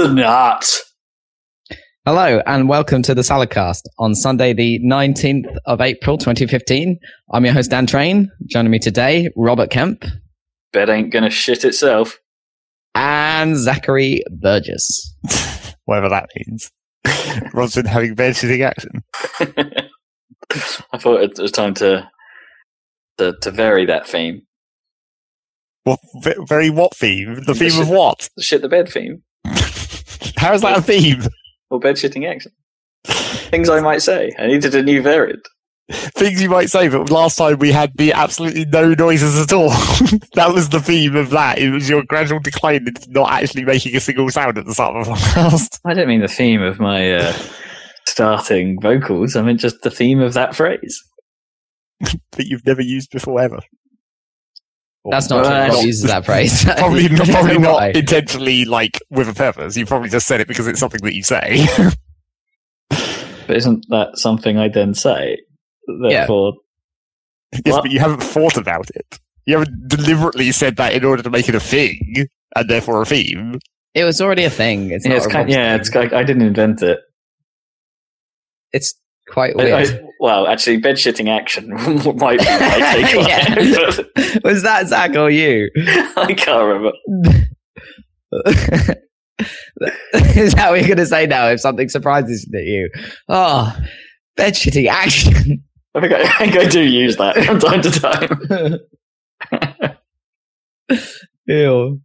butternut. Hello and welcome to the Saladcast on Sunday, the 19th of April, 2015. I'm your host, Dan Train. Joining me today, Robert Kemp Bed ain't gonna shit itself. and Zachary Burgess. whatever that means. Rob's been having bed sitting action. I thought it was time to to, to vary that theme. What ve- very what theme? The The theme shit- of what? The shit the bed theme. How is that a theme? Or bed shitting. Things I might say. I needed a new variant. Things you might say, but last time we had the absolutely no noises at all. that was the theme of that. It was your gradual decline into not actually making a single sound at the start of the podcast. I don't mean the theme of my uh, starting vocals. I mean just the theme of that phrase. that you've never used before ever. That's not true. Well, Rob uses that phrase. Probably, probably not Why? intentionally, like with a purpose. You probably just said it because it's something that you say. But isn't that something I then say? Therefore, yes, What? but you haven't thought about it. You haven't deliberately said that in order to make it a thing and therefore a theme. It was already a thing. It's yeah, not it's kind, yeah, it's like I didn't invent it. It's quite I- weird. I- well, actually, bed shitting action might be my take on Yeah. it. was that Zach or you? I can't remember. Is that what you're going to say now if something surprises you? Oh, bed shitting action. I think I, I think I do use that from time to time. Ew.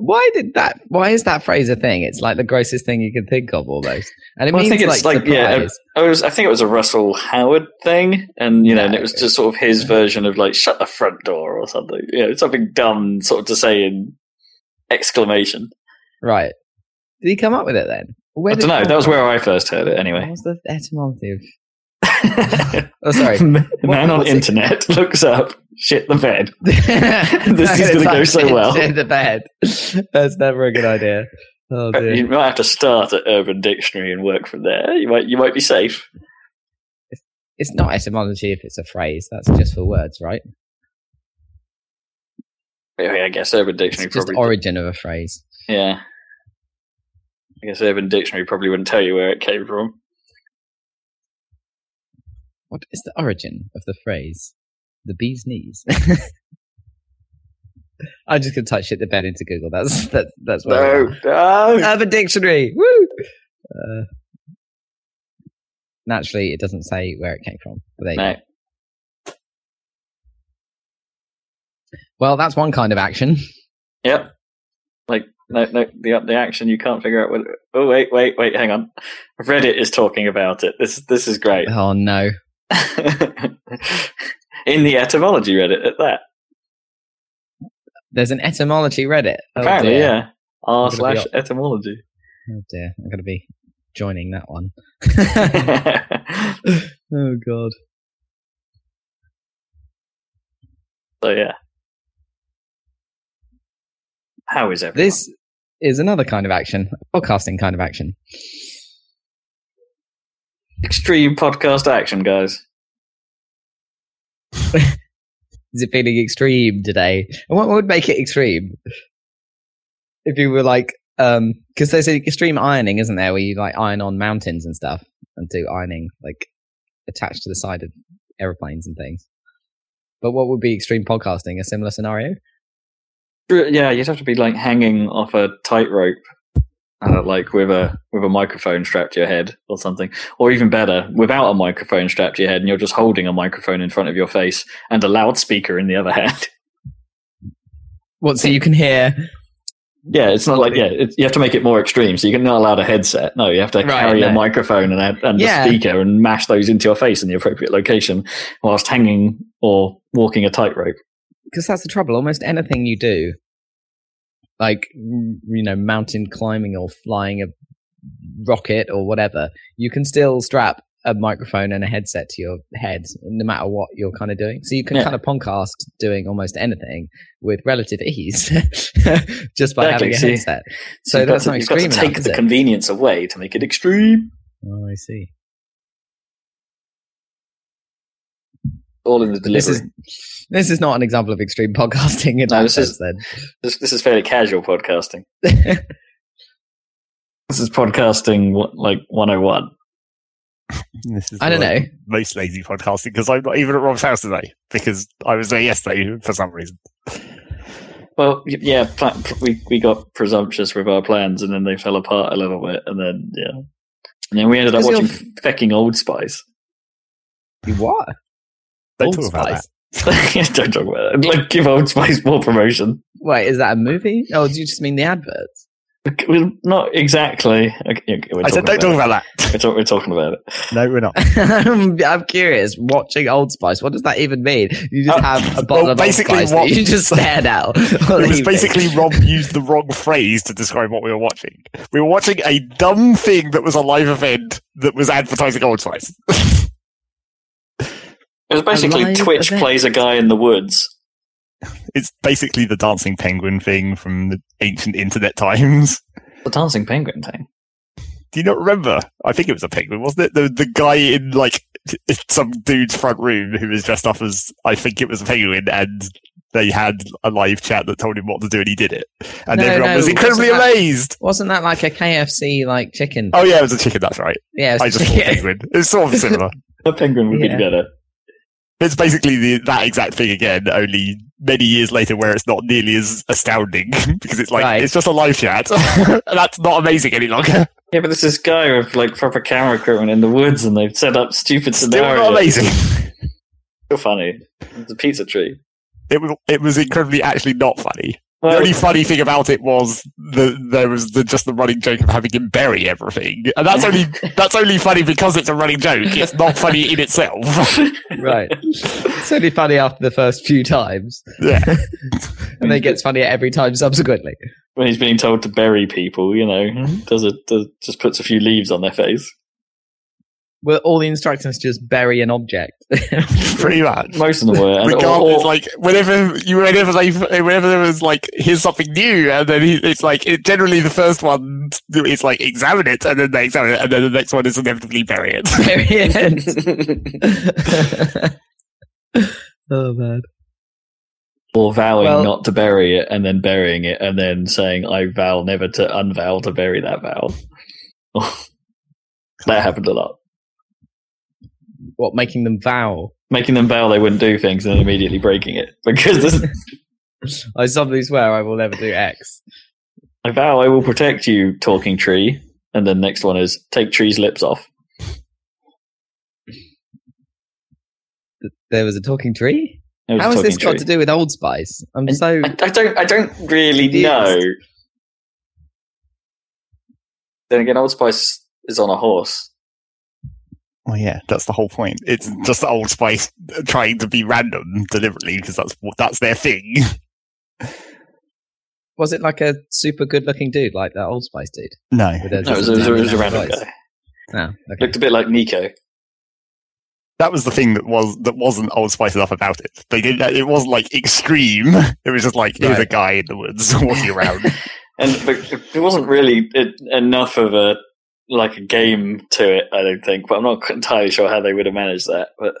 Why did that? Why is that phrase a thing? It's like the grossest thing you can think of, almost. And it Well, I means think it's like, like, yeah. I was. I think it was a Russell Howard thing, and you know, and it was just sort of his version of like "shut the front door" or something. You know, something dumb, sort of to say in exclamation. right. Did he come up with it then? Where I don't know. That was where I first heard it. What Anyway, was the etymology of? Oh, sorry. Man on what's it- internet looks up shit the bed. this is gonna go so well. Shit the bed. That's never a good idea. Oh uh, dear. You might have to start at Urban Dictionary and work from there. You might. You might be safe. It's not etymology if it's a phrase. That's just for words, right? Yeah, I guess Urban It's Dictionary just probably. origin of a phrase. Yeah. I guess Urban Dictionary probably wouldn't tell you where it came from. What is the origin of the phrase? The bee's knees. I'm just gonna type shit the bed into Google. That's that's that's where No, no. Urban Dictionary. Woo! Uh, naturally, it doesn't say where it came from. But there you No. go. Well, that's one kind of action. Yep. Like no, no, the the action you can't figure out what. Oh wait, wait, wait. Hang on. Reddit is talking about it. This this is great. Oh no! In the etymology Reddit at that. There's an etymology Reddit. Oh, Apparently, dear. yeah. R I'm gonna be slash etymology. Oh dear, I'm gonna be joining that one. oh god. so yeah. How is everyone? This is another kind of action, podcasting kind of action. Extreme podcast action, guys? Is it feeling extreme today? And what would make it extreme? If you were like, um, because there's an extreme ironing, isn't there, where you like iron on mountains and stuff and do ironing like attached to the side of aeroplanes and things. But what would be extreme podcasting? A similar scenario? Yeah, you'd have to be like hanging off a tightrope, uh, like with a with a microphone strapped to your head or something, or even better, without a microphone strapped to your head, and you're just holding a microphone in front of your face and a loudspeaker in the other hand. What? So you can hear? yeah, it's not like yeah, it's, you have to make it more extreme. So you're not allowed a headset. No, you have to Right, carry no. a microphone and a, and Yeah. a speaker and mash those into your face in the appropriate location whilst hanging or walking a tightrope. because that's the trouble. Almost anything you do, like you know, mountain climbing or flying a rocket or whatever, you can still strap a microphone and a headset to your head, no matter what you're kind of doing. So you can Yeah. kind of podcast doing almost anything with relative ease, just by Exactly, having a headset. So got that's to, you've got to extreme take the it? convenience away to make it extreme. Oh, I see. All in the delivery. This is this is not an example of extreme podcasting in No, that this sense. is- Then This, this is fairly casual podcasting. This is podcasting like 101. This is I don't know. most lazy podcasting because I'm not even at Rob's house today because I was there yesterday for some reason. Well, yeah, pla- pl- we we got presumptuous with our plans, and then they fell apart a little bit, and then yeah, and then we ended up Because watching fecking Old Spice. You what? Don't Old talk about that. Don't talk about it. Like, give Old Spice more promotion. Wait, is that a movie? Oh, do you just mean the adverts? Well, not exactly. Okay, we're I said, don't talk about about that. We're, talk- we're talking about it. No, we're not. I'm, I'm curious. Watching Old Spice, what does that even mean? You just Uh, have a bottle well, of Old basically Spice what- that you just stared at. It was basically Rob used the wrong phrase to describe what we were watching. We were watching a dumb thing that was a live event that was advertising Old Spice. It was basically Twitch event. plays a guy in the woods. it's basically the dancing penguin thing from the ancient internet times. The dancing penguin thing. Do you not remember? I think it was a penguin, wasn't it? The the guy in like some dude's front room who was dressed up as I think it was a penguin, and they had a live chat that told him what to do, and he did it, and No, everyone no, was incredibly wasn't that- amazed. Wasn't that like a KFC like chicken? Oh yeah, it was a chicken. That's right. yeah, I just thought penguin. It's sort of similar. A penguin would Yeah. be better. It's basically the, that exact thing again, only many years later, where it's not nearly as astounding because it's like Right. it's just a live chat. that's not amazing any longer. Yeah, but there's this guy with like proper camera equipment in the woods, and they've set up stupid Still scenarios. not amazing. Still funny. It's a pizza tree. It was it was incredibly actually not funny. The only funny thing about it was that there was the just the running joke of having him bury everything, and that's only that's only funny because it's a running joke. It's not funny in itself. right. It's only funny after the first few times, yeah, and then it gets funnier every time subsequently. when he's being told to bury people, you know, mm-hmm. does it does, just puts a few leaves on their face. Well, all the instructions just bury an object. pretty much. Most of them were. And, or, Regardless, or- like whenever you, whenever they, whenever there was like, here's something new, and then he, it's like it, generally the first one is like examine it, and then they examine it, and then the next one is inevitably bury it. bury it. oh man. or vowing Well- not to bury it and then burying it and then saying I vow never to unvow to bury that vow. that happened a lot. What making them vow? Making them vow they wouldn't do things and then immediately breaking it because this, I solemnly swear I will never do X. I vow I will protect you, talking tree. And then next one is take tree's lips off. There was a talking tree. How has this got tree. to do with Old Spice? I'm And so I, I don't. I don't really Confused. know. Then again, Old Spice is on a horse. Well, yeah, that's the whole point. It's just Old Spice trying to be random deliberately because that's what that's their thing. was it like a super good looking dude like that Old Spice dude? No, No, it was, it was, it a random voice? guy. No, okay. Looked a bit like Nico. that was the thing that was that wasn't Old Spice enough about it. They didn't. It wasn't like extreme. It was just like here's a guy in the woods walking around. and but it wasn't really enough of a like a game to it. I don't think, but I'm not entirely sure how they would have managed that. But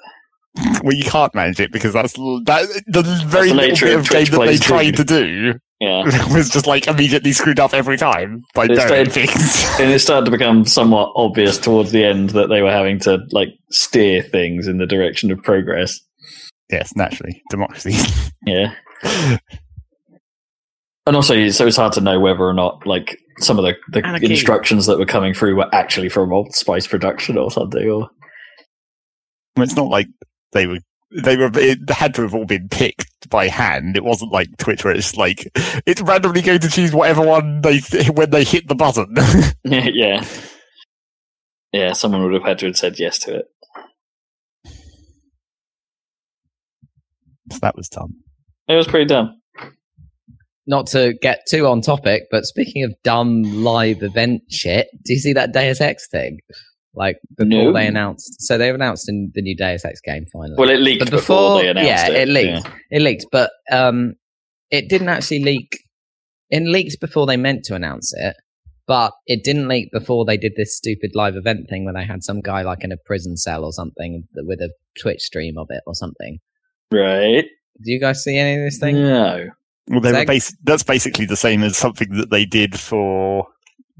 well, you can't manage it because that's that the very the little bit of of game that they tried too. to do yeah, was just like immediately screwed up every time by like- things. and it started to become somewhat obvious towards the end that they were having to like steer things in the direction of progress. yes, naturally, democracy. Yeah, and also so it's hard to know whether or not like some of the, the Anarchy. instructions that were coming through were actually from Old Spice production or something. Or Well, it's not like they were. They were. It had to have all been picked by hand. It wasn't like Twitch where it's like it's randomly going to choose whatever one they when they hit the button. yeah, yeah, someone would have had to have said yes to it. so that was dumb. It was pretty dumb. Not to get too on topic, but speaking of dumb live event shit, do you see that Deus Ex thing? Like before No. they announced, so they've announced in the new Deus Ex game finally. Well, it leaked But before, before- they announced it. yeah, it. it leaked. it leaked, but um, it didn't actually leak. It leaked before they meant to announce it, but it didn't leak before they did this stupid live event thing where they had some guy like in a prison cell or something with a Twitch stream of it or something. Right? Do you guys see any of this thing? No. Well, they were bas- that's basically the same as something that they did for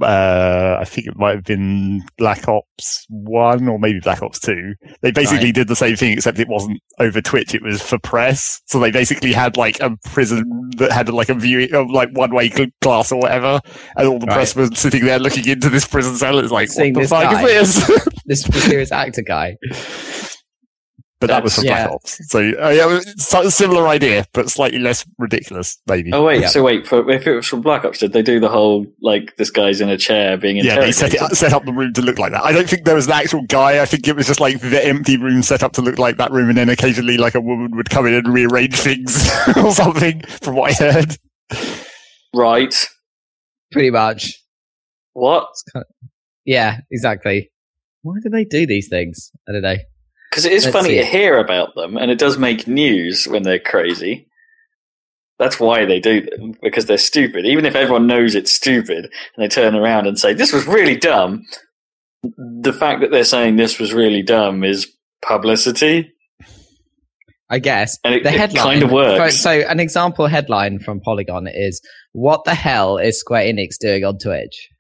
uh, I think it might have been Black Ops One or maybe Black Ops Two. They basically Right. did the same thing, except it wasn't over Twitch; it was for press. So they basically had like a prison that had like a view, like one way glass or whatever, and all the Right. press were sitting there looking into this prison cell. It's like, Seeing what the this fuck guy. is this? This mysterious actor guy. But that was for That's- Black yeah. Ops. So uh, yeah, it's a similar idea, but slightly less ridiculous, maybe. Oh wait, Yeah. so wait, for, if it was from Black Ops, did they do the whole like this guy's in a chair being Yeah, they interrogated? set, it, set up the room to look like that. I don't think there was an actual guy. I think it was just like the empty room set up to look like that room, and then occasionally like a woman would come in and rearrange things or something. From what I heard, Right? Pretty much. What? It's kind of- yeah, exactly. Why do they do these things? I don't know. Because it is Let's funny see. to hear about them, and it does make news when they're crazy. That's why they do them because they're stupid. Even if everyone knows it's stupid, and they turn around and say this was really dumb, the fact that they're saying this was really dumb is publicity, I guess and it, the headline kind of works. So, so an example headline from Polygon is "What the hell is Square Enix doing on Twitch?"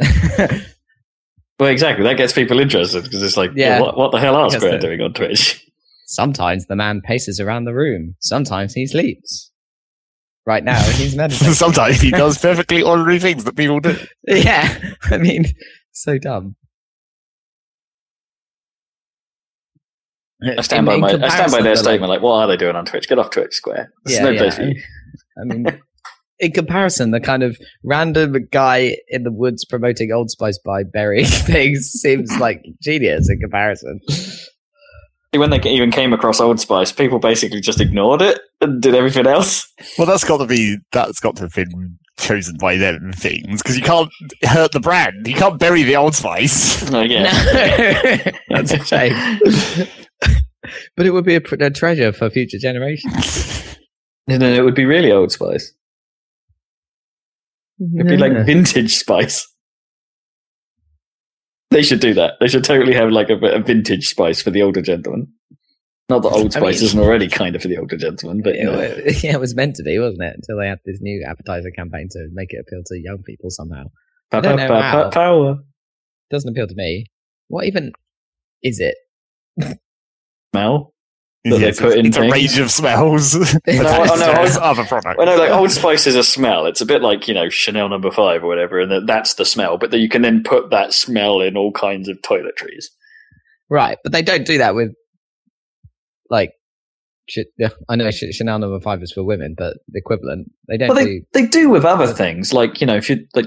well, exactly. That gets people interested because it's like, Yeah. yeah, what, what the hell are Square doing on Twitch? Sometimes the man paces around the room. Sometimes he sleeps. Right now, he's meditating. sometimes he does perfectly ordinary things that people do. yeah, I mean, so dumb. I stand by In- in my, I stand by their statement. Like, what are they doing on Twitch? Get off Twitch, Square. There's Yeah, no yeah. place for you. I mean, in comparison, the kind of random guy in the woods promoting Old Spice by burying things seems like genius in comparison. When they even came across Old Spice, people basically just ignored it and did everything else. Well, that's got to be that's got to have been chosen by them things because you can't hurt the brand. You can't bury the Old Spice. I guess. No, that's a shame. but it would be a, a treasure for future generations. And then it would be really Old Spice. It'd be like vintage Spice. They should do that. They should totally have like a, a vintage Spice for the older gentleman. Not that Old I Spice mean- isn't already kind of for the older gentleman, but you know. It, yeah, it was meant to be, wasn't it? Until they had this new appetizer campaign to make it appeal to young people somehow. I don't know. Power. Doesn't appeal to me. What even is it? Smell. That they put in it's a range of smells. oh, no, to I was- other products. Well, no, like Old Spice is a smell. It's a bit like you know Chanel Number Five or whatever, and that, that's the smell. But that you can then put that smell in all kinds of toiletries. Right, but they don't do that with like. Yeah, I know Chanel Number Five is for women, but the equivalent they don't Well, they do. they do with other things, like you know, if you like,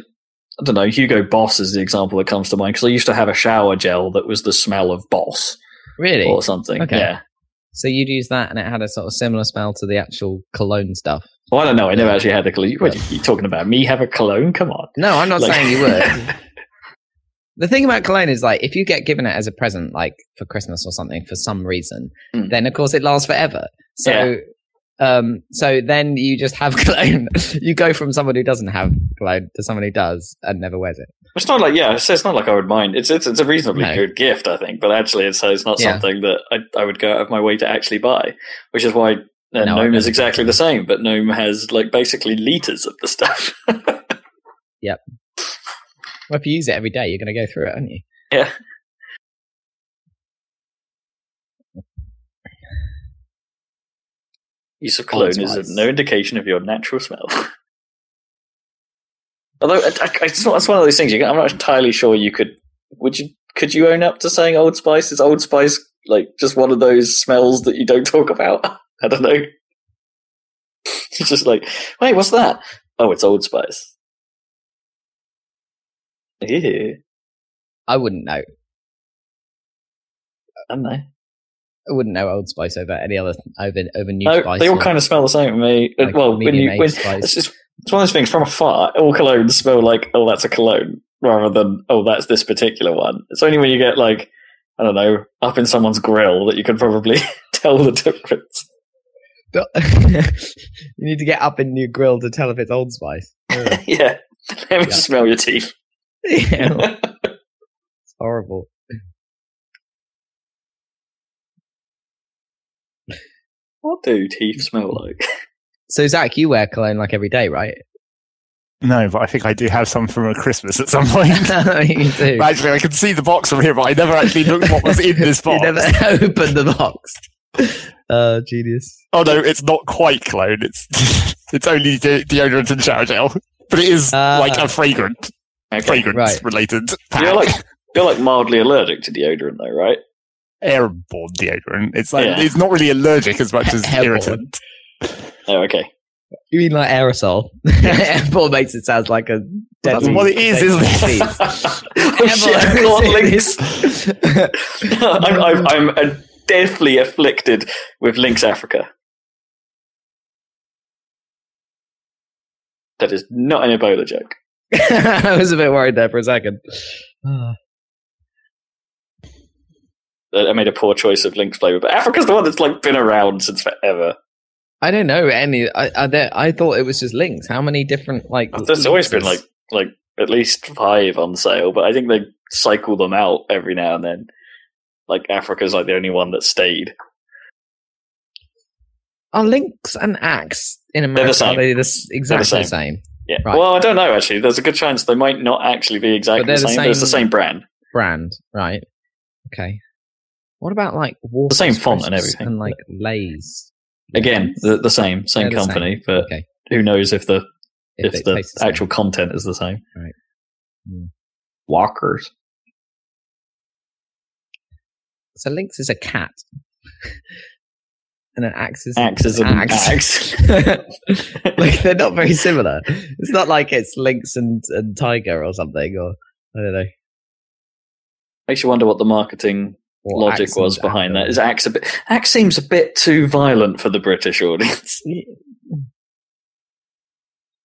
I don't know, Hugo Boss is the example that comes to mind because I used to have a shower gel that was the smell of Boss Really? or something. Okay. Yeah. So you'd use that, and it had a sort of similar smell to the actual cologne stuff. Well, I don't know. I never actually had the cologne. What are you talking about? Me have a cologne? Come on. No, I'm not Like- saying you would. the thing about cologne is like if you get given it as a present, like for Christmas or something, for some reason, Mm. then of course it lasts forever. So, Yeah. Um, so then you just have cologne. you go from someone who doesn't have cologne to someone who does and never wears it. It's not like yeah, it's, it's not like I would mind. It's it's, it's a reasonably No. good gift, I think. But actually, it's it's not Yeah. something that I, I would go out of my way to actually buy. Which is why uh, No, Gnome is exactly the same. But Gnome has like basically liters of the stuff. Yep. Well, if you use it every day, you're going to go through it, aren't you? yeah. Use of cologne is Spice. no indication of your natural smell. Although I, I, it's, not, it's one of those things. You, I'm not entirely sure you could. Would you? Could you own up to saying Old Spice? Is Old Spice like just one of those smells that you don't talk about? I don't know. It's just like, wait, what's that? Oh, it's Old Spice. Yeah, I wouldn't know. I don't know. I wouldn't know Old Spice over any other over over New No, Spice. they all kind of smell the same to me. Uh, like, well, when you when, it's just it's one of those things from afar. All colognes smell like oh, that's a cologne, rather than oh, that's this particular one. It's only when you get like I don't know up in someone's grill that you can probably tell the difference. you need to get up in your grill to tell if it's Old Spice. Yeah, let me Yeah. smell your teeth. Yeah, it's horrible. What do teeth smell like? So Zach, you wear cologne like every day, right? No, but I think I do have some from a Christmas at some point. you do. Actually, I can see the box from here, but I never actually looked what was in this box. You never opened the box. Uh, genius. Oh no, it's not quite clone. It's it's only de- deodorant and shower gel, but it is Ah. like a fragrant, Okay. fragrance right. related pack. You're like you're like mildly allergic to deodorant, though, right? Airborne deodorant. It's like Yeah. it's not really allergic as much as Airborne. irritant. Oh, okay. You mean like aerosol? Airborne makes it sound like a That's deadly- what it is, isn't it? disease. oh shit! I got Lynx. I'm, I'm, I'm uh, deathly afflicted with Lynx Africa. That is not an Ebola joke. I was a bit worried there for a second. I made a poor choice of Lynx flavor, but Africa's the one that's like been around since forever. I don't know any. I there, I thought it was just Lynx. How many different like? There's always been like like at least five on sale, but I think they cycle them out every now and then. Like Africa's like the only one that stayed. are Lynx and axe in the America? same. Are they the, exactly same. the same Yeah. Right. Well, I don't know actually. There's a good chance they might not actually be exactly they're the the same. but It's the same brand. brand, right? Okay. What about like Walker's The same font and everything, and like Lay's? Again, the, the same, same They're the same. company, but Okay. who knows if the if, it the tastes the same. actual content is the same. Right. Hmm. Walkers. So Lynx is a cat. and an axe is Axe is an axe. like they're not very similar. It's not like it's Lynx and, and Tiger or something, or I don't know. Makes you wonder what the marketing logic Axe was behind that. Apple. Axe a bit? Axe seems a bit too violent for the British audience.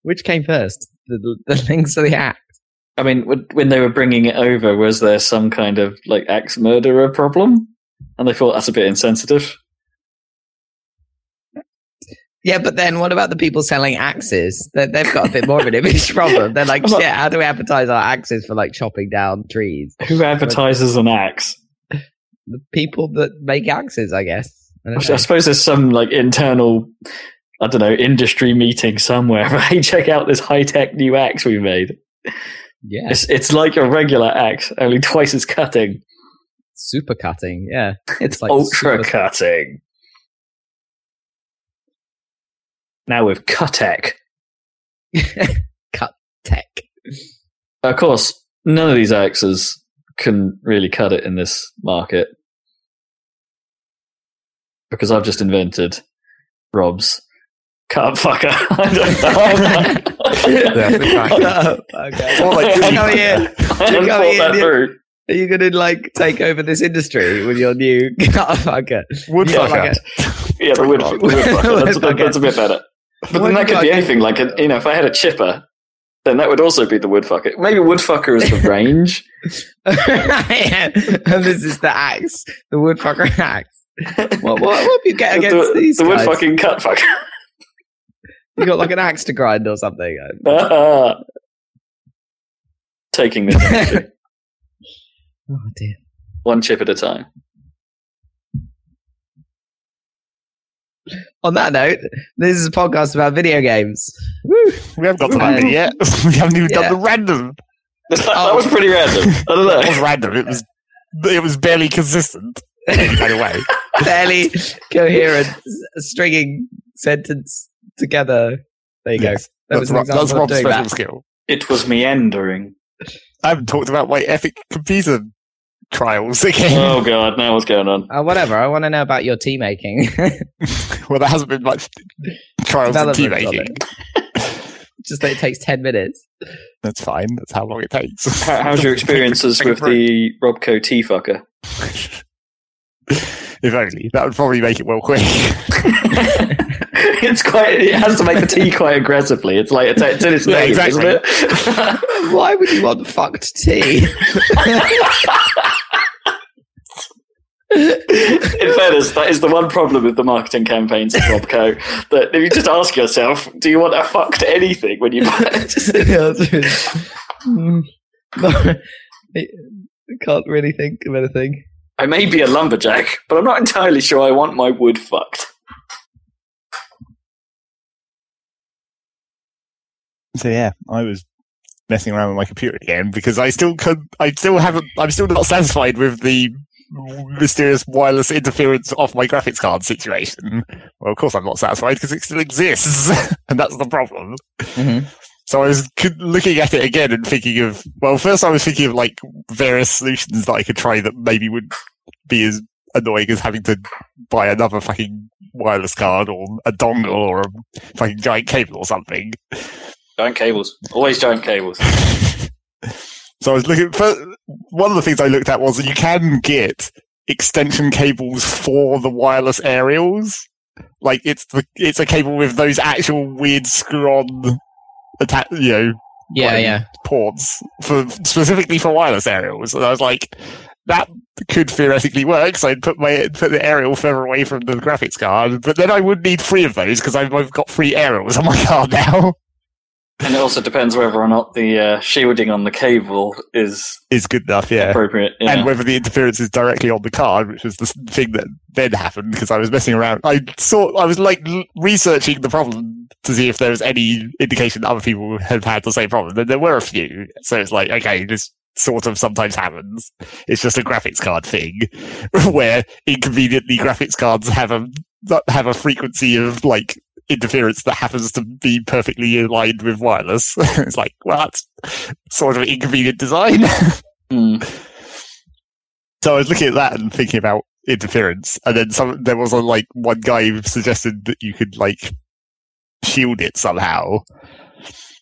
Which came first, the, the Lynx or the axe? I mean, when- they were bringing it over, was there some kind of like axe murderer problem? And they thought that's a bit insensitive. Yeah, but then what about the people selling axes? They, they've got a bit more of an image problem. They're like, shit, how do we advertise our axes for like chopping down trees? Who advertises an axe? The people that make axes, I guess. I I suppose there's some like internal, I don't know, industry meeting somewhere. Hey, check out this high tech new axe we made. Yeah, It's it's like a regular axe, only twice as cutting. super cutting. Yeah, It's like ultra super- cutting. Now with Cutec. cut tech. Of course, none of these axes can really cut it in this market because I've just invented Rob's cut fucker. I don't know. Yeah, big fact. Oh, okay. Or like You're really- coming in. I hadn't coming thought that in, through. Are you gonna like take over this industry with your new cut fucker? Woodfucker. like Yeah, the wood, wood fucker. That's, Woodfucker. that's a bit better. But then that could be anything. Like, a, you know, if I had a chipper, then that would also be the woodfucker. Maybe woodfucker is the range. yeah. And this is the axe, the woodfucker axe. What, what, what do you get against the, these the guys? woodfucking cut fucker. You got like an axe to grind or something. Taking this Oh dear. one chip at a time. On that note, this is a podcast about video games. Woo. We haven't got to that bit yet. we haven't even Yeah. done the random. That, that Oh. was pretty random. I don't It was random. It was it was barely consistent. By the way, Fairly coherent, stringing sentence together. There you Yes. go. That was that's, an Rob- that's Rob's special that. skill. It was meandering. I haven't talked about my epic computer trials again. Oh god, now what's going on? Uh, whatever. I want to know about your tea making. well, there hasn't been much trials in tea making. Just that it takes 10 minutes. That's fine. That's how long it takes. How, how's your experiences with the Robco tea fucker? if only that would probably make it well quick. it's quite. It has to make the tea quite aggressively. It's like it's, it's in its Yeah, exactly. isn't it? Why would you want fucked tea? In fairness, that is the one problem with the marketing campaigns of Robco. That if you just ask yourself, do you want a fucked anything when you buy it? Mm. No, I can't really think of anything. I may be a lumberjack, but I'm not entirely sure I want my wood fucked. so yeah, I was messing around with my computer again because I still could, I still haven't, I'm still not satisfied with the mysterious wireless interference off my graphics card situation. Well, of course I'm not satisfied because it still exists, and that's the problem. Mhm. So I was looking at it again and thinking of, well, first I was thinking of like various solutions that I could try that maybe would be as annoying as having to buy another fucking wireless card or a dongle or a fucking giant cable or something. Giant cables. Always giant cables. So I was looking for one of the things I looked at was that you can get extension cables for the wireless aerials. Like it's the it's a cable with those actual weird screw-on atta- you know Yeah, yeah. ports for specifically for wireless aerials. And I was like, that could theoretically work. So I'd put my put the aerial further away from the graphics card, but then I would need three of those because I've, I've got three aerials on my card now. And it also depends whether or not the uh, shielding on the cable is Is good enough, yeah. appropriate. Yeah. And whether the interference is directly on the card, which was the thing that then happened because I was messing around. I saw, I was like researching the problem to see if there was any indication that other people had had the same problem. And there were a few. So it's like, okay, this sort of sometimes happens. It's just a graphics card thing where inconveniently graphics cards have a, have a frequency of like interference that happens to be perfectly aligned with wireless. it's like, well, that's sort of an inconvenient design. Hmm. So I was looking at that and thinking about interference, and then some there was a like one guy who suggested that you could like shield it somehow.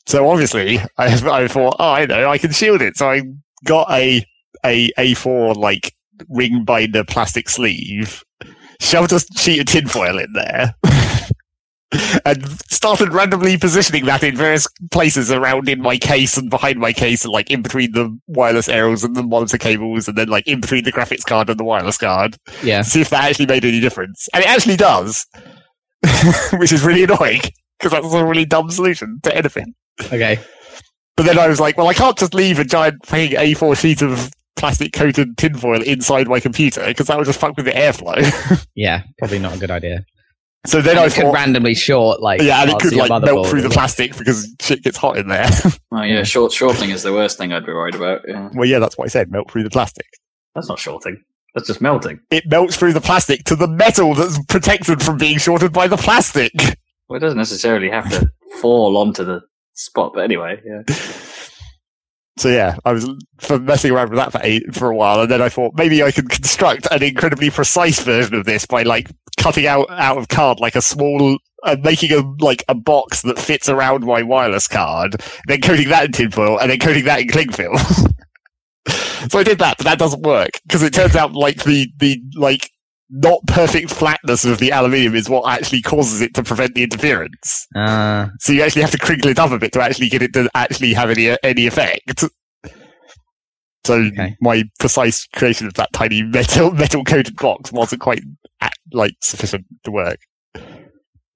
So obviously, I I thought, oh, I know, I can shield it. So I got a a A4 like ring binder plastic sleeve, shoved a sheet of tinfoil in there. And started randomly positioning that in various places around in my case and behind my case, and like in between the wireless arrows and the monitor cables, and then like in between the graphics card and the wireless card Yeah. see if that actually made any difference. And it actually does, which is really annoying because that's a really dumb solution to anything. Okay. But then I was like, well, I can't just leave a giant fucking A4 sheet of plastic coated tinfoil inside my computer because that would just fuck with the airflow. Yeah. Probably not a good idea. So then And I it could thought, randomly short like yeah, and it could like melt through the plastic because shit gets hot in there. Oh yeah, short shorting is the worst thing I'd be worried about. Yeah. well, yeah, that's what I said, melt through the plastic. That's not shorting. That's just melting. It melts through the plastic to the metal that's protected from being shorted by the plastic. Well, it doesn't necessarily have to fall onto the spot, but anyway, yeah. So yeah, I was for messing around with that for eight, for a while, and then I thought maybe I could construct an incredibly precise version of this by like cutting out out of card like a small, uh, making a like a box that fits around my wireless card, then coating that in tinfoil, and then coating that in cling film. so I did that, but that doesn't work because it turns out like the the like not perfect flatness of the aluminium is what actually causes it to prevent the interference. Uh, So you actually have to crinkle it up a bit to actually get it to actually have any any effect. So Okay. my precise creation of that tiny metal metal coated box wasn't quite like sufficient to work.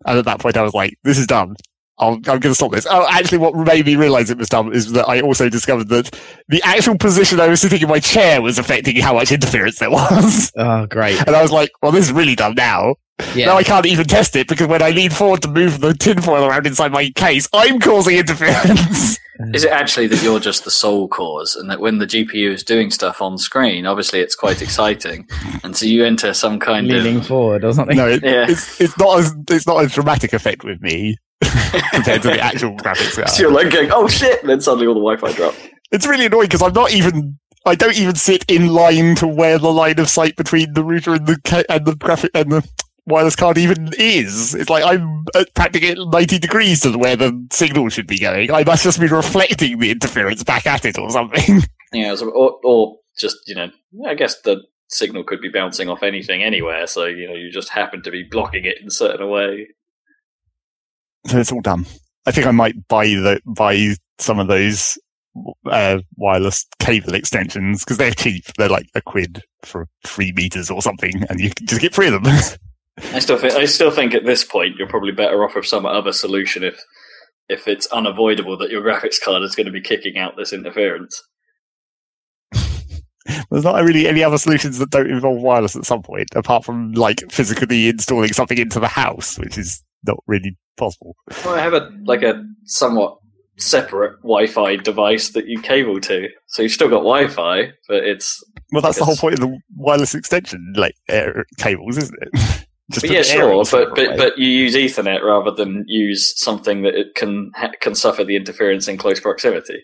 And at that point, I was like, "This is done. I'll, I'm going to stop this." Oh, actually, what made me realize it was done is that I also discovered that the actual position I was sitting in my chair was affecting how much interference there was. oh, great. And I was like, "Well, this is really done now." Yeah. Now I can't even test it because when I lean forward to move the tinfoil around inside my case, I'm causing interference. Is it actually that you're just the sole cause, and that when the GPU is doing stuff on screen, obviously it's quite exciting, and so you enter some kind Leaning of leaning forward or something. no, it, Yeah. it's it's not as it's not a dramatic effect with me compared to the actual graphics So card. you're like going, "Oh shit!" And then suddenly all the Wi-Fi drop. It's really annoying because I'm not even. I don't even sit in line to where the line of sight between the router and the ca- and the graphic and the wireless card even is. It's like I'm at practically at 90 degrees to where the signal should be going. I must just be reflecting the interference back at it or something. Yeah, so, or, or just you know, I guess the signal could be bouncing off anything anywhere, so you know you just happen to be blocking it in a certain way. So it's all done. I think I might buy the buy some of those uh, wireless cable extensions because they're cheap. They're like a quid for three meters or something, and you just get three of them. I still think I still think at this point you're probably better off with some other solution if if it's unavoidable that your graphics card is going to be kicking out this interference. There's not really any other solutions that don't involve wireless at some point, apart from like physically installing something into the house, which is not really possible. Well, I have a like a somewhat separate Wi-Fi device that you cable to. So you've still got Wi-Fi, but it's Well, that's the whole point of the wireless extension, like air cables, isn't it? Just but yeah, sure. But but but you use Ethernet rather than use something that it can ha- can suffer the interference in close proximity.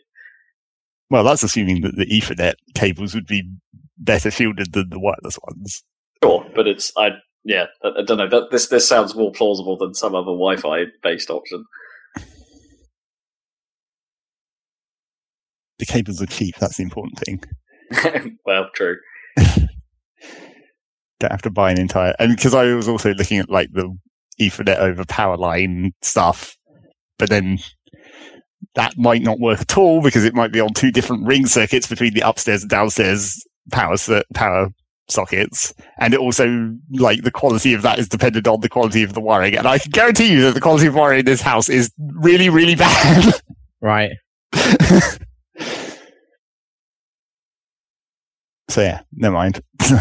well, that's assuming that the Ethernet cables would be better shielded than the wireless ones. Sure, but it's I yeah I, I don't know. That, this this sounds more plausible than some other Wi-Fi based option. The cables are cheap. That's the important thing. well, true. Don't have to buy an entire. And because I was also looking at like the Ethernet over power line stuff, but then that might not work at all because it might be on two different ring circuits between the upstairs and downstairs uh, power power sockets, and it also like the quality of that is dependent on the quality of the wiring. And I can guarantee you that the quality of wiring in this house is really, really bad. Right. so yeah, never mind.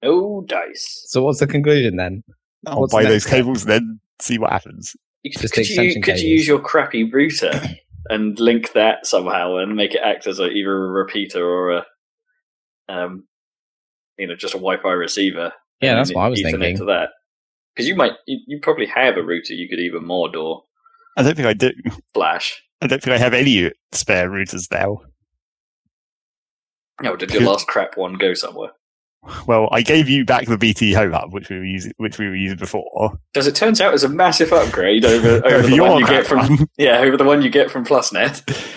No dice. So what's the conclusion then? I'll What's buy next those step? cables and then see what happens. You could, Just could the you extension could you use your crappy router and link that somehow and make it act as a, either a repeater or a um you know just a Wi-Fi receiver. Yeah, that's what I was Ethernet thinking. To that because you might you, you probably have a router you could either mod or I don't think I do. flash. I don't think I have any spare routers now. No, did your last crap one go somewhere? Well, I gave you back the BT Home Hub, which we were using, which we were using before. As it turns out it's a massive upgrade over, over Over the your one you get from one. yeah over the one you get from PlusNet.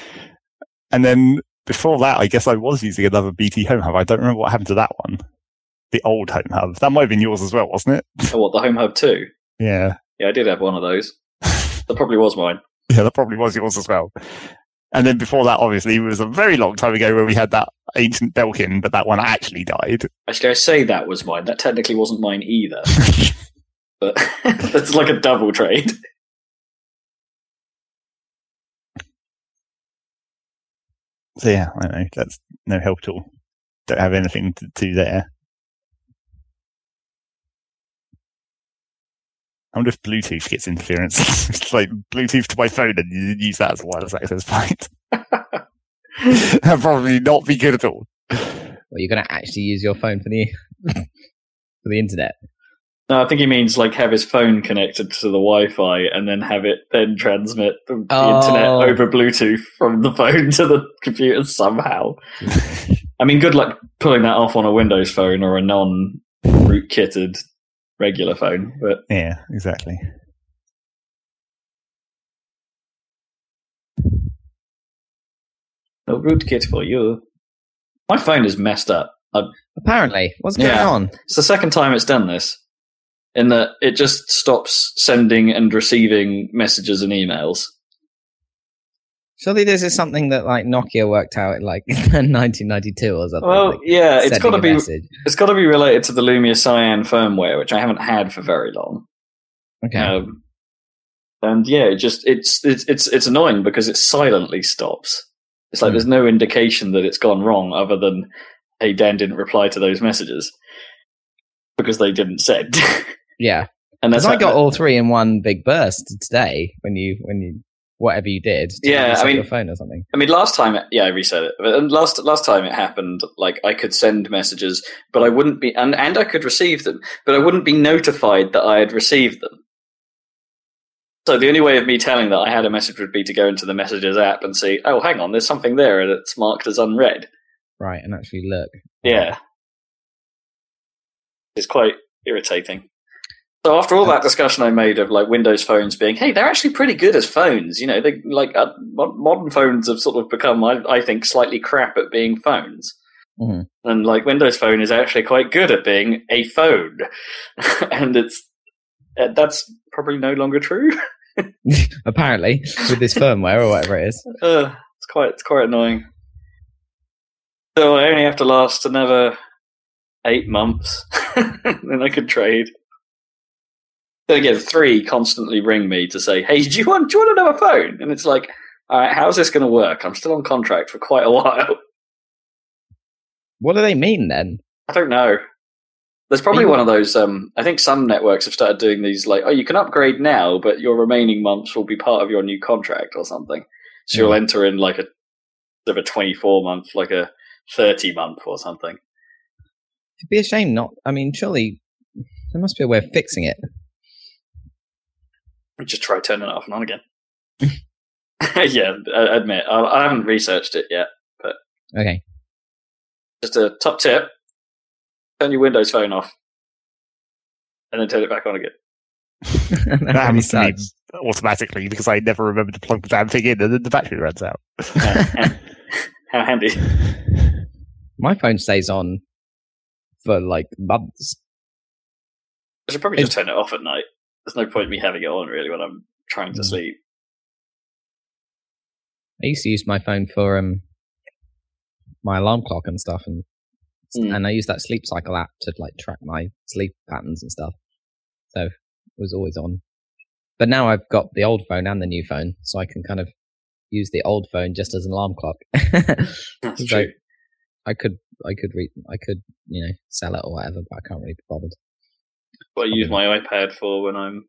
And then before that, I guess I was using another BT Home Hub. I don't remember what happened to that one. The old Home Hub. That might have been yours as well, wasn't it? Oh, what the Home Hub two? Yeah. Yeah, I did have one of those. That probably was mine. Yeah, that probably was yours as well. And then before that, obviously, it was a very long time ago where we had that ancient Belkin, but that one actually died. Actually, I say that was mine. That technically wasn't mine either. but that's like a double trade. So yeah, I don't know. That's no help at all. Don't have anything to do there. I wonder if Bluetooth gets interference. it's like Bluetooth to my phone and you use that as a wireless access point. That'd probably not be good at all. Well, you're going to actually use your phone for the for the internet. No, I think he means like have his phone connected to the Wi-Fi and then have it then transmit the, the Oh. internet over Bluetooth from the phone to the computer somehow. I mean, good luck pulling that off on a Windows phone or a non-rootkitted regular phone. But Yeah, exactly. no rootkit for you. My phone is messed up. Apparently, what's going Yeah. on? It's the second time it's done this. In that it just stops sending and receiving messages and emails. Surely this is something that like Nokia worked out in like 1992 or something. Well, like, yeah, it's got to be message. it's got to be related to the Lumia Cyan firmware, which I haven't had for very long. Okay. Um, and yeah, it just it's it's it's it's annoying because it silently stops. It's like Hmm. there's no indication that it's gone wrong, other than hey, Dan didn't reply to those messages because they didn't send. yeah. and that's I got all three in one big burst today when you when you whatever you did. to Yeah, I mean- your phone or something. I mean, last time, yeah, I reset it. But and last last time it happened, like I could send messages, but I wouldn't be, and and I could receive them, but I wouldn't be notified that I had received them. So the only way of me telling that I had a message would be to go into the messages app and see, oh, hang on, there's something there, and it's marked as unread. Right, and actually look. Yeah, it's quite irritating. So after all that discussion I made of like Windows phones being, hey, they're actually pretty good as phones. You know, they like uh, modern phones have sort of become, I, I think, slightly crap at being phones. Mhm. And like Windows Phone is actually quite good at being a phone, and it's uh, that's probably no longer true. Apparently, with this firmware or whatever it is. Uh, it's quite it's quite annoying. So I only have to last another eight months, then I could trade. Then again, three constantly ring me to say, "Hey, do you want do you want another phone?" And it's like, "All right, how's this going to work? I'm still on contract for quite a while. What do they mean then? I don't know. There's probably one of those. Um, I think some networks have started doing these, like, oh, you can upgrade now, but your remaining months will be part of your new contract or something. So you'll enter in like a sort of a 24 month, like a 30 month or something. It'd be a shame not. I mean, surely there must be a way of fixing it. Just try turning it off and on again. yeah, I admit I, I haven't researched it yet. But okay. Just a top tip: turn your Windows phone off, and then turn it back on again. that That happens to me automatically because I never remember to plug the damn thing in and then the battery runs out. How handy! My phone stays on for like months. I should probably just turn it off at night. There's no point in me having it on really when I'm trying to Mm. sleep. I used to use my phone for um my alarm clock and stuff, and Mm. and I use that sleep cycle app to like track my sleep patterns and stuff. So it was always on. But now I've got the old phone and the new phone, so I can kind of use the old phone just as an alarm clock. That's So- true. I could, I could read, I could, you know, sell it or whatever, but I can't really be bothered. What I use my iPad for when I'm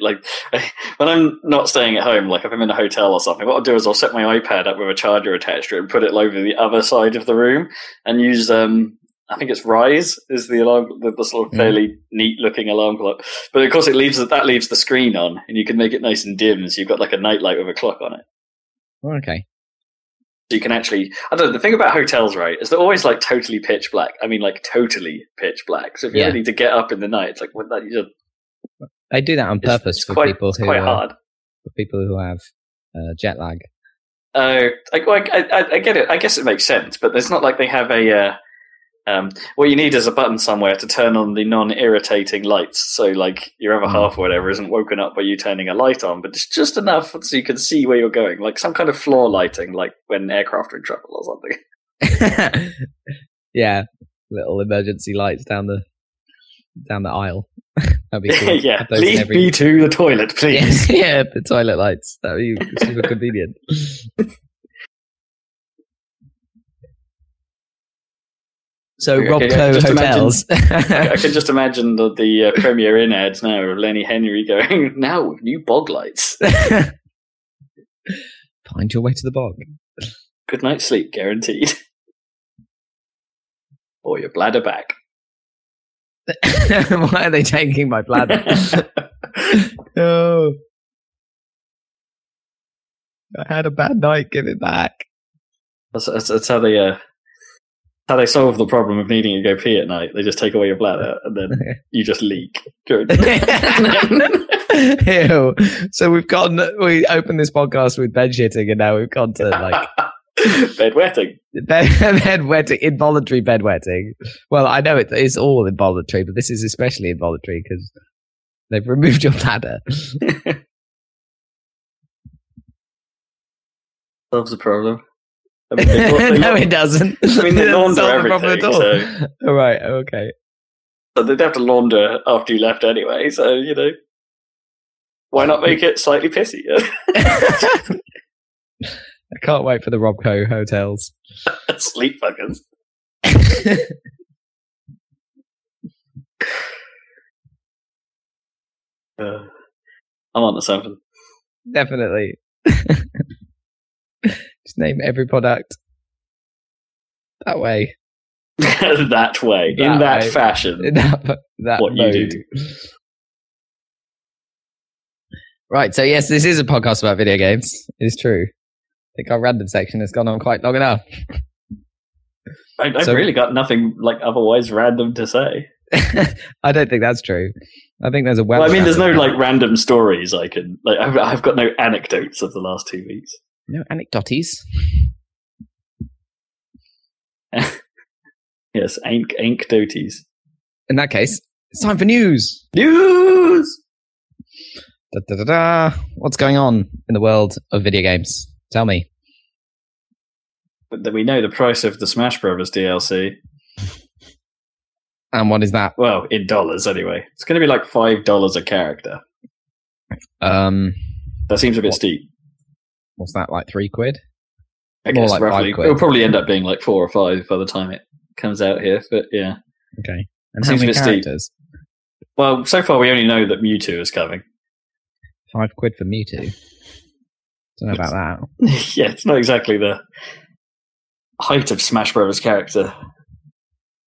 like when I'm not staying at home. Like if I'm in a hotel or something, what I'll do is I'll set my iPad up with a charger attached to it and put it over the other side of the room and use um. I think it's Rise is the alarm, the, the sort of fairly neat looking alarm clock. But of course, it leaves that leaves the screen on, and you can make it nice and dim, so you've got like a nightlight with a clock on it. Oh, okay. So you can actually, I don't know, the thing about hotels, right, is they're always like totally pitch black. I mean, like totally pitch black. So if you Yeah. need to get up in the night, it's like, what that, you just, They do that on purpose it's for quite, people it's who quite uh, hard. for people who have uh, jet lag. Oh, I, I, I, I get it. I guess it makes sense, but it's not like they have a. Uh, um, what you need is a button somewhere to turn on the non-irritating lights. So, like your other Mm. half or whatever isn't woken up by you turning a light on, but it's just enough so you can see where you're going, like some kind of floor lighting, like when aircraft are in trouble or something. yeah, little emergency lights down the down the aisle. That'd be cool. yeah, Have those in lead every- me to the toilet, please. yeah, yeah, the toilet lights. That'd be super convenient. So Okay, okay, Robco just imagine- hotels. I can just imagine the, the uh, Premier Inn ads now of Lenny Henry going, now with new bog lights. Find your way to the bog. Good night's sleep guaranteed. or your bladder back. Why are they taking my bladder? oh. I had a bad night. Give it back. That's, that's, that's how they uh, how they solve the problem of needing to go pee at night. They just take away your bladder and then you just leak. Ew. So we've gone. We opened this podcast with bed shitting, and now we've gone to like Bed wetting. bed, bed wetting, involuntary bed wetting. Well, I know it is all involuntary, but this is especially involuntary because they've removed your bladder. Solves the problem. I mean, no, it doesn't. I mean, they launder the everything, at all. All right. Okay. so they'd have to launder after you left anyway. So you know, why not make it slightly pissy? I can't wait for the Robco hotels. Sleep fuckers. Uh, I'm on to something. Definitely. Just name every product that way. that way, That in that way. fashion. In that, that What you mode. do. Right, so yes, this is a podcast about video games. It's true. I think our random section has gone on quite long enough. I, I've So- really got nothing like otherwise random to say. I don't think that's true. I think there's a well. Well, I mean, there's no like random stories I can like. I've, I've got no anecdotes of the last two weeks. No anecdotes. Yes, ank anecdotes. In that case, it's time for news. News. Da, da, da, da. What's going on in the world of video games? Tell me. But then we know the price of the Smash Brothers DLC. And what is that? Well, in dollars anyway. It's going to be like five dollars a character. Um, That seems a bit What? steep. What's that? Like three quid? I More guess like roughly. quid. It'll probably end up being like four or five by the time it comes out here. But yeah, Okay. And how many bit steep. characters? Well, so far we only know that Mewtwo is coming. Five quid for Mewtwo. Don't know about that. yeah, it's not exactly the height of Smash Brothers character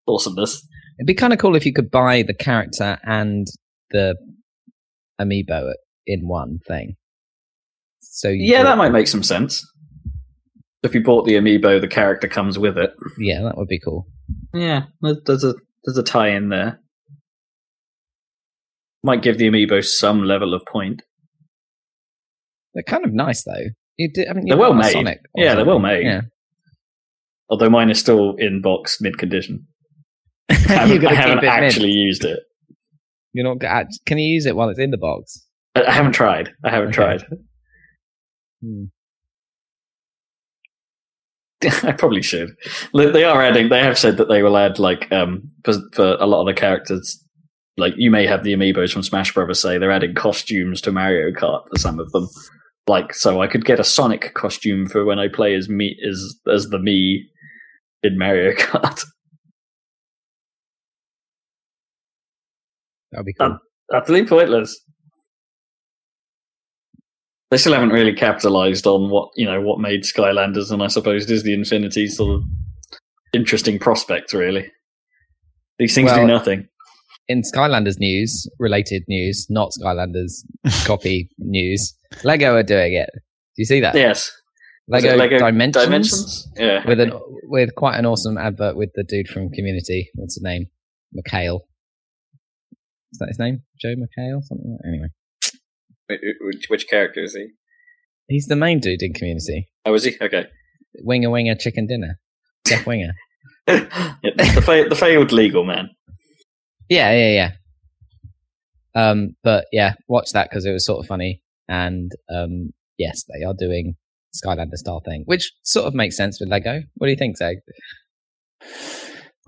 awesomeness. It'd be kind of cool if you could buy the character and the amiibo in one thing. So Yeah, that might make some sense. If you bought the amiibo, the character comes with it. yeah, that would be cool. Yeah, there's- a there's a tie in there. Might give the amiibo some level of point. They're kind of nice though. Did, I mean, They're well made. Sonic Yeah, they're well made. Yeah, Although mine is still in box mid condition. I haven't, I haven't it mid. actually used it. You're not. Can you use it while it's in the box? I I haven't tried. I haven't Okay. tried. Hmm. I probably should. They are adding. They have said that they will add like um for, for a lot of the characters. Like you may have the amiibos from Smash Brothers. Say they're adding costumes to Mario Kart for some of them. Like so, I could get a Sonic costume for when I play as me as as the me in Mario Kart. That'd be cool. Utterly pointless. They still haven't really capitalized on what you know what made Skylanders, and I suppose Disney Infinity sort of interesting prospect. Really, these things Well, do nothing. in Skylanders news, related news, not Skylanders copy news, Lego are doing it. Do you see that? Yes, Lego, Lego Dimensions, Dimensions. Yeah, with an with quite an awesome advert with the dude from Community. What's his name? McHale. Is that his name? Joe McHale? Something. Like Anyway, which, which character is he? he's the main dude in Community. Oh, is he? Okay. Winger Winger Chicken Dinner. Jeff Winger. yeah, the, fa- the failed legal man. Yeah, yeah, yeah. Um, but yeah, watch that because it was sort of funny. And um, yes, they are doing Skylander style thing, which sort of makes sense with Lego. What do you think, Zeg?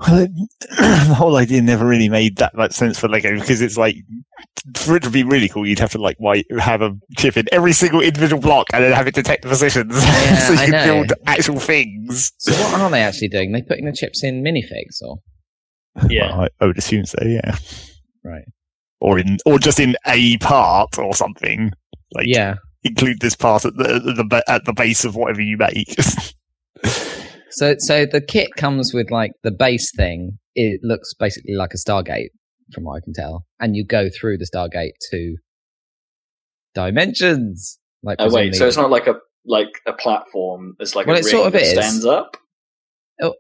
Well, it- the whole idea never really made that much sense for Lego because it's like for it to be really cool, you'd have to like white, have a chip in every single individual block and then have it detect the positions Yeah, so you I can know. build actual things. So what are they actually doing? They putting the chips in minifigs or Yeah. Well, I, I would assume so, yeah. right? Or in, or just in a part or something. Like Yeah. include this part at the, the ba- at the base of whatever you make. So so the kit comes with like the base thing. It looks basically like a Stargate, from what I can tell, and you go through the Stargate to dimensions. Like Oh wait, so it's not like a like a platform. It's like Well, a it ring sort of that is. stands up. Oh,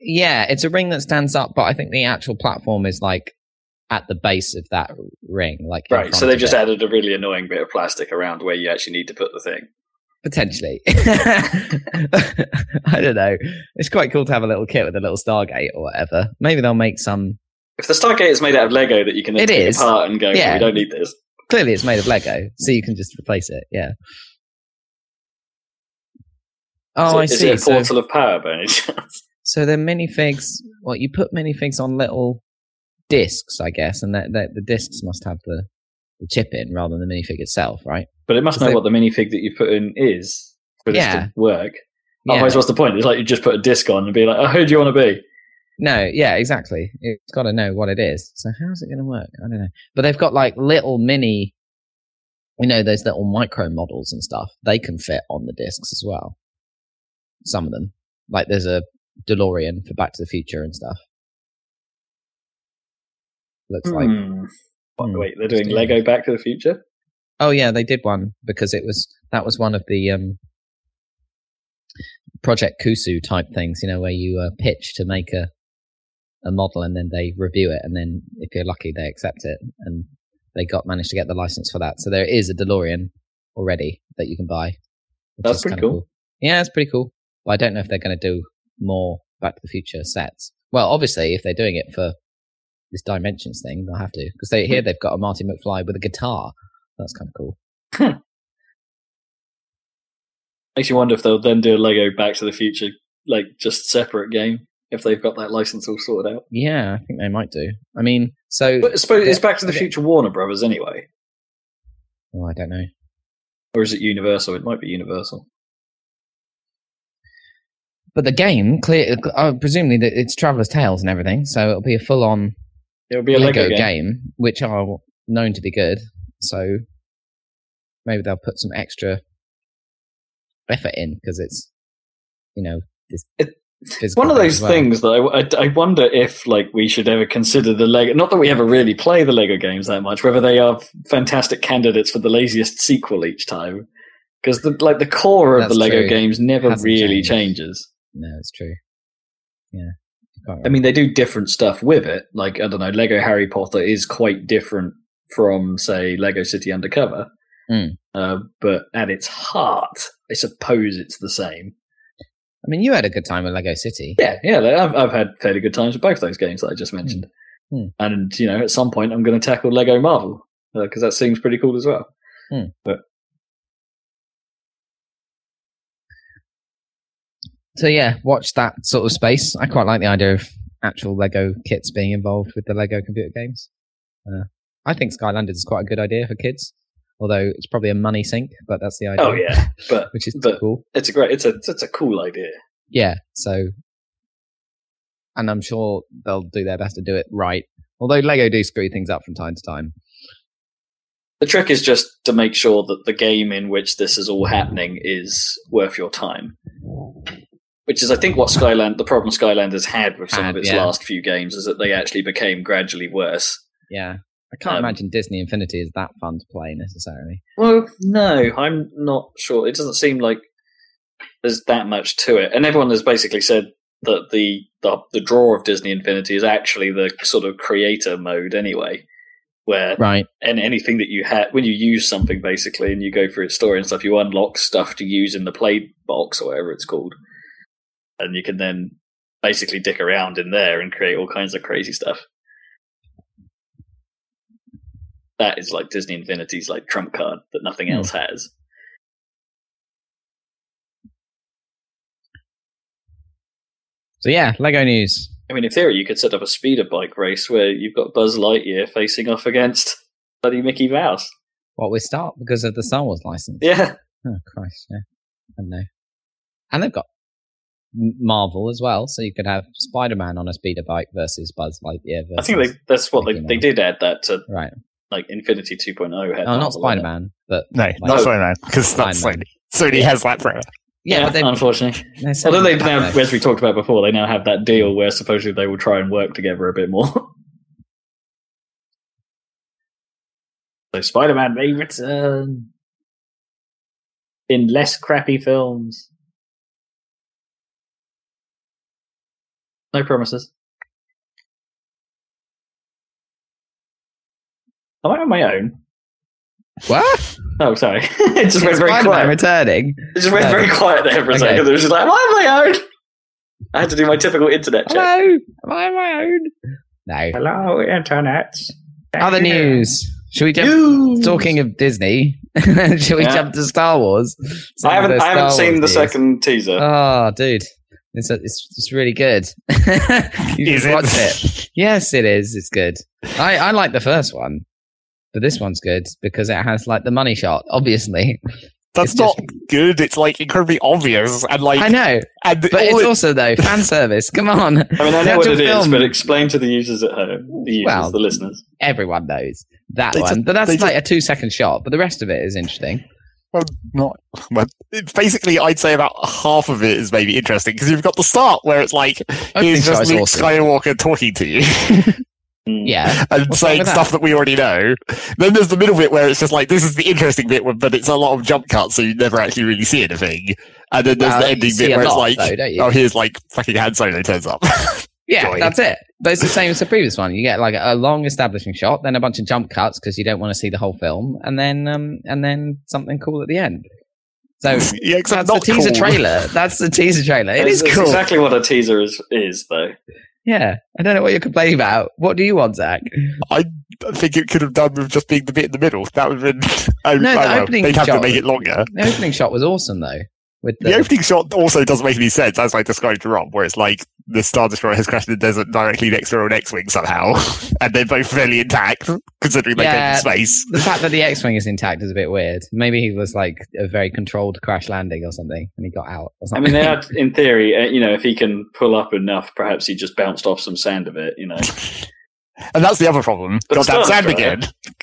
Yeah, it's a ring that stands up, but I think the actual platform is like at the base of that ring, like Right, so they just it. added a really annoying bit of plastic around where you actually need to put the thing. Potentially. I don't know. It's quite cool to have a little kit with a little Stargate or whatever. Maybe they'll make some. If the Stargate is made out of Lego that you can It take is. apart and go, oh, Yeah. we don't need this. Clearly, it's made of Lego, so you can just replace it. Yeah. Oh, I is it, see. Is it a So, portal of power by any chance? so they're minifigs. Well, you put minifigs on little discs, I guess, and that the discs must have the, the chip in rather than the minifig itself, right? But it must know they- what the minifig that you put in is for this Yeah. to work. Yeah. Otherwise, what's the point? It's like you just put a disc on and be like, oh, who do you want to be? No, yeah, exactly. It's got to know what it is. So how's it going to work? I don't know. But they've got like little mini, you know, those little micro models and stuff. They can fit on the discs as well. Some of them, like there's a DeLorean for Back to the Future and stuff. Looks like Hmm. Hmm. Wait, they're doing. Lego Back to the Future? Oh yeah, they did one because it was that was one of the um, Project Cuusoo type things, you know, where you uh, pitch to make a a model and then they review it, and then if you're lucky, they accept it, and they got managed to get the license for that. So there is a DeLorean already that you can buy. That's pretty kinda cool. Yeah, it's pretty cool. But I don't know if they're going to do more Back to the Future sets. Well, obviously, if they're doing it for this Dimensions thing, they'll have to because they here they've got a Marty McFly with a guitar. That's kind of cool. Makes you wonder if they'll then do a Lego Back to the Future, like just separate game, if they've got that license all sorted out. Yeah, I think they might do. I mean, so But I suppose it's Back to the Future Warner Brothers anyway. oh, I don't know. Or is it Universal? It might be Universal. But the game, clear, uh, presumably that it's Traveller's Tales and everything, so it'll be a full-on It'll be a Lego, Lego, game. game, which are known to be good. So maybe they'll put some extra effort in because it's, you know, this. It- One of those well. things that I, I, I wonder if like we should ever consider the Lego. Not that we ever really play the Lego games that much. Whether they are fantastic candidates for the laziest sequel each time, because the like the core of That's the Lego true. games never really changed. changes. No, it's true. Yeah. I mean, they do different stuff with it. Like I don't know, Lego Harry Potter is quite different from say Lego City Undercover. Mm. Uh, but at its heart, I suppose it's the same. I mean, you had a good time with Lego City. Yeah, yeah. I've I've had fairly good times with both those games that I just mentioned. Hmm. And you know, at some point, I'm going to tackle Lego Marvel because that seems pretty cool as well. Hmm. But So yeah, watch that sort of space. I quite like the idea of actual Lego kits being involved with the Lego computer games. Uh, I think Skylanders is quite a good idea for kids, although it's probably a money sink, but that's the idea. oh yeah, but which is but- cool. it's a great, it's a it's a cool idea. Yeah, so, and I'm sure they'll do their best to do it right. Although Lego do screw things up from time to time. The trick is just to make sure that the game in which this is all happening is worth your time. Which is, I think, what Skyland, the problem Skylanders had with some Had, of its yeah. last few games is that they actually became gradually worse. Yeah, I can't Um, imagine Disney Infinity is that fun to play necessarily. Well, no, I'm not sure. It doesn't seem like there's that much to it. And everyone has basically said that the, the the draw of Disney Infinity is actually the sort of creator mode anyway, where Right. and anything that you have when you use something basically and you go through its story and stuff, you unlock stuff to use in the play box or whatever it's called, and you can then basically dick around in there and create all kinds of crazy stuff. That is like Disney Infinity's like trump card that nothing Hmm. else has. So yeah, Lego news. I mean, in theory, you could set up a speeder bike race where you've got Buzz Lightyear facing off against bloody Mickey Mouse. What we start because of the Star Wars license. Yeah, Oh Christ, yeah. I don't know. And they've got Marvel as well, so you could have Spider-Man on a speeder bike versus Buzz Lightyear. Versus, I think they, that's what they, Mickey they Mouse. did add that to right. Like Infinity 2.0. Had No, not Marvel in it. Spider-Man, but No, Like- not Spider-Man, because that's Spider-Man. Sony. Sony has that forever. yeah, Yeah, but they, unfortunately. they said Although they've now, back, as we talked about before, they now have that deal where supposedly they will try and work together a bit more. so Spider-Man may return in less crappy films. No promises. Am I on my own? what? Oh, sorry. it just went very Spider-Man quiet. returning. It just went No. very quiet there for a Okay. second. It was just like, am I on my own? I had to do my typical internet check. Hello, am I on my own? No. Hello, internet. Other news. Should we jump? News. Talking of Disney, should we Yeah. jump to Star Wars? Some I haven't. I haven't Star seen Wars the news. second teaser. Oh, dude, it's it's, it's really good. you Is should it? watch it. Yes, it is. It's good. I I like the first one, but this one's good because it has like the money shot. Obviously, That's It's not just- good. It's like incredibly obvious and like I know, and but it's it- also though fan service. Come on, I mean, I know what actual it is, film- but explain to the users at home, the users, Well, the listeners. everyone knows that They one. just- but that's they like a two second shot. But the rest of it is interesting. well, not well, basically I'd say about half of it is maybe interesting because you've got the start where it's like Opening here's just is Luke awesome. Skywalker talking to you. Yeah, and What's saying with that? stuff that we already know. Then there's the middle bit where it's just like this is the interesting bit, but it's a lot of jump cuts, so you never actually really see anything. And then there's Well, the ending bit a where it's like, though, oh, here's like fucking Han Solo turns up. Yeah, Joy. that's it. But it's the same as the previous one. You get like a long establishing shot, then a bunch of jump cuts because you don't want to see the whole film, and then um and then something cool at the end. So yeah, except that's the not teaser cool. trailer. That's the teaser trailer. It That's- is that's cool. exactly what a teaser is, is though. Yeah, I don't know what you're complaining about. What do you want, Zach? I think it could have done with just being the bit in the middle. That would have been. Oh, No, the well, opening they'd have to make it longer. The opening shot was awesome though. With the, The opening shot also doesn't make any sense, as I described to Rob, where it's like the Star Destroyer has crashed in the desert directly next to an X-wing somehow, and they're both fairly intact, considering they came Yeah. in space. the fact that the X-wing is intact is a bit weird. Maybe he was like a very controlled crash landing or something, and he got out. Or I mean, they had, in theory, uh, you know, if he can pull up enough, perhaps he just bounced off some sand of it. You know, And that's the other problem. But Goddamn Star's sand again.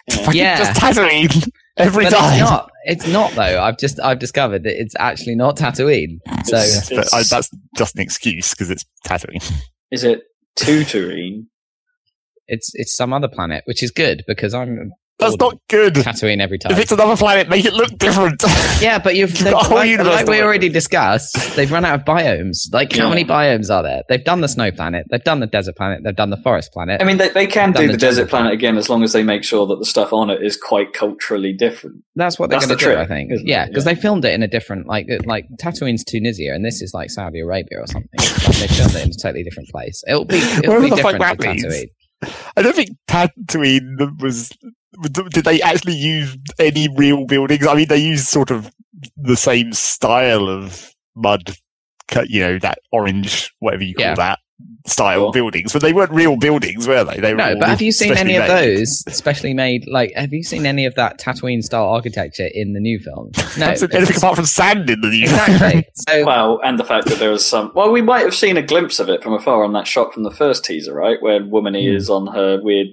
Yeah. Yeah. Just Tatooine every but time. it's not. It's not though. I've just I've discovered that it's actually not Tatooine. So It's- But I, that's just an excuse because it's Tatooine. Is it Tutorine? it's it's some other planet, which is good because I'm That's not good. of Tatooine every time. If it's another planet, make it look different. Yeah, but you've, You've got a whole like, universe like to we already discussed. They've run out of biomes. Like how many biomes are there? They've done the snow planet. They've done the desert planet. They've done the forest planet. I mean, they, they can do the the desert jungle. planet again as long as they make sure that the stuff on it is quite culturally different. That's what they're that's going to the do. trick, I think. Yeah, because Yeah. they filmed it in a different like it- like Tatooine's Tunisia, and this is like Saudi Arabia or something. Like, they filmed it in a totally different place. It'll be it'll Whatever be the fuck different that to means. Tatooine. I don't think Tatooine was. Did they actually use any real buildings? I mean, they used sort of the same style of mud, you know, that orange, whatever you call Yeah. that style Sure. of buildings, but they weren't real buildings, were they? They were No, but have you seen specially any of those specially made? Like, have you seen any of that Tatooine style architecture in the new film? No, anything apart from sand in the new. exactly. So Well, and the fact that there was some. Well, we might have seen a glimpse of it from afar on that shot from the first teaser, right? Where Womany Hmm. is on her weird,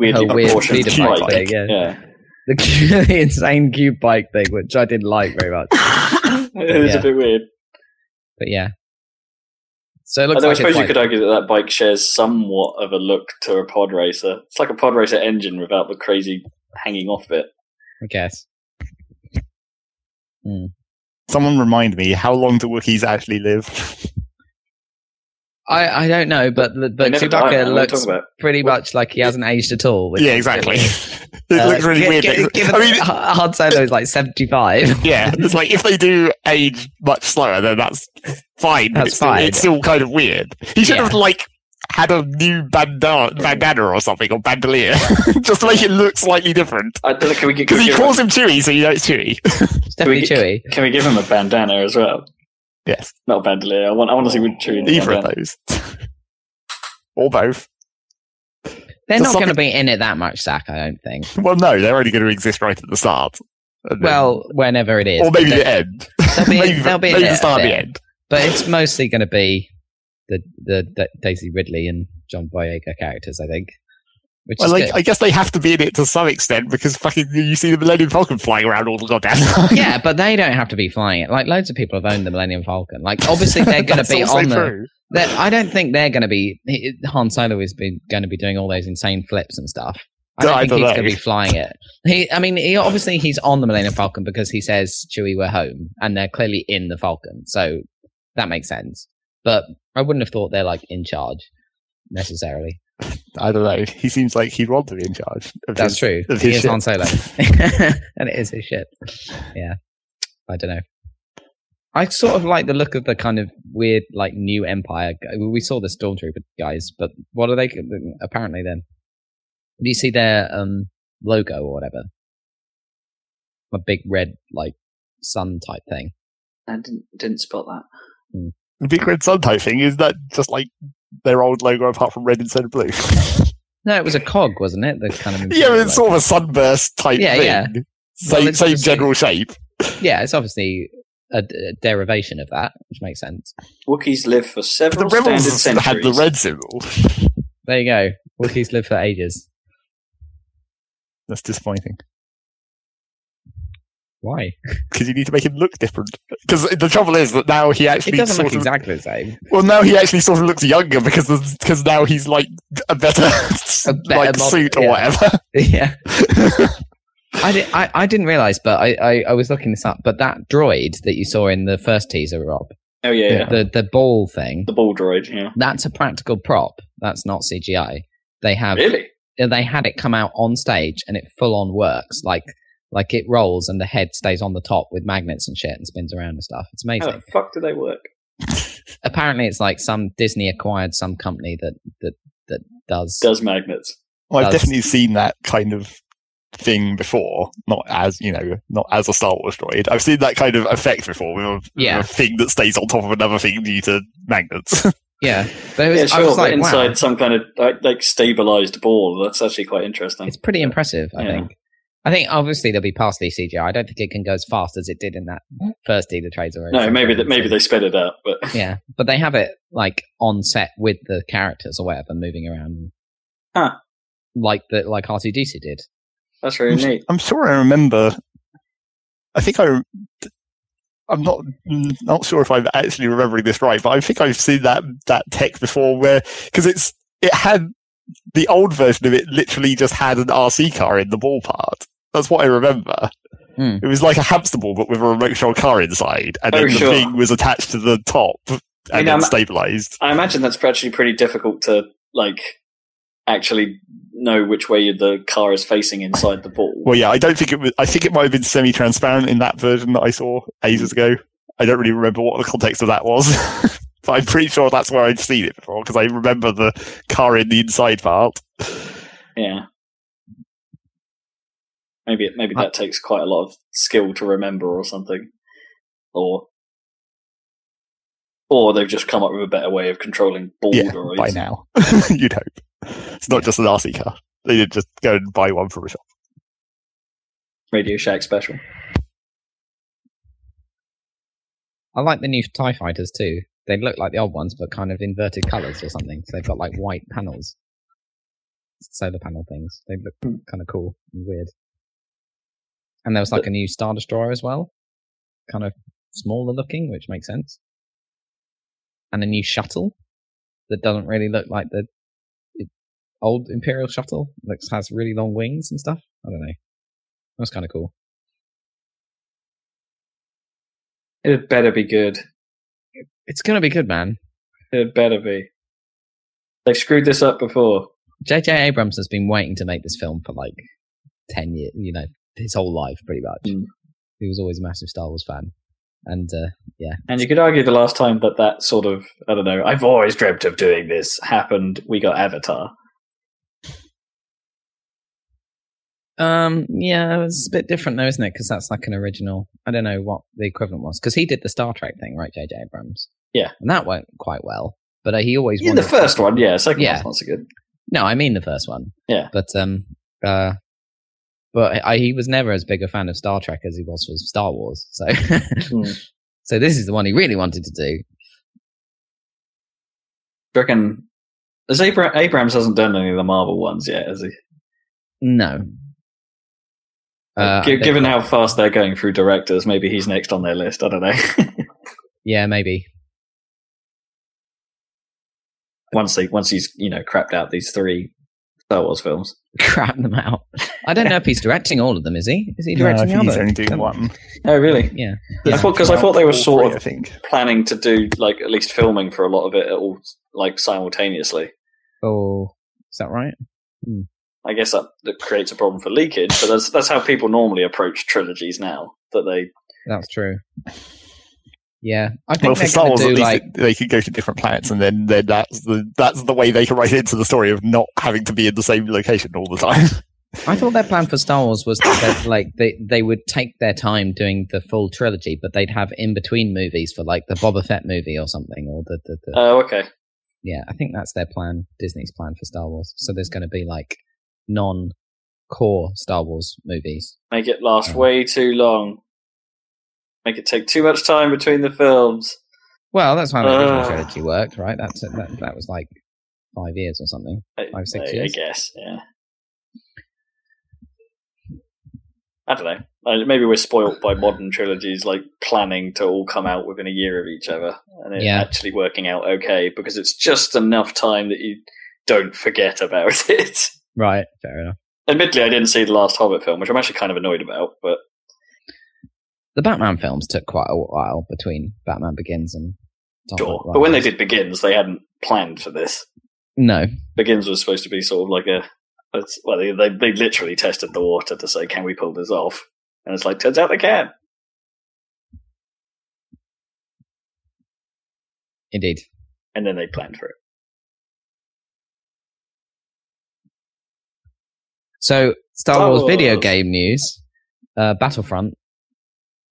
weirdly Her weird proportioned speeder bike bike. thing, yeah. yeah. the, the insane cube bike thing, which I didn't like very much. it was Yeah. a bit weird. But yeah. So it looks Although like I suppose you could argue that that bike shares somewhat of a look to a pod racer. It's like a pod racer engine without the crazy hanging off bit. I guess. Hmm. Someone remind me, how long do Wookiees actually live? I, I don't know, but the- but never. Chewbacca What looks pretty much like he hasn't aged at all. yeah, exactly. really- it uh, looks really gi- weird. gi- Given I mean, that Han Solo is like seventy-five. yeah, it's like if they do age much slower, then that's fine. but That's it's still, fine. It's still kind of weird. He should Yeah. have like had a new bandana, bandana or something, or bandolier, just to make it look slightly different. I don't know, can we get? Can Because he calls him, him Chewie, so you know it's Chewie. It's definitely Can we Chewie. can we give him a bandana as well? Yes, Not a bandolier. I want. I want to see what Chewie. in the either of those, or both. They're Just not going to be in it that much, Zach. I don't think. Well, no, they're only going to exist right at the start. And then- Well, whenever it is, or maybe the end. they'll be, maybe they'll be maybe the start a the end. but it's mostly going to be the, the the Daisy Ridley and John Boyega characters, I think. Which Well, is like. I guess they have to be in it to some extent because fucking you see the Millennium Falcon flying around all the goddamn time. yeah, but they don't have to be flying it. Like loads of people have owned the Millennium Falcon. Like obviously they're going to be on the. I don't think they're going to be. Han Solo is going to be doing all those insane flips and stuff. I don't I think don't he's know. going to be flying it. He, I mean, he obviously he's on the Millennium Falcon because he says Chewie we're home, and they're clearly in the Falcon, so that makes sense. But I wouldn't have thought they're like in charge necessarily. I don't know. He seems like he'd want to be in charge. Of That's his- true. of He his is ship. Han Solo, and it is his shit. Yeah, I don't know. I sort of like the look of the kind of weird, like new Empire. We saw the Stormtrooper guys, but what are they? Apparently, then do you see their um, logo or whatever? A big red, like sun type thing. I didn't didn't spot that. The big red sun type thing is that just like their old logo apart from red instead of blue. No, it was a cog, wasn't it? The kind of yeah, but it's sort of a sunburst type Yeah, thing. yeah. Same, Well, same general shape. yeah. It's obviously a derivation of that, which makes sense. Wookiees live for The several standard Rebels centuries. had the red symbol. There you go. Wookiees live for ages. That's disappointing Why? because you need to make him look different. Because the trouble is that now he actually it actually doesn't sort look of exactly the same. well now he actually sort of looks younger because because now he's like a better, A better like model, suit or yeah. whatever. yeah. I, did, I, I didn't realize, but I, I, I was looking this up. But that droid that you saw in the first teaser, Rob, Oh yeah, yeah. the the ball thing, the ball droid. Yeah. that's a practical prop. That's not CGI. They have Really? they had it come out on stage, and it full on works. Like like it rolls, and the head stays on the top with magnets and shit, and spins around and stuff. It's amazing. How the fuck do they work? Apparently, it's like some Disney acquired some company that that that does. Does magnets? Well, I've Does- definitely seen that kind of thing before, not as you know, not as a Star Wars droid. I've seen that kind of effect before with a, with Yeah. a thing that stays on top of another thing due to magnets. Yeah, but it was, Yeah, I sure. was like, inside wow, some kind of like, like stabilized ball. That's actually quite interesting. it's pretty impressive. I Yeah. think. I think obviously there'll be partially CGI. I don't think it can go as fast as it did in that hmm. first Dealer Trades. Or no, maybe that maybe they sped it up, but Yeah, but they have it like on set with the characters or whatever moving around. Huh. like the like R2D2 did. That's really neat. I'm sure I remember. I think I. I'm not not sure if I'm actually remembering this right, but I think I've seen that that tech before, where because it's it had the old version of it literally just had an RC car in the ball part. That's what I remember. Hmm. It was like a hamster ball, but with a remote control car inside, and Oh, then the sure. thing was attached to the top and mean, then stabilized. I imagine that's actually pretty difficult to like actually know which way the car is facing inside the ball. Well, yeah, I don't think it was. I think it might have been semi-transparent in that version that I saw ages ago. I don't really remember what the context of that was, but I'm pretty sure that's where I've seen it before because I remember the car in the inside part. Yeah. Maybe it, maybe I- that takes quite a lot of skill to remember or something, or or they've just come up with a better way of controlling ball Yeah, droids. by now, you'd hope. It's not just an RC car. They did just go and buy one from a shop. Radio Shack special. I like the new Tie Fighters too. They look like the old ones, but kind of inverted colors or something. So they've got like white panels, solar panel things. They look hmm. kind of cool and weird. And there was like a new Star Destroyer as well, kind of smaller looking, which makes sense. And a new shuttle that doesn't really look like the old Imperial shuttle. Looks has really long wings and stuff. I don't know. That's kind of cool. It better be good. It's gonna be good, man. It better be. They've screwed this up before. J.J. Abrams has been waiting to make this film for like 10 years, you know, his whole life pretty much. Mm. He was always a massive Star Wars fan. And uh, And you could argue the last time that that sort of, I don't know, I've always dreamt of doing this happened, we got Avatar. Um, yeah, was a bit different though, isn't it? Because that's like an original. I don't know what the equivalent was. Because he did the Star Trek thing, right, J.J. Abrams? Yeah. And that went quite well. But uh, he always Yeah, the first one, yeah. Second Yeah. one's not so good. No, I mean the first one. Yeah. But um, uh, but I, he was never as big a fan of Star Trek as he was for Star Wars. So, Hmm. so this is the one he really wanted to do. Do reckon as Abra- Abrams hasn't done any of the Marvel ones yet, has he? No. Uh, Gi- I given how fast they're going through directors, maybe he's next on their list. I don't know. yeah, maybe. once they once he's you know crapped out these three Star Wars films. crap them out. I don't know if he's directing all of them. Is he? Is he No, I directing think the he's only doing one. Oh really? Yeah. I thought because I thought they were sort three, of I think. planning to do like at least filming for a lot of it all like simultaneously. Oh, is that right? I guess that, that creates a problem for leakage, but that's that's how people normally approach trilogies now. That they That's true. Yeah, I think Well, for they're Star Wars, at least like they could go to different planets, and then, then that's the that's the way they can write into the story of not having to be in the same location all the time. I thought their plan for Star Wars was that like they they would take their time doing the full trilogy, but they'd have in between movies for like the Boba Fett movie or something, or the, the, the oh okay. yeah. I think that's their plan, Disney's plan for Star Wars. So there's going to be like non-core Star Wars movies. Make it last oh. way too long. Make it take too much time between the films. Well, that's how the original trilogy worked, right? That's that, that was like five years or something. Five, six I, years? I guess, yeah. I don't know. Maybe we're spoilt by modern trilogies, like planning to all come out within a year of each other, and it Yeah. actually working out okay because it's just enough time that you don't forget about it. Right, fair enough. Admittedly, I didn't see the last Hobbit film, which I'm actually kind of annoyed about. But The Batman films took quite a while between Batman Begins and sure. But when they did Begins, they hadn't planned for this. no, Begins was supposed to be sort of like a, it's, well, they, they they literally tested the water to say, can we pull this off? And it's like, turns out they can. indeed. And then they planned for it. So, Star, Star Wars, video game news, uh, Battlefront.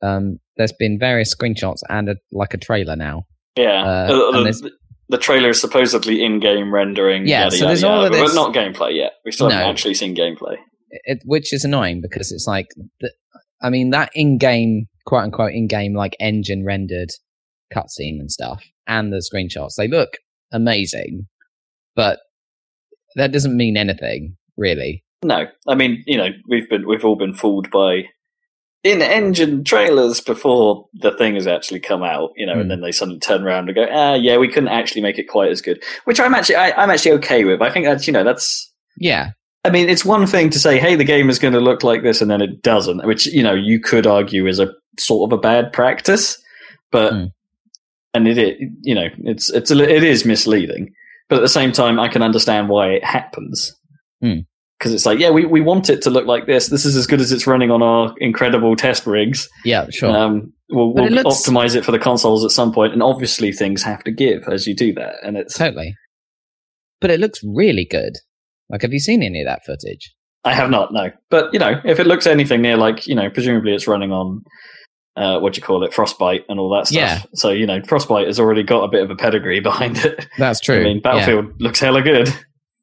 Um, there's been various screenshots and a, like a trailer now. Yeah, Uh, Uh, the, the, the trailer is supposedly in-game rendering. Yeah, yada, so there's yada, all yada, of this- but not gameplay yet. We still haven't actually seen gameplay. It, which is annoying because it's like, the, I mean, that in-game, quote unquote, in-game like engine rendered cutscene and stuff, and the screenshots, they look amazing, but that doesn't mean anything. really. No, I mean, you know, we've been we've all been fooled by in-engine trailers before the thing has actually come out, you know, Hmm. and then they suddenly turn around and go, ah, yeah, we couldn't actually make it quite as good, which I'm actually I, I'm actually okay with. I think that's you know that's Yeah, I mean, it's one thing to say, "Hey, the game is going to look like this," and then it doesn't, which you know you could argue is a sort of a bad practice, but Hmm. and it, it you know it's it's a, it is misleading, but at the same time, I can understand why it happens Hmm. Because it's like, yeah, we we want it to look like this. This is as good as it's running on our incredible test rigs. yeah, sure. Um, we'll, we'll it looks- optimize it for the consoles at some point, and obviously things have to give as you do that, and it's totally. But it looks really good. Like, have you seen any of that footage? I have not, no. But you know, if it looks anything near like you know, presumably it's running on uh, what do you call it, frostbite and all that stuff. Yeah. So you know, frostbite has already got a bit of a pedigree behind it. That's true. I mean, Yeah, Battlefield looks hella good.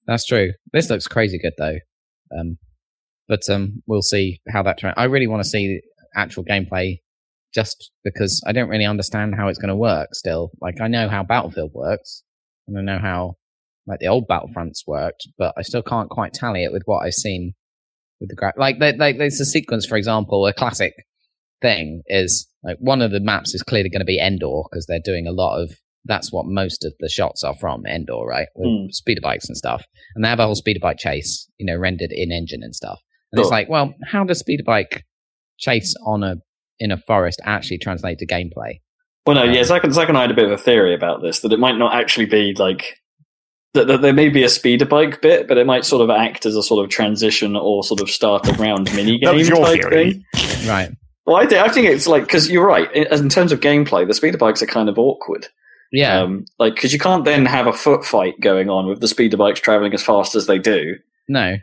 That's true. This looks crazy good though. Um, but um, we'll see how that. Tra- I really want to see actual gameplay, just because I don't really understand how it's going to work. Still, like I know how Battlefield works, and I know how like the old Battlefronts worked, but I still can't quite tally it with what I've seen with the gra- like. There, like there's a sequence, for example, a classic thing is like one of the maps is clearly going to be Endor because they're doing a lot of. That's what most of the shots are from Endor, right? With Mm. speeder bikes and stuff, and they have a whole speeder bike chase, you know, rendered in engine and stuff. And it's like, well, how does speeder bike chase on a in a forest actually translate to gameplay? Well, no, Um, yeah, Zach and, Zach and I had a bit of a theory about this that it might not actually be like that, that there may be a speeder bike bit, but it might sort of act as a sort of transition or sort of start a round mini game was your type theory. thing. Right. Well, I, think I think it's like because you're right in, in terms of gameplay, the speeder bikes are kind of awkward. Yeah. Um, like, because you can't then have a foot fight going on with the speeder bikes traveling as fast as they do no.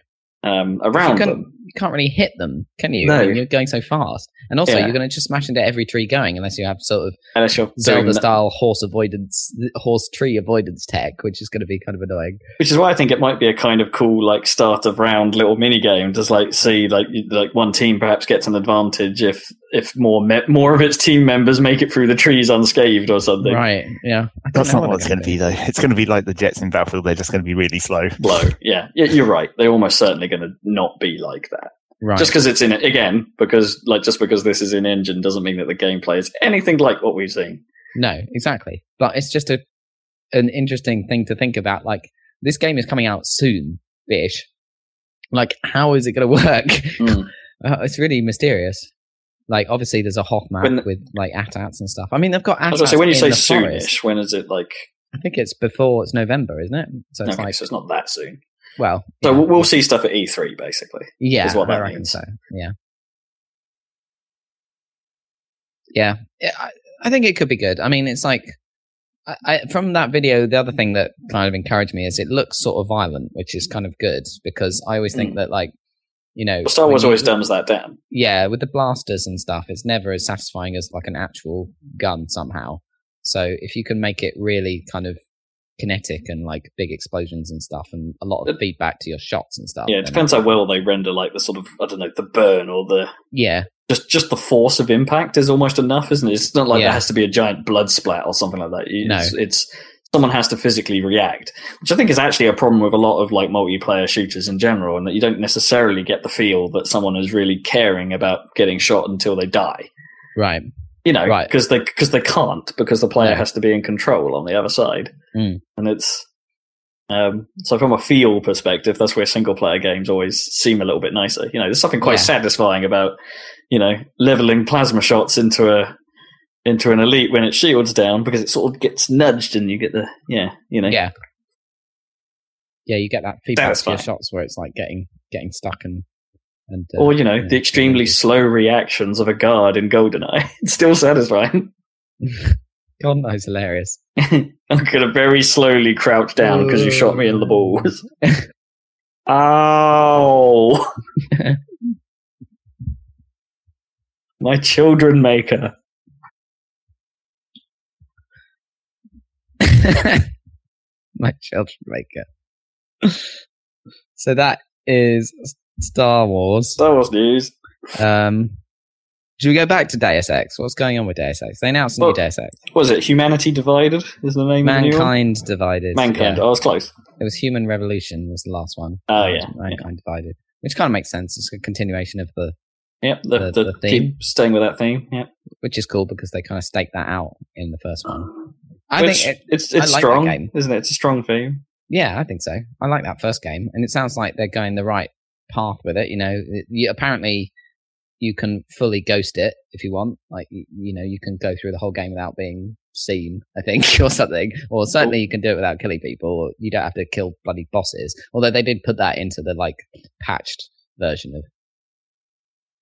um, around you, them. you can't really hit them, can you? No. I mean, you're going so fast, and also Yeah. you're going to just smash into every tree going, unless you have sort of Unless you're Zelda-style horse avoidance, horse tree avoidance tech, which is going to be kind of annoying. Which is why I think it might be a kind of cool, like, start of round little mini game. Just like see, like, like one team perhaps gets an advantage if if more me- more of its team members make it through the trees unscathed or something. Right? Yeah. That's not what they're it's going to be, though. It's going to be like the Jets in Battlefield. They're just going to be really slow. Low, yeah, yeah, you're right. They're almost certainly going to not be like that. Right. Just because it's in it again, because like just because this is in engine doesn't mean that the gameplay is anything like what we've seen. No, exactly. But it's just a an interesting thing to think about. Like this game is coming out soon, ish. Like, how is it going to work? Mm. Uh, it's really mysterious. Like, obviously, there's a Hoth map When- with like AT-ATs and stuff. I mean, they've got I was gonna say when you say the soonish, when is it like? I think it's before it's November, isn't it? So it's Okay, like, so it's not that soon. well, So yeah, we'll, see stuff at E3 basically. yeah, is what I that reckon means. so. Yeah, yeah. Yeah, I, I think it could be good. I mean, it's like I, I, from that video. The other thing that kind of encouraged me is it looks sort of violent, which is kind of good because I always think Mm. that like you know Well, Star Wars always dumbs that down. yeah, with the blasters and stuff, it's never as satisfying as like an actual gun somehow. So if you can make it really kind of kinetic and like big explosions and stuff, and a lot of feedback to your shots and stuff. Yeah, it depends how well they render like the sort of I don't know the burn or the Yeah, just just the force of impact is almost enough, isn't it? It's not like Yeah. there has to be a giant blood splat or something like that. It's, No. it's someone has to physically react, which I think is actually a problem with a lot of like multiplayer shooters in general, and that you don't necessarily get the feel that someone is really caring about getting shot until they die. right. You know, Right. because they because they can't because the player No. has to be in control on the other side, Mm. and it's. Um, so from a feel perspective, that's where single player games always seem a little bit nicer. You know, there's something quite Yeah. satisfying about, you know, leveling plasma shots into a into an elite when it shields down because it sort of gets nudged and you get the yeah, you know. Yeah. Yeah, you get that feedback That's to your shots where it's like getting getting stuck and and uh, Or you know, yeah, the extremely yeah. slow reactions of a guard in Goldeneye. It's still satisfying. God knows, hilarious. I'm gonna very slowly crouch down because you shot me in the balls. Ow! My children maker. My children make it. so that is Star Wars. Star Wars news. Um, should we go back to Deus Ex? What's going on with Deus Ex? They announced a new Well, Deus Ex. What is it? Humanity Divided is the name of the? Mankind divided. Mankind. Yeah. Oh, I was close. It was Human Revolution was the last one. Oh, yeah, Mankind Divided, which kind of makes sense. It's a continuation of the, Yep, the, The- the, the theme. keep staying with that theme. Yeah, which is cool because they kind of stake that out in the first one. I Which, think, it, it's it's like strong, game. isn't it? It's a strong theme. yeah, I think so. I like that first game, and it sounds like they're going the right path with it. You know, it, you, apparently you can fully ghost it if you want. Like, you, you know, you can go through the whole game without being seen, I think, or something. Or certainly you can do it without killing people. Or you don't have to kill bloody bosses. Although they did put that into the like patched version of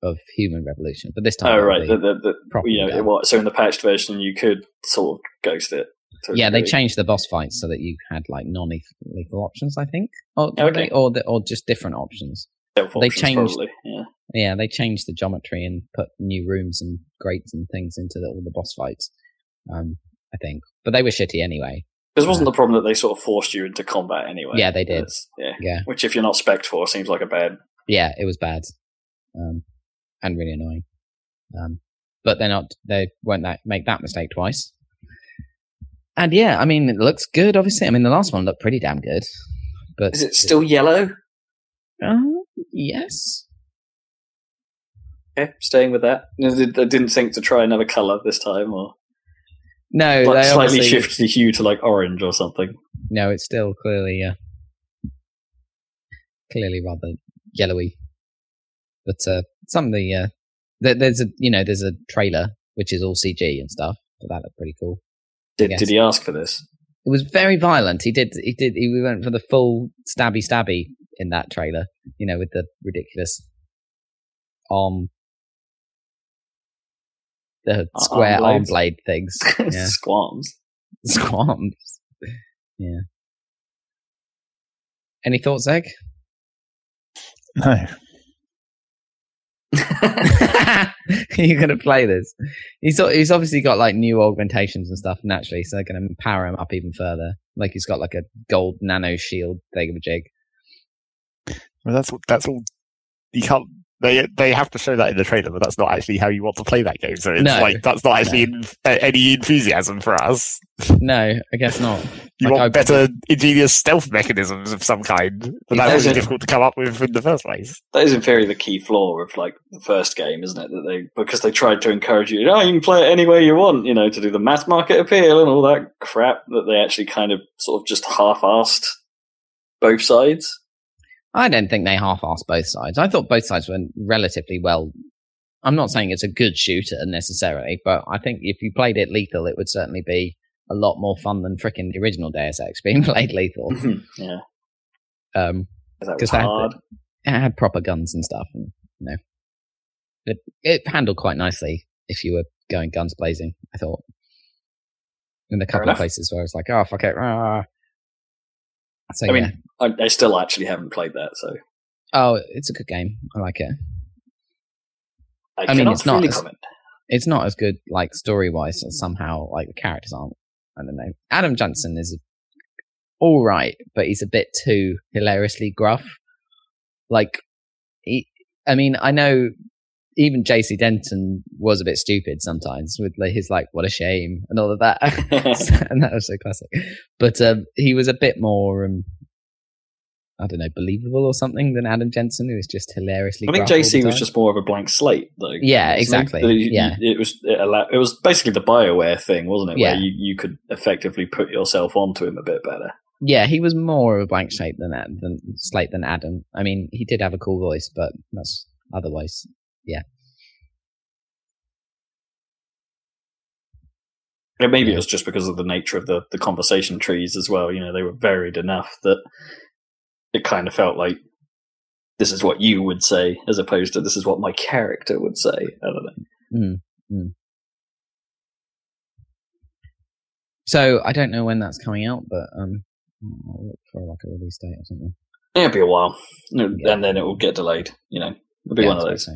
of Human Revolution, but this time, Oh right, the, the, the, you know, done. it was, so in the patched version you could sort of ghost it. yeah, they changed the boss fights so that you had like non-lethal options, I think, or Okay. or the, or just different options. They changed- Probably. Yeah. Yeah, they changed the geometry and put new rooms and grates and things into the, all the boss fights. Um, I think, but they were shitty anyway. Because wasn't the problem that they sort of forced you into combat anyway? Yeah, they did. That's- Yeah. Yeah, Which, if you're not spec for, seems like a bad. yeah, it was bad, um, and really annoying. Um, but they're not. They won't that, make that mistake twice. And yeah, I mean, it looks good. Obviously, I mean, the last one looked pretty damn good. But Is it still yellow? Uh, yes. Okay, staying with that. They didn't think to try another color this time, or No, like they slightly shift the hue to like orange or something. No, it's still clearly, uh, clearly rather yellowy. But uh, some of the uh, there, there's a you know there's a trailer which is all CG and stuff. So that looked pretty cool. Did Did he ask for this? It was very violent. He did he did he went for the full stabby stabby in that trailer. You know with the ridiculous arm. The Arm square arm blades? blade things. Yeah. Squams. Squams. Yeah. Any thoughts, Egg? No. You're gonna play this. He's he's obviously got like new augmentations and stuff naturally, so they're gonna power him up even further. Like he's got like a gold nano shield thing thingamajig. Well, that's that's all. You can't. They they have to show that in the trailer, but that's not actually how you want to play that game. So it's No. like that's not actually in, uh, any enthusiasm for us. No, I guess not. You Like, want I- better ingenious stealth mechanisms of some kind, but that was difficult to come up with in the first place. That is in theory the key flaw of like the first game, isn't it? That they because they tried to encourage you, oh, you can play it any way you want, you know, to do the mass market appeal and all that crap. That they actually kind of sort of just half-assed both sides. I don't think they half-assed both sides. I thought both sides were relatively well. I'm not saying it's a good shooter necessarily, but I think if you played it lethal, it would certainly be a lot more fun than frickin' the original Deus Ex being played lethal. yeah, Um, that 'Cause was that- hard. it had proper guns and stuff, and you know, it it handled quite nicely if you were going guns blazing. I thought in a couple of places where I was like, oh fuck it, rah. So I mean, yeah, I, I still actually haven't played that, so oh, it's a good game. I like it. I, I mean, it's not as-. It's not as good like story wise, somehow like the characters aren't. I don't know. Adam Jensen is all right, but he's a bit too hilariously gruff. Like, he, I mean, I know even JC Denton was a bit stupid sometimes with like, his like, what a shame and all of that. and that was so classic. But um, he was a bit more, um, I don't know, believable or something than Adam Jensen, who was just hilariously. I think gruff all the JC was just more of a blank slate, though. Yeah, exactly. That Yeah. it was it, allowed, it was basically the Bioware thing, wasn't it? Yeah. Where you, you could effectively put yourself onto him a bit better. Yeah, he was more of a blank slate than than slate than Adam. I mean, he did have a cool voice, but that's otherwise, yeah. And maybe it was just because of the nature of the, the conversation trees as well. You know, they were varied enough that it kind of felt like this is what you would say, as opposed to this is what my character would say. I don't know. Mm, So I don't know when that's coming out, but um, I'll look for like a release date or something. It'll be a while, Yeah. and then it will get delayed. You know, it'll be Yeah, one of those. so.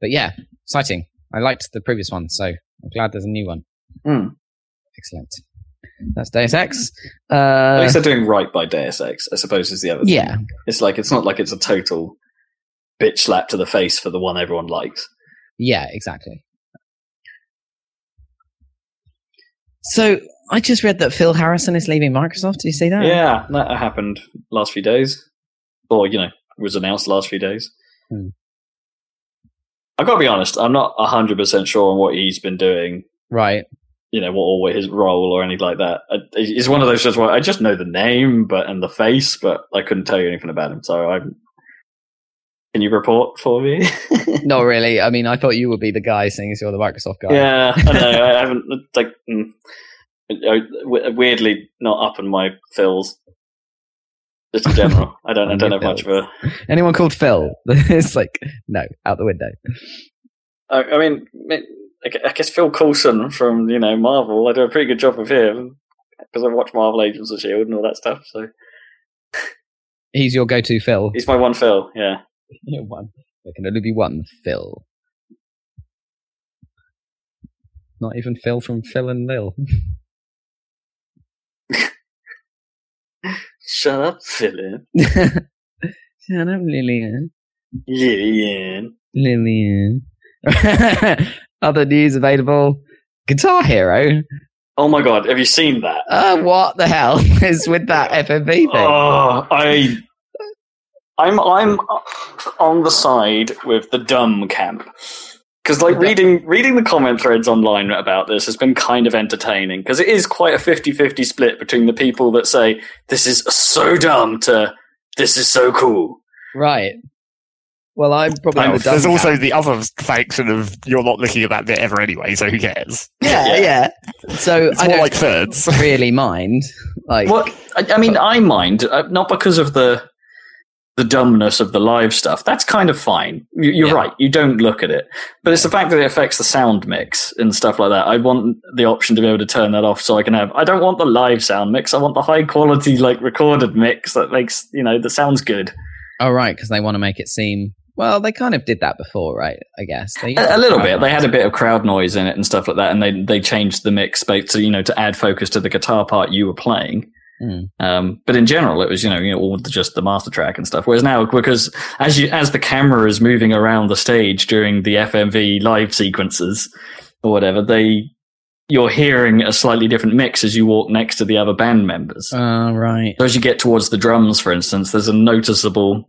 But yeah, exciting. I liked the previous one, so I'm glad there's a new one. Mm. Excellent. That's Deus Ex. At Uh, least they're doing right by Deus Ex, I suppose, is the other thing. yeah, It's like it's not like it's a total bitch slap to the face for the one everyone likes. Yeah, exactly. So I just read that Phil Harrison is leaving Microsoft. Did you see that? Yeah, that happened last few days, or you know, was announced last few days. Hmm. I've got to be honest. I'm not hundred percent sure on what he's been doing. Right. You know, what or his role or anything like that. I- He's one of those just where I just know the name, but and the face, but I couldn't tell you anything about him. So I'm. Can you report for me? Not really. I mean, I thought you would be the guy, seeing as you're the Microsoft guy. Yeah, I know. I haven't like mm, weirdly not up in my fills. Just in general, I don't. I don't have much of a. Anyone called Phil? it's like no, out the window. I, I mean, I guess Phil Coulson from you know Marvel. I do a pretty good job of him because I watch Marvel Agents of Shield and all that stuff. So He's your go-to Phil. he's my one Phil. Yeah, Yeah, one. There can only be one Phil. Not even Phil from Phil and Lil. shut up, Philip. Shut up, Lillian. Lillian. Lillian. Other news available. Guitar Hero. Oh my god, have you seen that? Uh, what the hell is with that FMV thing? Oh, I, I'm I'm on the side with the dumb camp because like reading reading the comment threads online about this has been kind of entertaining because it is quite a 50-50 split between the people that say this is so dumb to this is so cool. Right. Well, I'm probably Well, the dumb there's also the other faction of you're not looking at that bit ever anyway, so who cares? yeah, yeah. So It's I more don't like thirds. really mind. Like, Well, I, I mean, I mind uh, not because of the the dumbness of the live stuff. That's kind of fine. You, you're Yeah. right. You don't look at it, but it's the fact that it affects the sound mix and stuff like that. I want the option to be able to turn that off so I can have. I don't want the live sound mix. I want the high quality, like recorded mix that makes you know that sounds good. oh right, because they want to make it seem. Well, they kind of did that before, right? I guess they A, a little bit. and- They had a bit of crowd noise in it and stuff like that, and they they changed the mix to you know to add focus to the guitar part you were playing. Mm. Um, but in general, it was you know you know all the, just the master track and stuff. Whereas now, because as you as the camera is moving around the stage during the FMV live sequences or whatever, they you're hearing a slightly different mix as you walk next to the other band members. Oh right. So as you get towards the drums, for instance, there's a noticeable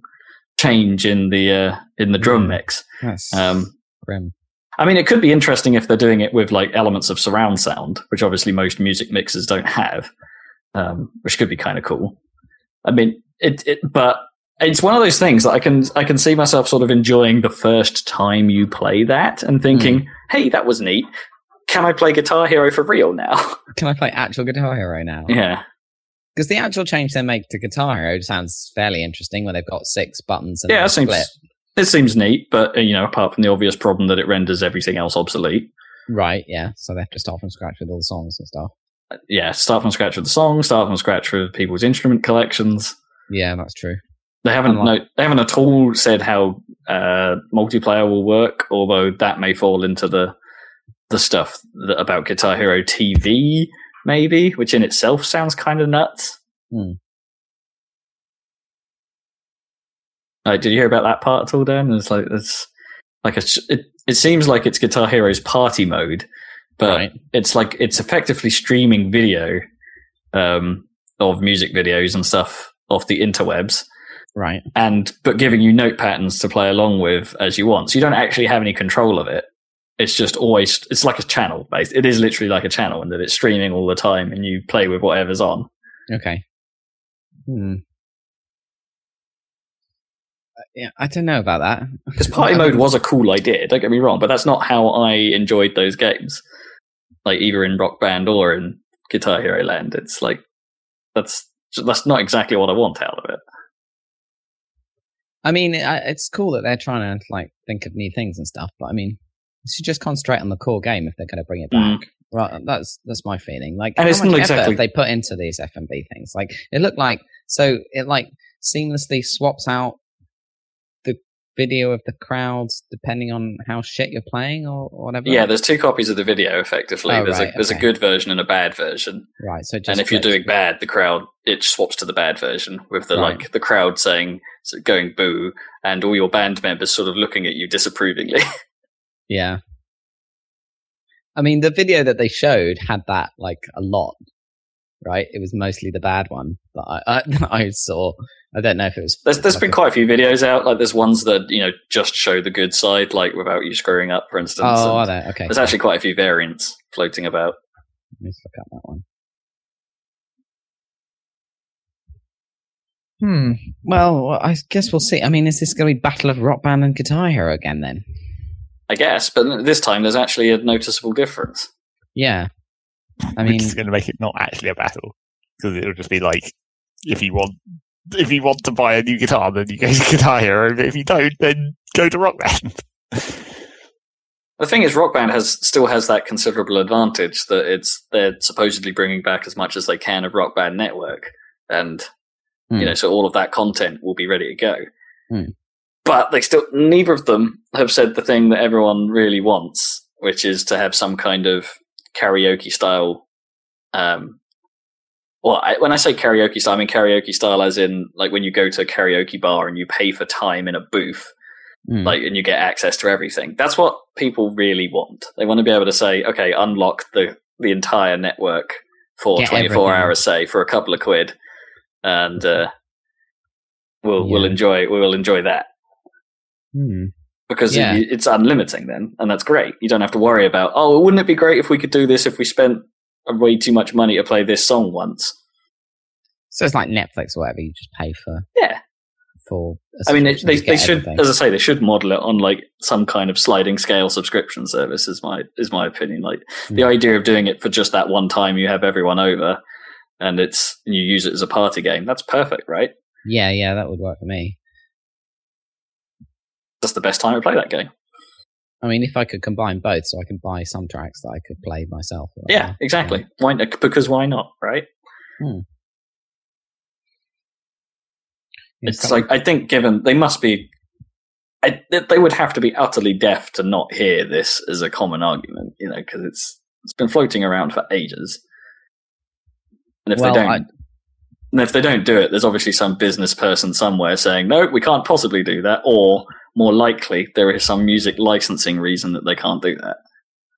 change in the uh, in the drum Mm. mix. That's Um, grim. I mean, it could be interesting if they're doing it with like elements of surround sound, which obviously most music mixers don't have, um, which could be kind of cool. I mean, it, it, but it's one of those things that I can I can see myself sort of enjoying the first time you play that and thinking, "Hey, that was neat. Can I play Guitar Hero for real now?" Can I play actual Guitar Hero now? yeah, Because the actual change they make to Guitar Hero sounds fairly interesting, where they've got six buttons and yeah, it seems split. it seems neat, but uh, you know, apart from the obvious problem that it renders everything else obsolete. Right. Yeah. So they have to start from scratch with all the songs and stuff. Yeah, start from scratch with the song, start from scratch with people's instrument collections. Yeah, that's true. They haven't Unlike- no, they haven't at all said how uh, multiplayer will work, although that may fall into the the stuff that, about Guitar Hero TV, maybe, which in itself sounds kind of nuts. Hmm. Like, did you hear about that part at all, Dan? It's like it's like a, it. It seems like it's Guitar Hero's party mode, but right. it's like it's effectively streaming video um, of music videos and stuff off the interwebs Right. and but giving you note patterns to play along with as you want. So you don't actually have any control of it. It's just always it's like a channel based. It is literally like a channel in that it's streaming all the time and you play with whatever's on. Okay. Hmm. Yeah, I don't know about that. Because party mode was a cool idea, don't get me wrong, but that's not how I enjoyed those games. Like either in Rock Band or in Guitar Hero Land. It's like that's that's not exactly what I want out of it. I mean, it's cool that they're trying to like think of new things and stuff, but I mean, you should just concentrate on the core game if they're going to bring it Mm. back. Right, that's that's my feeling. Like, And how it's much not effort exactly- they put into these FMV things? Like, it looked like so it like seamlessly swaps out video of the crowds depending on how shit you're playing or, whatever. Yeah, there's two copies of the video effectively. Oh, there's right, a there's okay. a good version and a bad version. right. So just and if you're doing bad, the crowd it swaps to the bad version with the Right. like the crowd saying going boo, and all your band members sort of looking at you disapprovingly. yeah, I mean, the video that they showed had that like a lot, right? It was mostly the bad one that I I, I saw. I don't know if it was. There's there's like been a- quite a few videos out. Like there's ones that you know just show the good side, like without you screwing up, for instance. Oh, are there? Okay. there's actually quite a few variants floating about. Let's look at that one. Hmm. Well, I guess we'll see. I mean, is this going to be Battle of Rock Band and Guitar Hero again then? I guess, but this time there's actually a noticeable difference. Yeah. I which mean, is going to make it not actually a battle because it'll just be like if you want if you want to buy a new guitar, then you go to Guitar Hero. But if you don't, then go to Rock Band. The thing is, Rock Band has still has that considerable advantage that it's they're supposedly bringing back as much as they can of Rock Band Network, and Hmm. you know, so all of that content will be ready to go. Hmm. But they still, neither of them have said the thing that everyone really wants, which is to have some kind of karaoke style. Um, well, I, when I say karaoke style, I mean karaoke style as in like when you go to a karaoke bar and you pay for time in a booth hmm. like and you get access to everything that's what people really want they want to be able to say okay unlock the the entire network for Get 24 everything. hours say for a couple of quid and uh we'll we'll enjoy we will enjoy that Hmm. because Yeah. it, it's unlimiting then and that's great you don't have to worry about oh wouldn't it be great if we could do this if we spent way too much money to play this song once So it's like Netflix or whatever. You just pay for. Yeah. For. a I mean, they, they, they should, everything. as I say, they should model it on like some kind of sliding scale subscription service. Is my is my opinion. Like the Hmm. idea of doing it for just that one time you have everyone over, and it's and you use it as a party game. That's perfect, right? Yeah, yeah, that would work for me. That's the best time to play that game. I mean, if I could combine both, so I can buy some tracks that I could play myself. or Yeah, exactly. Why? not- Because why not? Right? Yeah, It's like I think given they must be. I, they- they would have to be utterly deaf to not hear this as a common argument, you know, because it's it's been floating around for ages. And if well, they don't, I, And if they don't do it, there's obviously some business person somewhere saying, no, we can't possibly do that. Or more likely, there is some music licensing reason that they can't do that.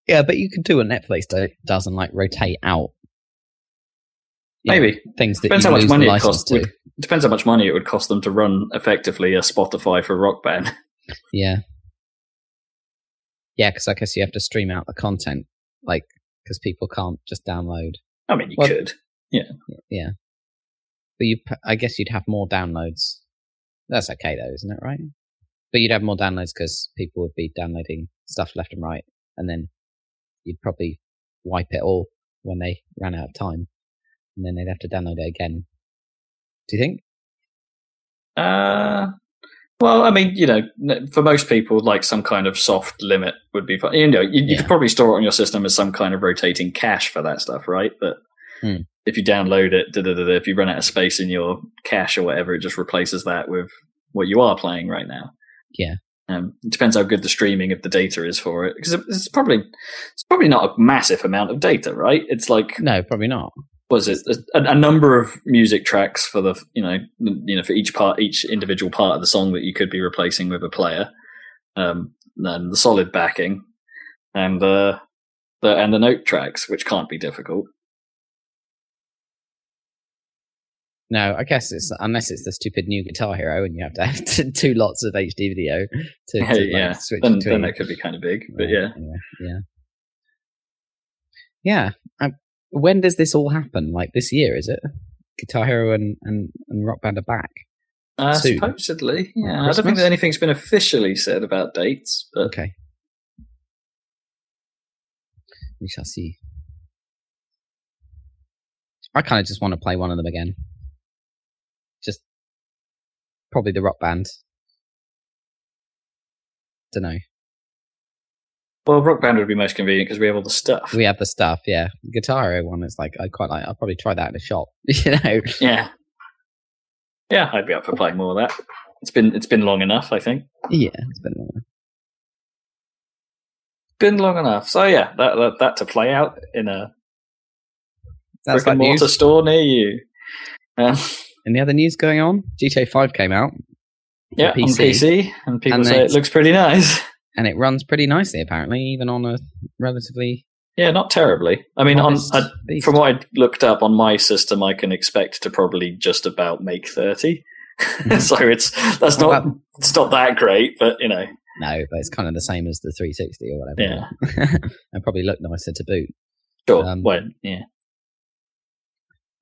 yeah, but you could do what Netflix do, does and like rotate out. you know, Maybe. things that Depends you how much money it costs. to. Depends how much money it would cost them to run effectively a Spotify for Rock Band. Yeah. Yeah, because I guess you have to stream out the content, like because people can't just download. I mean, you Well- could. Yeah, yeah, but you, I guess you'd have more downloads. That's okay though, isn't it? Right? But you'd have more downloads because people would be downloading stuff left and right, and then you'd probably wipe it all when they ran out of time, and then they'd have to download it again. Do you think? Uh, well, I mean, you know, for most people, like some kind of soft limit would be fine. You know, you, you Yeah. could probably store it on your system as some kind of rotating cache for that stuff, right? But Hmm. if you download it, da, da, da, da, if you run out of space in your cache or whatever, it just replaces that with what you are playing right now. Yeah. Um, it depends how good the streaming of the data is for it, because it's probably it's probably not a massive amount of data, right? It's like No, probably not. was it a, a number of music tracks for the you know you know for each part each individual part of the song that you could be replacing with a player um and the solid backing and the and the note tracks which can't be difficult No, I guess it's unless it's the stupid new Guitar Hero, and you have to have t- two lots of HD video to, to like, yeah switch then, between. then that could be kind of big but yeah Anyway, yeah, yeah. I, when does this all happen? Like this year, is it? Guitar Hero and and, and Rock Band are back. uh, Soon. supposedly yeah i don't think that anything's been officially said about dates but Okay. We shall see. I kind of just want to play one of them again. Probably the Rock Band. Don't know. well rock band would be most convenient because we have all the stuff We have the stuff, yeah. Guitar one is like I quite like. I'll probably try that in a shop. You know. yeah yeah i'd be up for playing more of that it's been it's been long enough i think Yeah, it's been a while. been long enough. So yeah, that that, that to play out in a That's brick and mortar news. store near you. Um, Any other news going on? GTA Five came out. yeah, on PC, and people And say it looks pretty nice. and it runs pretty nicely apparently, even on a relatively Yeah, not terribly. I mean, on from what I looked up on my system, I can expect to probably just about make thirty. so it's that's not that- it's not that great, but you know, no, but it's kind of the same as the 360 or whatever. yeah, and probably look nicer to boot. sure. Um, well, yeah,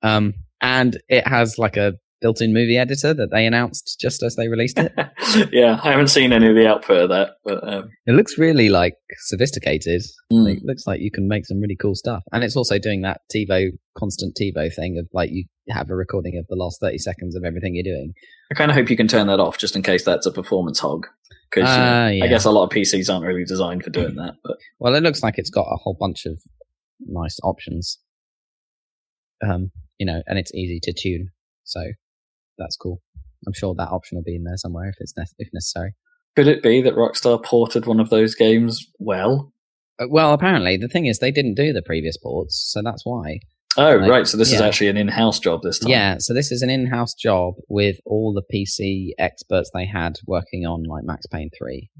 Um, and it has like a built-in movie editor that they announced just as they released it. yeah. I haven't seen any of the output of that, but um, It looks really like sophisticated. mm, It looks like you can make some really cool stuff, and it's also doing that TiVo constant TiVo thing of like you have a recording of the last thirty seconds of everything you're doing. I kind of hope you can turn that off just in case that's a performance hog. Because Ah, yeah. I guess a lot of PCs aren't really designed for doing that. But Well, it looks like it's got a whole bunch of nice options. Um, you know, and it's easy to tune, so that's cool. I'm sure that option will be in there somewhere if it's ne- if necessary. could it be that Rockstar ported one of those games well? Uh, well, apparently the thing is they didn't do the previous ports, so that's why. Oh, Like, right. So this is actually an in-house job this time. Yeah, so this is an in-house job with all the PC experts they had working on like Max Payne three.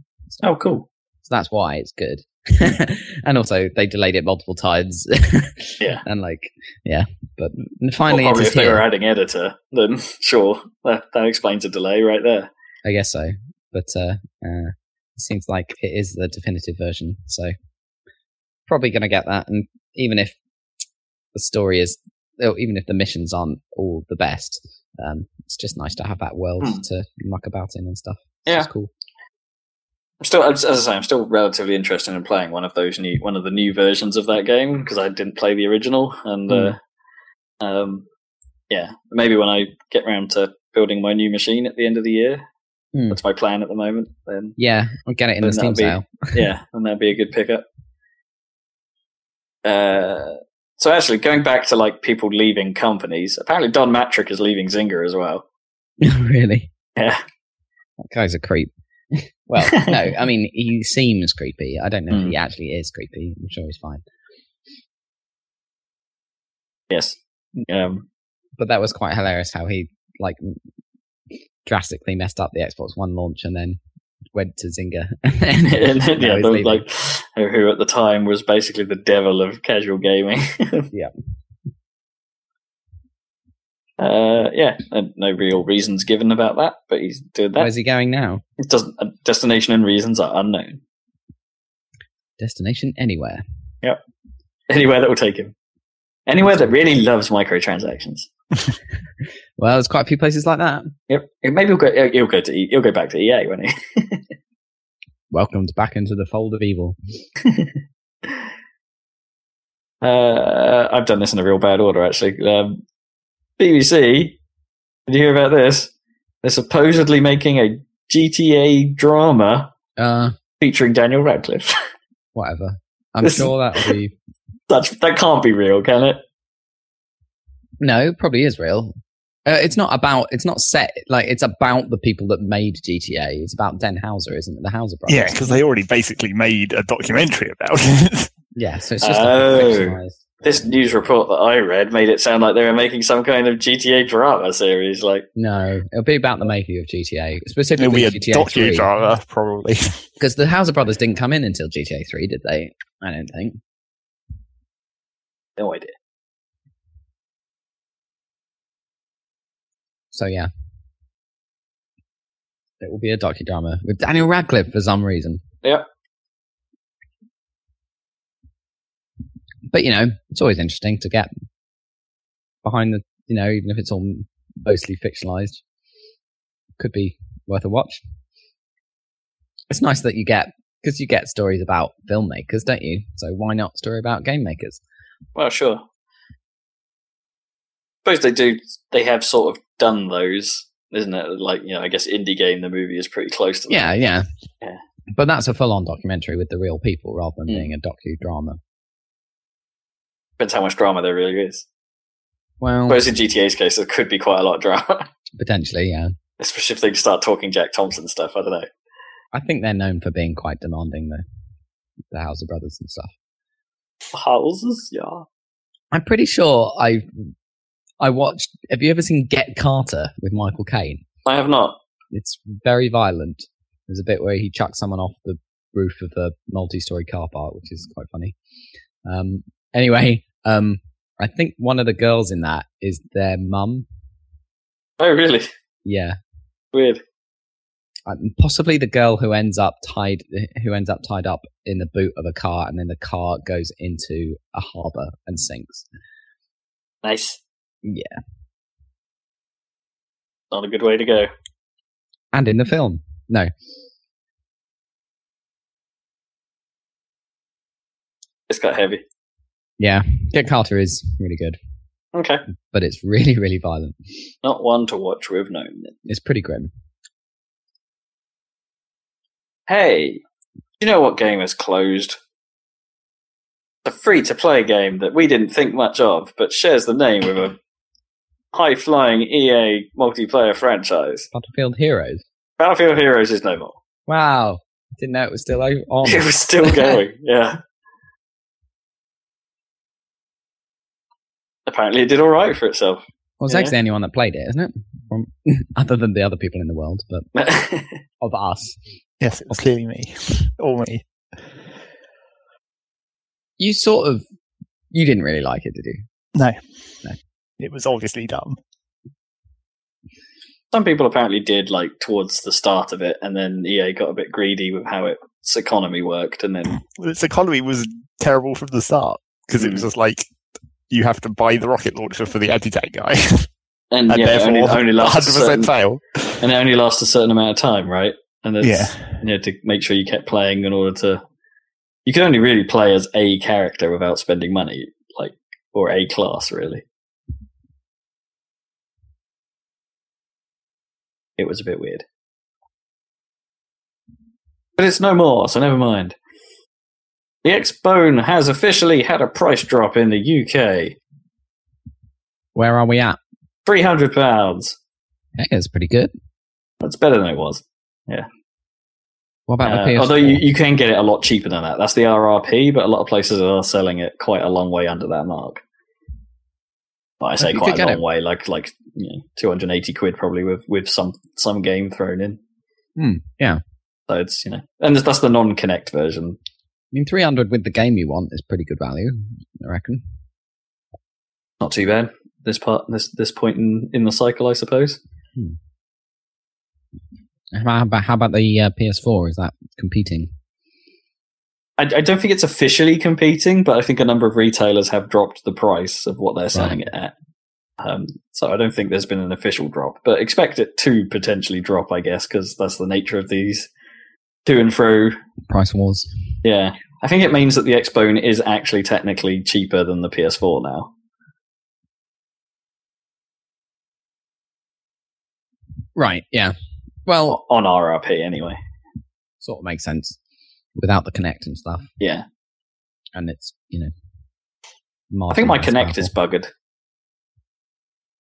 Oh, cool. That's why it's good. and also they delayed it multiple times. Yeah. and like yeah, but finally well, it probably is if they here. were adding editor, then sure, that, that explains a delay right there. I guess so. But uh, uh, it seems like it is the definitive version, so probably going to get that. And even if the story is, oh, even if the missions aren't all the best, um, it's just nice to have that world Hmm. to muck about in and stuff. It's Yeah. cool. I'm still, as I say, I'm still relatively interested in playing one of those new, one of the new versions of that game because I didn't play the original, and uh, um, yeah, maybe when I get around to building my new machine at the end of the year, Hmm. that's my plan at the moment. Then Yeah, I'll get it in the Steam that'll sale. yeah, and that'd be a good pickup. Uh, so actually, going back to like people leaving companies, apparently Don Mattrick is leaving Zynga as well. really? Yeah, That guy's a creep. well, no, I mean, he seems creepy. I don't know if Hmm. he actually is creepy. I'm sure he's fine. yes. Um, But that was quite hilarious how he, like, drastically messed up the Xbox One launch and then went to Zynga. and then and then, yeah, the, like who at the time was basically the devil of casual gaming. Yeah. Uh, yeah, and no real reasons given about that, but he's doing that. Where's he going now? It doesn't uh, destination and reasons are unknown. Destination anywhere. Yep, anywhere that will take him. Anywhere that really loves microtransactions. Well, there's quite a few places like that. Yep. Maybe he'll go. He'll go to. He'll go back to EA, won't he? Welcomed back into the fold of evil. Uh, I've done this in a real bad order, actually. Um, BBC. Did you hear about this? They're supposedly making a GTA drama Uh, featuring Daniel Radcliffe. whatever. I'm This- sure that'll be. That's that can't be real, can it? No, probably is real. Uh, it's not about. It's not set like it's about the people that made GTA. It's about Dan Houser, isn't it? The Houser brothers. Yeah, because they already basically made a documentary about it. Yeah, so it's just Oh. like fictionalized. This news report that I read made it sound like they were making some kind of GTA drama series. Like, No, it'll be about the making of GTA, It'll specifically be a GTA 3. docudrama, probably. Because the Houser brothers didn't come in until GTA 3, did they? I don't think. no idea. So yeah, it will be a docudrama with Daniel Radcliffe for some reason. Yep. But you know, it's always interesting to get behind the, you know, even if it's all mostly fictionalized, could be worth a watch. It's nice that you get because you get stories about filmmakers, don't you? So why not story about game makers? Well, sure. Suppose they do. They have sort of done those, isn't it? Like, you know, I guess Indie Game, the movie is pretty close to that. Yeah, yeah. Yeah. But that's a full-on documentary with the real people rather than Mm. being a docudrama. Depends how much drama there really is. Well, Whereas in GTA's case, there could be quite a lot of drama, potentially, yeah. especially if they start talking Jack Thompson stuff. I don't know. I think they're known for being quite demanding, though. The Houser brothers and stuff. Houses, yeah. I'm pretty sure I I watched. Have you ever seen Get Carter with Michael Caine? I have not. It's very violent. There's a bit where he chucks someone off the roof of a multi-story car park, which is quite funny. Um, anyway, um, I think one of the girls in that is their mum. Oh, really? Yeah, Weird. um, possibly the girl who ends up tied, who ends up tied up in the boot of a car, and then the car goes into a harbor and sinks. Nice. Yeah, Not a good way to go. and in the film, no, It's got heavy. Yeah, Get Carter is really good, Okay. but it's really, really violent. Not one to watch with no. It's pretty grim. Hey, you know what game is closed? A free to play game that we didn't think much of, but shares the name with a high flying EA multiplayer franchise. Battlefield Heroes. Battlefield Heroes is no more. Wow, didn't know it was still on. It was still going, yeah. Apparently, it did all right for itself. Well, it's Yeah. actually the only one that played it, isn't it? From, other than the other people in the world, but of us. Yes, it was clearly me. Or me. You sort of, you didn't really like it, did you? No. No. It was obviously dumb. Some people apparently did like towards the start of it, and then EA got a bit greedy with how its economy worked, and then Its economy was terrible from the start because it was Mm. just like you have to buy the rocket launcher for the anti-tank guy, and, and yeah, it only, only lasts 100% certain, fail. and it only lasts a certain amount of time, right? And it's, Yeah. you had to make sure you kept playing in order to. You can only really play as a character without spending money, like or a class, really. It was a bit weird, but it's no more, so never mind. The Xbone has officially had a price drop in the UK. Where are we at? Three hundred pounds. Hey, it's pretty good. That's better than it was. Yeah. What about Uh, the PS4? although you, you can get it a lot cheaper than that. That's the RRP, but a lot of places are selling it quite a long way under that mark. But I say quite a long it. way, like like you know, 280 quid probably with with some some game thrown in. Hmm, yeah. So it's you know, and that's the non-Kinect version. I mean, 300 with the game you want is pretty good value, I reckon. Not too bad. This part, this this point in in the cycle, I suppose. How about, how about the uh, PS4? Is that competing? I, I don't think it's officially competing, but I think a number of retailers have dropped the price of what they're selling it at. Um, so I don't think there's been an official drop, but expect it to potentially drop, I guess, because that's the nature of these to and fro. Price wars. Yeah, I think it means that the Xbone is actually technically cheaper than the PS4 now. Right, yeah. Well, on RRP anyway. sort of makes sense without the Kinect and stuff. Yeah, And it's, you know. I think my Kinect is powerful. buggered.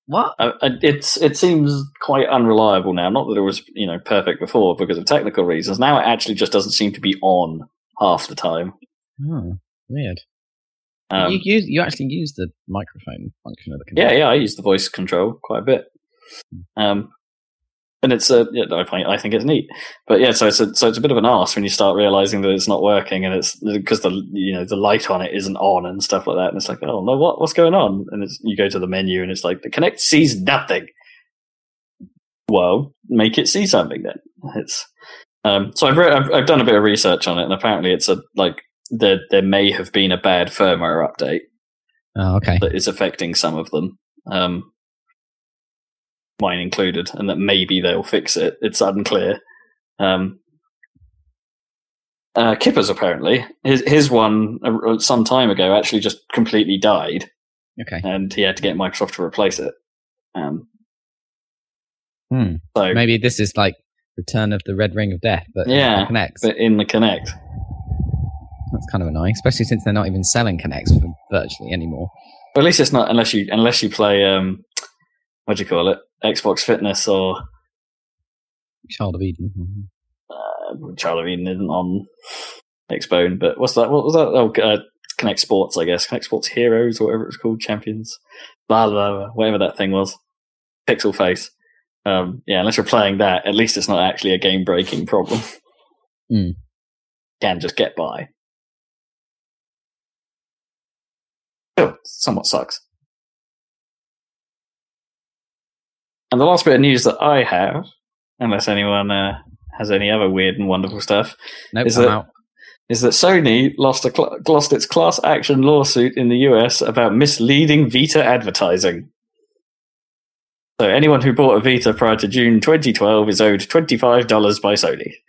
What? Uh, uh, it's it seems quite unreliable now. Not that it was you know perfect before because of technical reasons. Now it actually just doesn't seem to be on half the time. Oh, weird. Um, you use you actually use the microphone function of the yeah, yeah, I use the voice control quite a bit. Um, and it's a yeah, I find I think it's neat. But yeah, so it's a so it's a bit of an ass when you start realizing that it's not working, and it's because the you know the light on it isn't on and stuff like that, and it's like oh no, what what's going on? And it's you go to the menu and it's like the Kinect sees nothing. Well, make it see something then. It's um, so I've, re- I've I've done a bit of research on it, and apparently it's a like there there may have been a bad firmware update Oh, okay. that is affecting some of them, um, mine included, and that maybe they'll fix it. It's unclear. Um, uh, Kippers apparently his his one uh, some time ago actually just completely died, Okay. and he had to get Microsoft to replace it. Um, Hmm. so, Maybe this is like Return of the Red Ring of Death, but Yeah, Kinects. but in the Kinect, That's kind of annoying, especially since they're not even selling Kinects virtually anymore. well, at least it's not unless you unless you play um, what do you call it, Xbox Fitness or Child of Eden. uh, Child of Eden isn't on Xbone, but what's that? What was that? Oh, uh, Kinect Sports, I guess. Kinect Sports Heroes, or whatever it's called, Champions, blah blah, blah whatever that thing was. Pixel Face. Um, yeah, unless you're playing that, at least it's not actually a game breaking problem. Mm. Can just get by. Still, somewhat sucks. And the last bit of news that I have, unless anyone uh, has any other weird and wonderful stuff, Nope, Is that- that Sony lost a cl- lost its class action lawsuit in the US about misleading Vita advertising. So anyone who bought a Vita prior to June 2012 is owed $25 by Sony.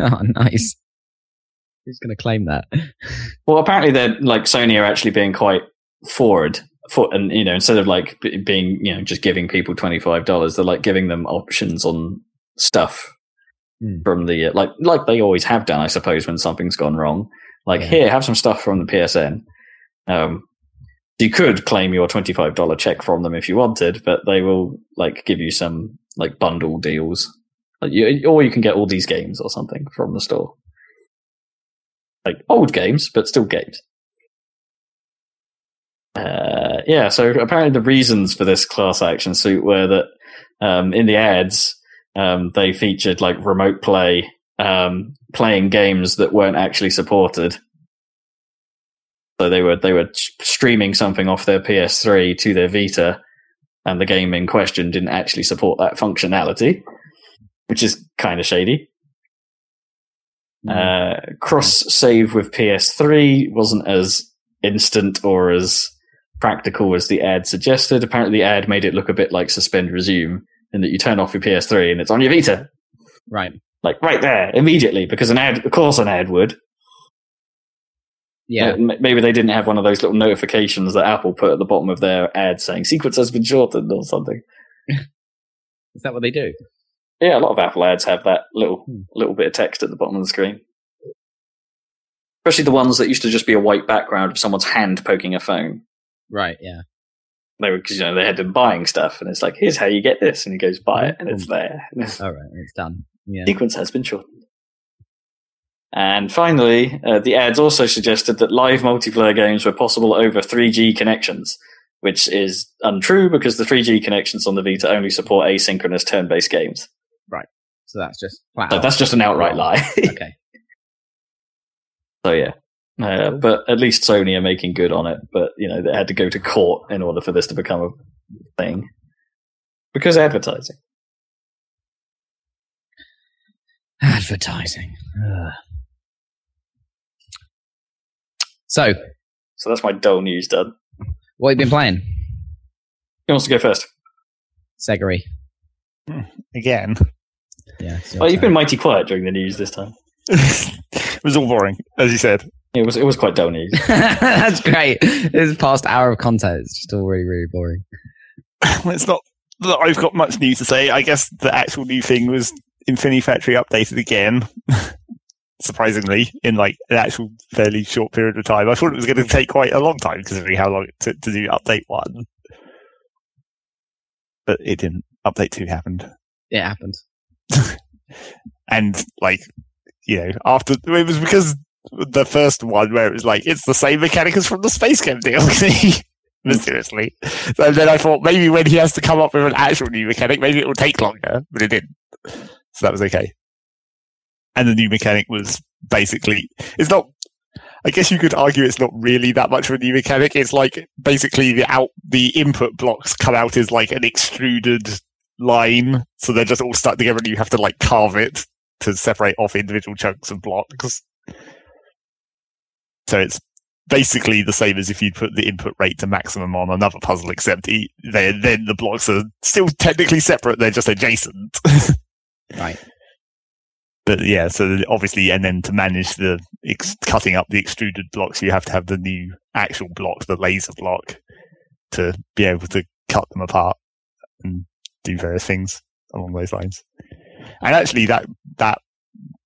Oh, nice. Who's going to claim that? Well, apparently they're like Sony are actually being quite forward. For, and you know, instead of like being, you know, just giving people twenty five dollars, they're like giving them options on stuff Hmm. from the uh, like, like they always have done, I suppose, when something's gone wrong. Like, Yeah. here, have some stuff from the PSN. Um, you could claim your twenty five dollar check from them if you wanted, but they will like give you some like bundle deals, Like, you, or you can get all these games or something from the store like old games, but still games. Uh, yeah, so apparently the reasons for this class action suit were that um, in the ads um, they featured like remote play, um, playing games that weren't actually supported. So they were they were streaming something off their PS3 to their Vita, and the game in question didn't actually support that functionality, which is kind of shady. Uh, cross save with PS3 wasn't as instant or as practical as the ad suggested. Apparently, the ad made it look a bit like suspend resume, in that you turn off your PS3 and it's on your Vita, Right. like right there immediately, because an ad, of course, an ad would. Yeah. Uh, maybe they didn't have one of those little notifications that Apple put at the bottom of their ad saying sequence has been shortened or something. Is that what they do? Yeah, a lot of Apple ads have that little Hmm. little bit of text at the bottom of the screen. Especially the ones that used to just be a white background of someone's hand poking a phone. Right. Yeah. They were because you know, they had been buying stuff, and it's like, here's how you get this, and he goes buy it, and it's there. And it's, All right. It's done. Yeah. sequence has been shortened. And finally, uh, the ads also suggested that live multiplayer games were possible over 3G connections, which is untrue because the 3G connections on the Vita only support asynchronous turn-based games. Right. So that's just flat. So that's just an outright lie. okay. So yeah, uh, but at least Sony are making good on it. But you know, they had to go to court in order for this to become a thing because advertising. Advertising. Ugh. So, So that's my dull news done. what have you been playing? Who wants to go first? Seggery. Again. Yeah. it's Oh, you've been mighty quiet during the news this time. it was all boring, as you said. It was it was quite dull news. That's great. This past hour of content. It's just all really, really boring. it's not that I've got much new to say. I guess the actual new thing was Infinifactory updated again. Surprisingly, in like an actual fairly short period of time. I thought it was going to take quite a long time considering how long it took to do update one. But it didn't. Update two happened. It happened. and like you know after it was because the first one where it was like it's the same mechanic as from the space camp DLC mysteriously so then i thought maybe when he has to come up with an actual new mechanic maybe it will take longer but it didn't. So that was okay. And the new mechanic was basically it's not I guess you could argue it's not really that much of a new mechanic. It's like basically the out the input blocks come out as like an extruded line, so they're just all stuck together, and you have to like carve it to separate off individual chunks of blocks. So it's basically the same as if you put the input rate to maximum on another puzzle, except e- they then the blocks are still technically separate; they're just adjacent. Right. but yeah, so obviously, and then to manage the ex- cutting up the extruded blocks, you have to have the new actual block, the laser block, to be able to cut them apart and do various things along those lines. And actually, that that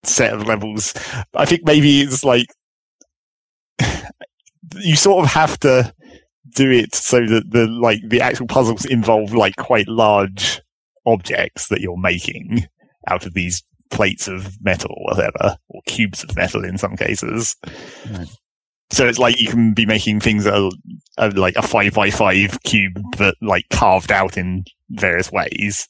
set of levels, I think maybe it's like you sort of have to do it so that the like the actual puzzles involve like quite large objects that you're making out of these plates of metal or whatever, or cubes of metal in some cases. Right. So it's like you can be making things that are, are like a five by five cube, but like carved out in various ways.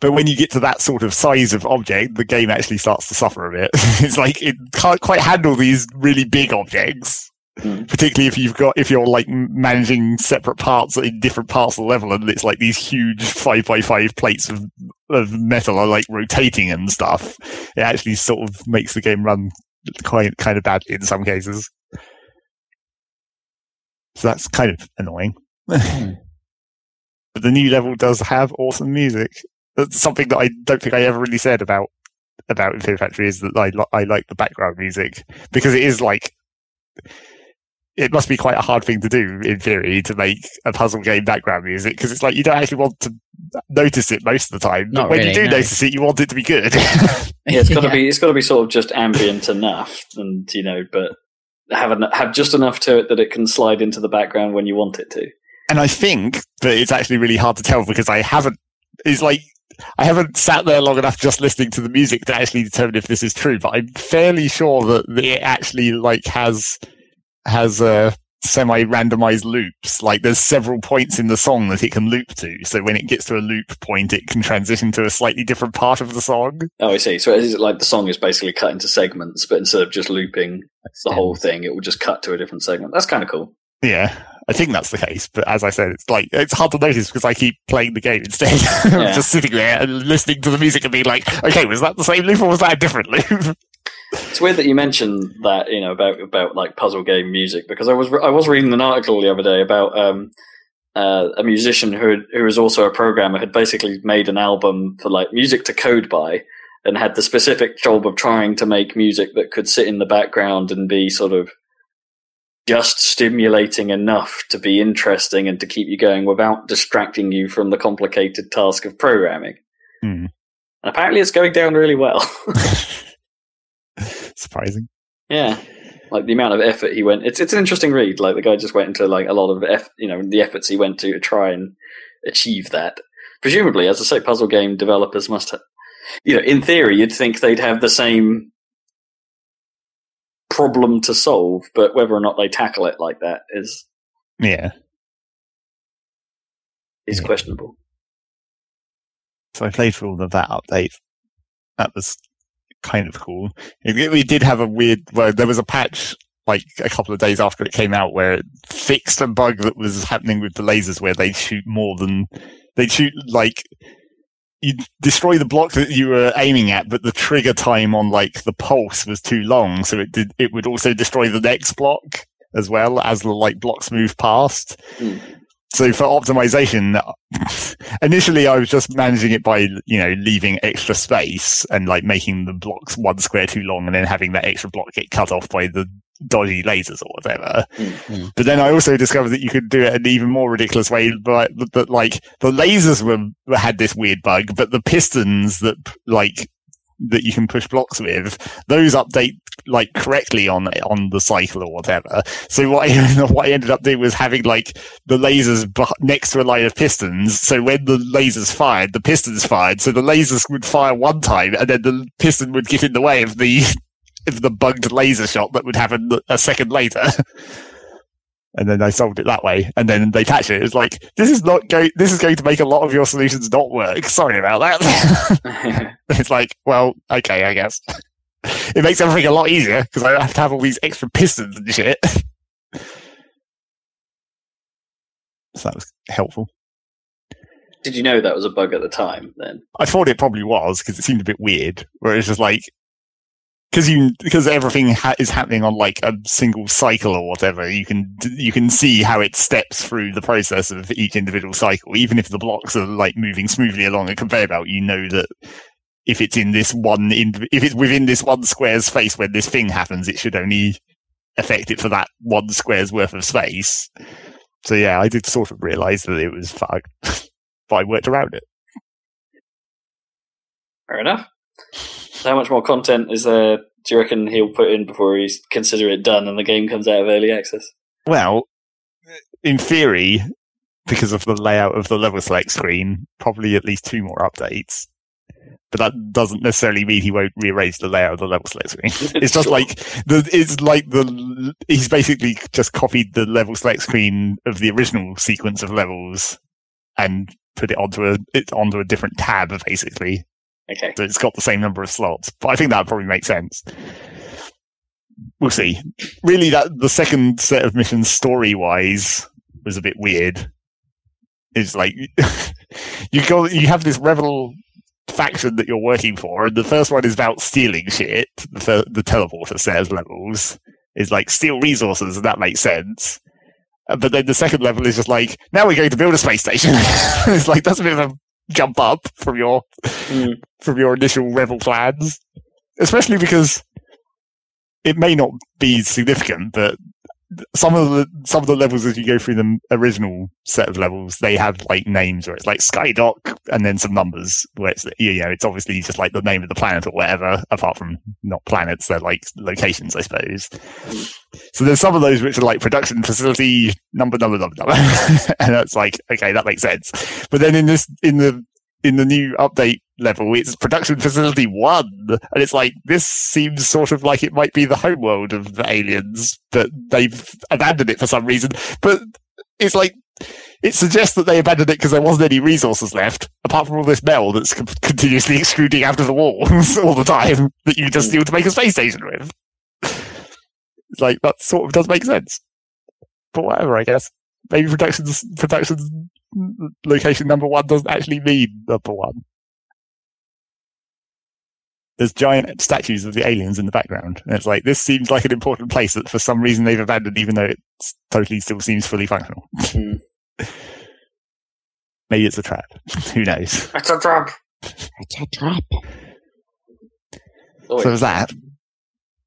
But when you get to that sort of size of object, the game actually starts to suffer a bit. it's like it can't quite handle these really big objects. Mm. Particularly if you've got if you're like managing separate parts in different parts of the level, and it's like these huge five by five plates of of metal are like rotating and stuff. It actually sort of makes the game run quite kind of badly in some cases. So that's kind of annoying. but the new level does have awesome music. That's something that I don't think I ever really said about about Fear Factory is that I I like the background music because it is like it must be quite a hard thing to do in theory to make a puzzle game background music because it's like you don't actually want to notice it most of the time. Not when really, you do no. notice it, you want it to be good. Yeah, it's got to Yeah. be it's got to be sort of just ambient enough, and you know, but have en- have just enough to it that it can slide into the background when you want it to. and I think that it's actually really hard to tell because I haven't. It's like I haven't sat there long enough just listening to the music to actually determine if this is true. But I'm fairly sure that it actually like has has uh, semi-randomized loops. Like there's several points in the song that it can loop to. So when it gets to a loop point, it can transition to a slightly different part of the song. Oh, I see. So is it like the song is basically cut into segments, but instead of just looping the whole thing, it will just cut to a different segment. That's kind of cool. Yeah, I think that's the case. But as I said, it's like it's hard to notice because I keep playing the game instead. Yeah. just sitting there and listening to the music and being like, okay, was that the same loop or was that a different loop? It's weird that you mentioned that you know about about like puzzle game music because I was I was reading an article the other day about um, uh, a musician who had- who was also a programmer had basically made an album for like music to code by and had the specific job of trying to make music that could sit in the background and be sort of just stimulating enough to be interesting and to keep you going without distracting you from the complicated task of programming. Hmm. And apparently, it's going down really well. Surprising. Yeah, like the amount of effort he went. It's it's an interesting read. Like the guy just went into like a lot of eff, you know, the efforts he went to to try and achieve that. Presumably, as I say, puzzle game developers must, have, you know, in theory, you'd think they'd have the same problem to solve, but whether or not they tackle it like that is Yeah. is Yeah. questionable. So I played through all of that update. That was kind of cool. It, we did have a weird. Well, there was a patch like a couple of days after it came out where it fixed a bug that was happening with the lasers, where they shoot more than they shoot like. You destroy the block that you were aiming at, but the trigger time on like the pulse was too long, so it did. It would also destroy the next block as well as the like blocks move past. Hmm. So for optimization, initially I was just managing it by, you know, leaving extra space and like making the blocks one square too long and then having that extra block get cut off by the dodgy lasers or whatever. Mm. But then I also discovered that you could do it an even more ridiculous way, but that like the lasers were had this weird bug, but the pistons that like that you can push blocks with, those update like correctly on on the cycle or whatever. So what I, what I ended up doing was having like the lasers next to a line of pistons. So when the lasers fired, the pistons fired. So the lasers would fire one time, and then the piston would get in the way of the of the bugged laser shot that would happen a second later. And then they solved it that way, and then they patched it. It's like this is not going. This is going to make a lot of your solutions not work. Sorry about that. it's like, well, okay, I guess. It makes everything a lot easier because I don't have to have all these extra pistons and shit. so that was helpful. Did you know that was a bug at the time? Then I thought it probably was because it seemed a bit weird. Where it's just like because you because everything ha- is happening on like a single cycle or whatever. You can you can see how it steps through the process of each individual cycle. Even if the blocks are like moving smoothly along a conveyor belt, you know that if it's in this one in, if it's within this one square's space when this thing happens, it should only affect it for that one square's worth of space. So yeah, I did sort of realize that it was fucked, but I worked around it. fair enough. How much more content is there? Do you reckon he'll put in before he's consider it done and the game comes out of early access? Well, in theory, because of the layout of the level select screen, probably at least two more updates. But that doesn't necessarily mean he won't rearrange the layout of the level select screen. It's just Sure. like the it's like the he's basically just copied the level select screen of the original sequence of levels and put it onto a it onto a different tab basically. Okay. So it's got the same number of slots. But I think that probably makes sense. we'll see. Really, that the second set of missions, story wise, was a bit weird. It's like you go, you have this rebel faction that you're working for, and the first one is about stealing shit. The, fir- the teleporter says levels is like steal resources, and that makes sense. Uh, But then the second level is just like, now we're going to build a space station. it's like that's a bit of a jump up from your Mm. from your initial rebel plans, especially because it may not be significant, but some of the some of the levels as you go through the original set of levels, they have like names where it's like Skydock and then some numbers where it's you know it's obviously just like the name of the planet or whatever. Apart from not planets, they're like locations, I suppose. So there's some of those which are like production facility number number number number, and that's like okay, that makes sense. But then in this in the in the new update level, it's production facility one, and it's like this seems sort of like it might be the homeworld of the aliens, but they've abandoned it for some reason. But it's like it suggests that they abandoned it because there wasn't any resources left, apart from all this metal that's con- continuously extruding out of the walls all the time that you just hmm. need to make a space station with. It's like that sort of does make sense, but whatever, I guess. Maybe production's production's location number one doesn't actually mean number one. There's giant statues of the aliens in the background, and it's like this seems like an important place that for some reason they've abandoned, even though it totally still seems fully functional. Mm. Maybe it's a trap. Who knows? It's a trap. It's a trap. Oh, So there's that.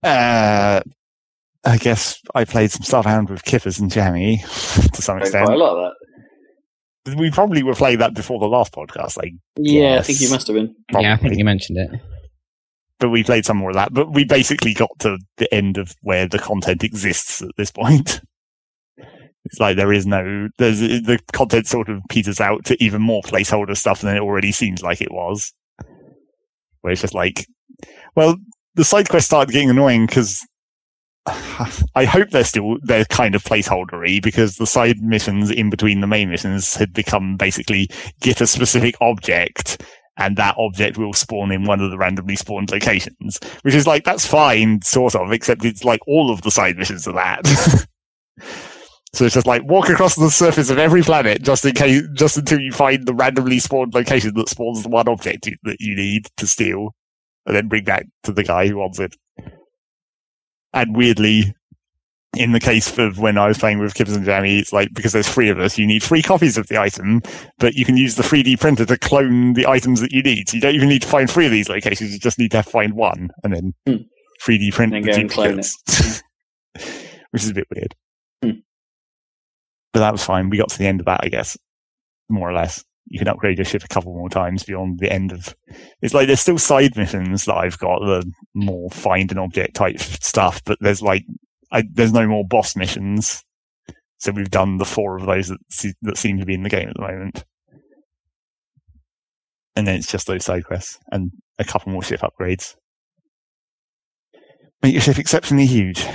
Uh, I guess I played some Starbound with Kippers and Jammy to some quite extent. a lot of that. We probably were playing that before the last podcast, like, Yeah, I think you must have been. Yeah, I think you mentioned it. But we played some more of that. But we basically got to the end of where the content exists at this point. It's like there is no, there's the content sort of peters out to even more placeholder stuff than it already seems like it was. Where it's just like, well, the side quests started getting annoying because I hope they're still they're kind of placeholdery because the side missions in between the main missions had become basically get a specific object and that object will spawn in one of the randomly spawned locations, which is like that's fine, sort of, except it's like all of the side missions are that. so it's just like walk across the surface of every planet just in case, just until you find the randomly spawned location that spawns the one object you, that you need to steal, and then bring that to the guy who wants it. And weirdly, in the case of when I was playing with Kibbs and Jammy, it's like because there's three of us, you need three copies of the item, but you can use the 3D printer to clone the items that you need. So you don't even need to find three of these locations; you just need to find one, and then Hmm. 3D print And the go and clone duplicates, which is a bit weird. Hmm. But that was fine. We got to the end of that, I guess, more or less. You can upgrade your ship a couple more times beyond the end of. It's like there's still side missions that I've got, the more find an object type stuff, but there's like I, there's no more boss missions. So we've done the four of those that, se- that seem to be in the game at the moment. And then it's just those side quests and a couple more ship upgrades. Make your ship exceptionally huge,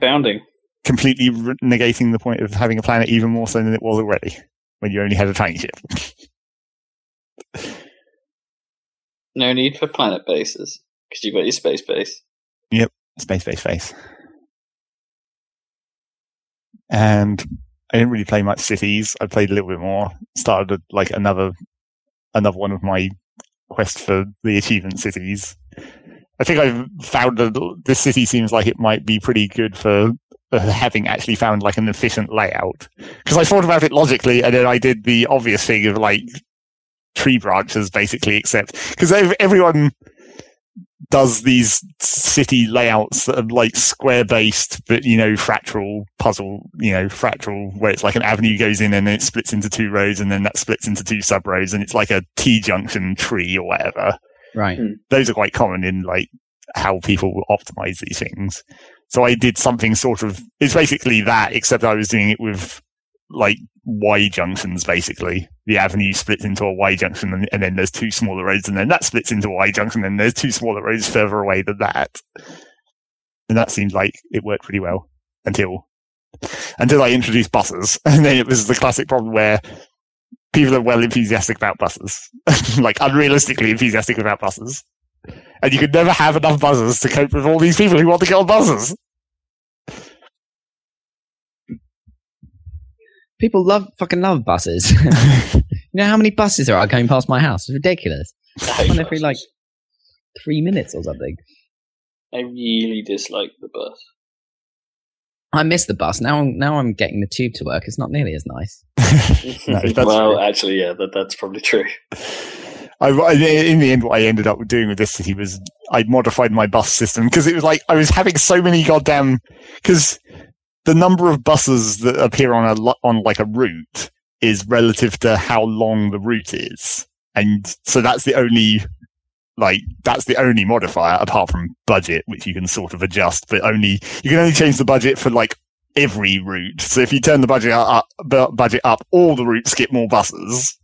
Bounding. completely re- negating the point of having a planet even more so than it was already when you only had a tiny ship. No need for planet bases because you've got your space base. Yep, space, base space. And I didn't really play much cities. I played a little bit more. Started like another another one of my quest for the achievement cities. I think I've found that this city seems like it might be pretty good for uh, having actually found like an efficient layout. Because I thought about it logically, and then I did the obvious thing of like tree branches, basically. Except because everyone does these city layouts that are like square based, but you know, fractal puzzle, you know, fractal where it's like an avenue goes in and then it splits into two roads and then that splits into two sub roads and it's like a T junction tree or whatever. Right. Hmm. Those are quite common in like how people optimize these things. So I did something sort of, it's basically that, except I was doing it with like Y junctions basically. The avenue splits into a Y junction and, and then there's two smaller roads and then that splits into a Y junction and there's two smaller roads further away than that. And that seemed like it worked pretty well until until I introduced buses. And then it was the classic problem where people are well enthusiastic about buses. like unrealistically enthusiastic about buses. And you could never have enough buses to cope with all these people who want to get on buses. People love fucking love buses. you know how many buses there are going past my house? It's ridiculous. One every like three minutes or something. I really dislike the bus. I miss the bus. Now, now I'm getting the tube to work. It's not nearly as nice. No, that's well, true. actually, yeah, that, that's probably true. I, I- in the end, what I ended up doing with this city was I modified my bus system because it was like I was having so many goddamn because the number of buses that appear on a on like a route is relative to how long the route is, and so that's the only like that's the only modifier apart from budget, which you can sort of adjust, but only you can only change the budget for like every route. So if you turn the budget up, budget up, all the routes get more buses,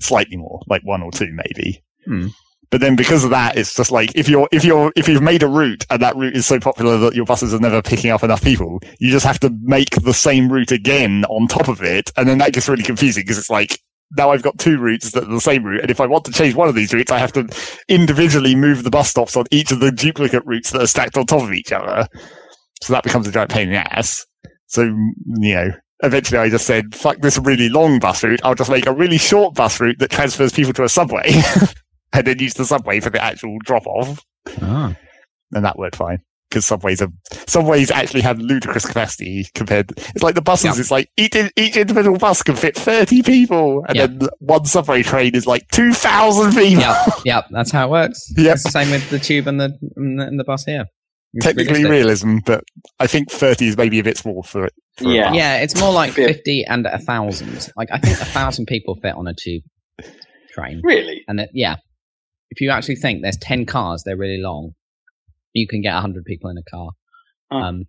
slightly more, like one or two maybe. Hmm. But then because of that, it's just like if you're if you're if you've made a route and that route is so popular that your buses are never picking up enough people, you just have to make the same route again on top of it, and then that gets really confusing because it's like now I've got two routes that are the same route, and if I want to change one of these routes, I have to individually move the bus stops on each of the duplicate routes that are stacked on top of each other. So that becomes a giant pain in the ass. So you know, eventually I just said, "Fuck this really long bus route. I'll just make a really short bus route that transfers people to a subway." and then use the subway for the actual drop off, Ah. and that worked fine because subways are subways actually have ludicrous capacity compared. It's like the buses. Yeah. It's like each each individual bus can fit thirty people, and Yeah. then one subway train is like two thousand people. yeah, yeah, that's how it works. Yeah, It's the same with the tube and the and the, and the bus here. It's Technically realistic. realism, but I think thirty is maybe a bit small for it. for Yeah. Yeah, it's more like fifty and a thousand. Like I think a thousand people fit on a tube train, Really? and it, yeah, if you actually think there's ten cars, they're really long. You can get hundred people in a car. Oh. Um,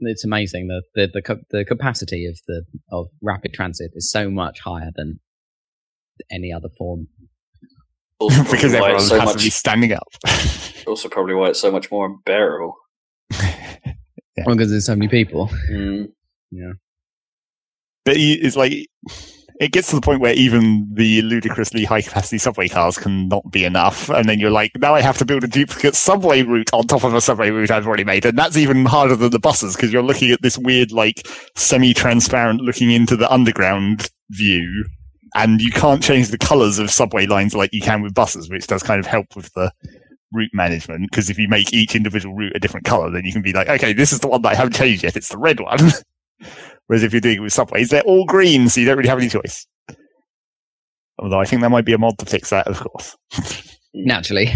it's amazing the the the, ca- the capacity of the of rapid transit is so much higher than any other form. Also because probably why everyone so has to be standing up. Also, probably why it's so much more unbearable. Well, because there's so many people. Mm. but you- it's like it gets to the point where even the ludicrously high capacity subway cars can not be enough and then you're like now i have to build a duplicate subway route on top of a subway route i've already made and that's even harder than the buses because you're looking at this weird like semi-transparent looking into the underground view and you can't change the colors of subway lines like you can with buses which does kind of help with the route management because if you make each individual route a different color then you can be like okay this is the one that i haven't changed yet it's the red one Whereas if you're doing it with subways, they're all green, so you don't really have any choice. Although I think there might be a mod to fix that, of course. Naturally,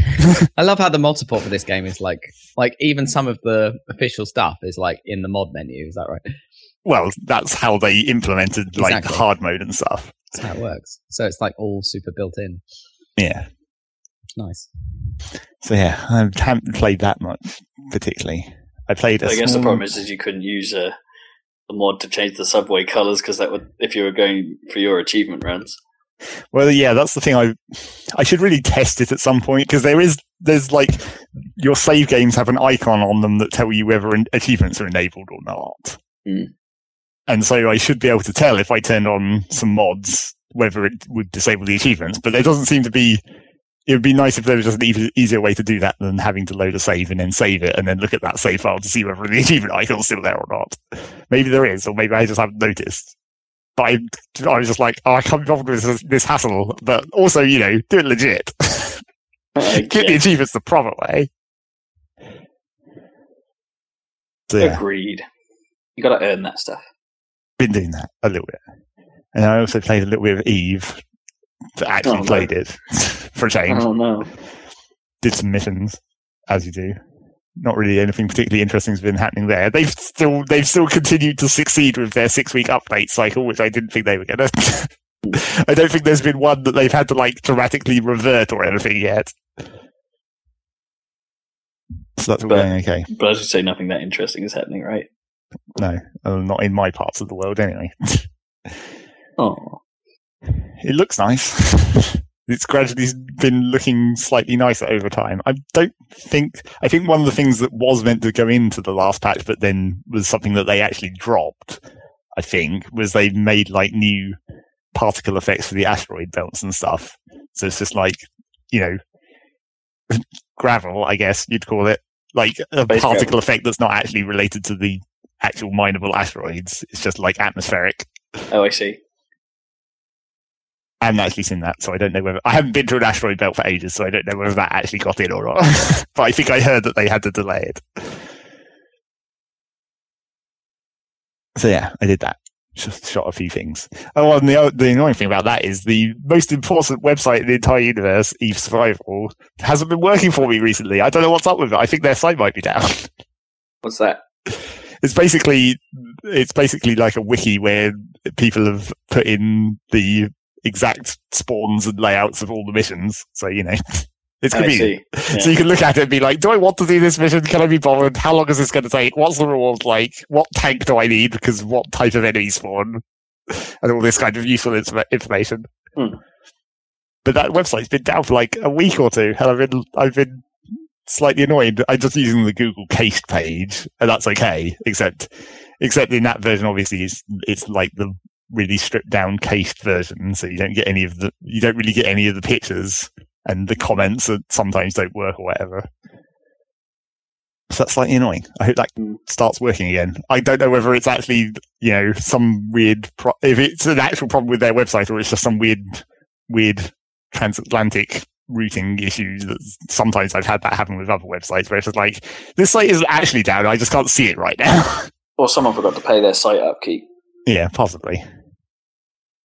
I love how the mod support for this game is like like even some of the official stuff is like in the mod menu. Is that right? Well, that's how they implemented like Exactly. hard mode and stuff. That's how it works. So it's like all super built in. Yeah. Nice. So yeah, I haven't played that much particularly. I played. I I guess the problem is, is you couldn't use a, a mod to change the subway colors because that would, if you were going for your achievement runs. Well, yeah, that's the thing. I I should really test it at some point because there is there's like your save games have an icon on them that tell you whether an- achievements are enabled or not. Hmm. And so I should be able to tell if I turned on some mods whether it would disable the achievements. But there doesn't seem to be. It would be nice if there was just an easier way to do that than having to load a save and then save it and then look at that save file to see whether the achievement icon's still there or not. Maybe there is, or maybe I just haven't noticed. But I, I was just like, oh, I can't be bothered with this, this hassle. But also, you know, do it legit. Uh, Get the achievements the proper way. So yeah, Agreed. You got to earn that stuff. been doing that a little bit. And I also played a little bit of Eve. But actually Oh, no. played it for a change. Oh no! Did some missions, as you do. Not really anything particularly interesting has been happening there. They've still they've still continued to succeed with their six week update cycle, which I didn't think they were gonna. I don't think there's been one that they've had to like dramatically revert or anything yet. So that's But- going okay. But as you say, nothing that interesting is happening, right? No, uh, not in my parts of the world anyway. Oh, it looks nice. it's gradually been looking slightly nicer over time. I don't think. I think one of the things that was meant to go into the last patch, but then was something that they actually dropped. I think was they made like new particle effects for the asteroid belts and stuff. So it's just like you know gravel, I guess you'd call it, like a Space particle gravel. effect that's not actually related to the actual mineable asteroids. It's just like atmospheric. Oh, I see. I haven't actually seen that, so I don't know whether I haven't been to an asteroid belt for ages, so I don't know whether that actually got in or not. but I think I heard that they had to delay it. So yeah, I did that. Just shot a few things. Oh, and the the annoying thing about that is the most important website in the entire universe, Eve Survival, hasn't been working for me recently. I don't know what's up with it. I think their site might be down. What's that? it's basically it's basically like a wiki where people have put in the exact spawns and layouts of all the missions. So you know, it's convenient. Yeah. So you can look at it and be like, do I want to do this mission? Can I be bothered? How long is this going to take? What's the reward like? What tank do I need? Because what type of enemy spawn? And all this kind of useful informa- information. Hmm. But that website's been down for like a week or two, and I've been I've been slightly annoyed. I'm just using the Google Cached page, and that's okay. Except except in that version, obviously, it's it's like the really stripped down cased version, so you don't get any of the you don't really get any of the pictures and the comments that sometimes don't work or whatever. So that's slightly annoying. I hope that Mm. starts working again. I don't know whether it's actually, you know, some weird, pro- if it's an actual problem with their website or it's just some weird, weird transatlantic routing issues that sometimes I've had that happen with other websites where it's just like, this site isn't actually down. I just can't see it right now. Or someone forgot to pay their site upkeep. Yeah, possibly.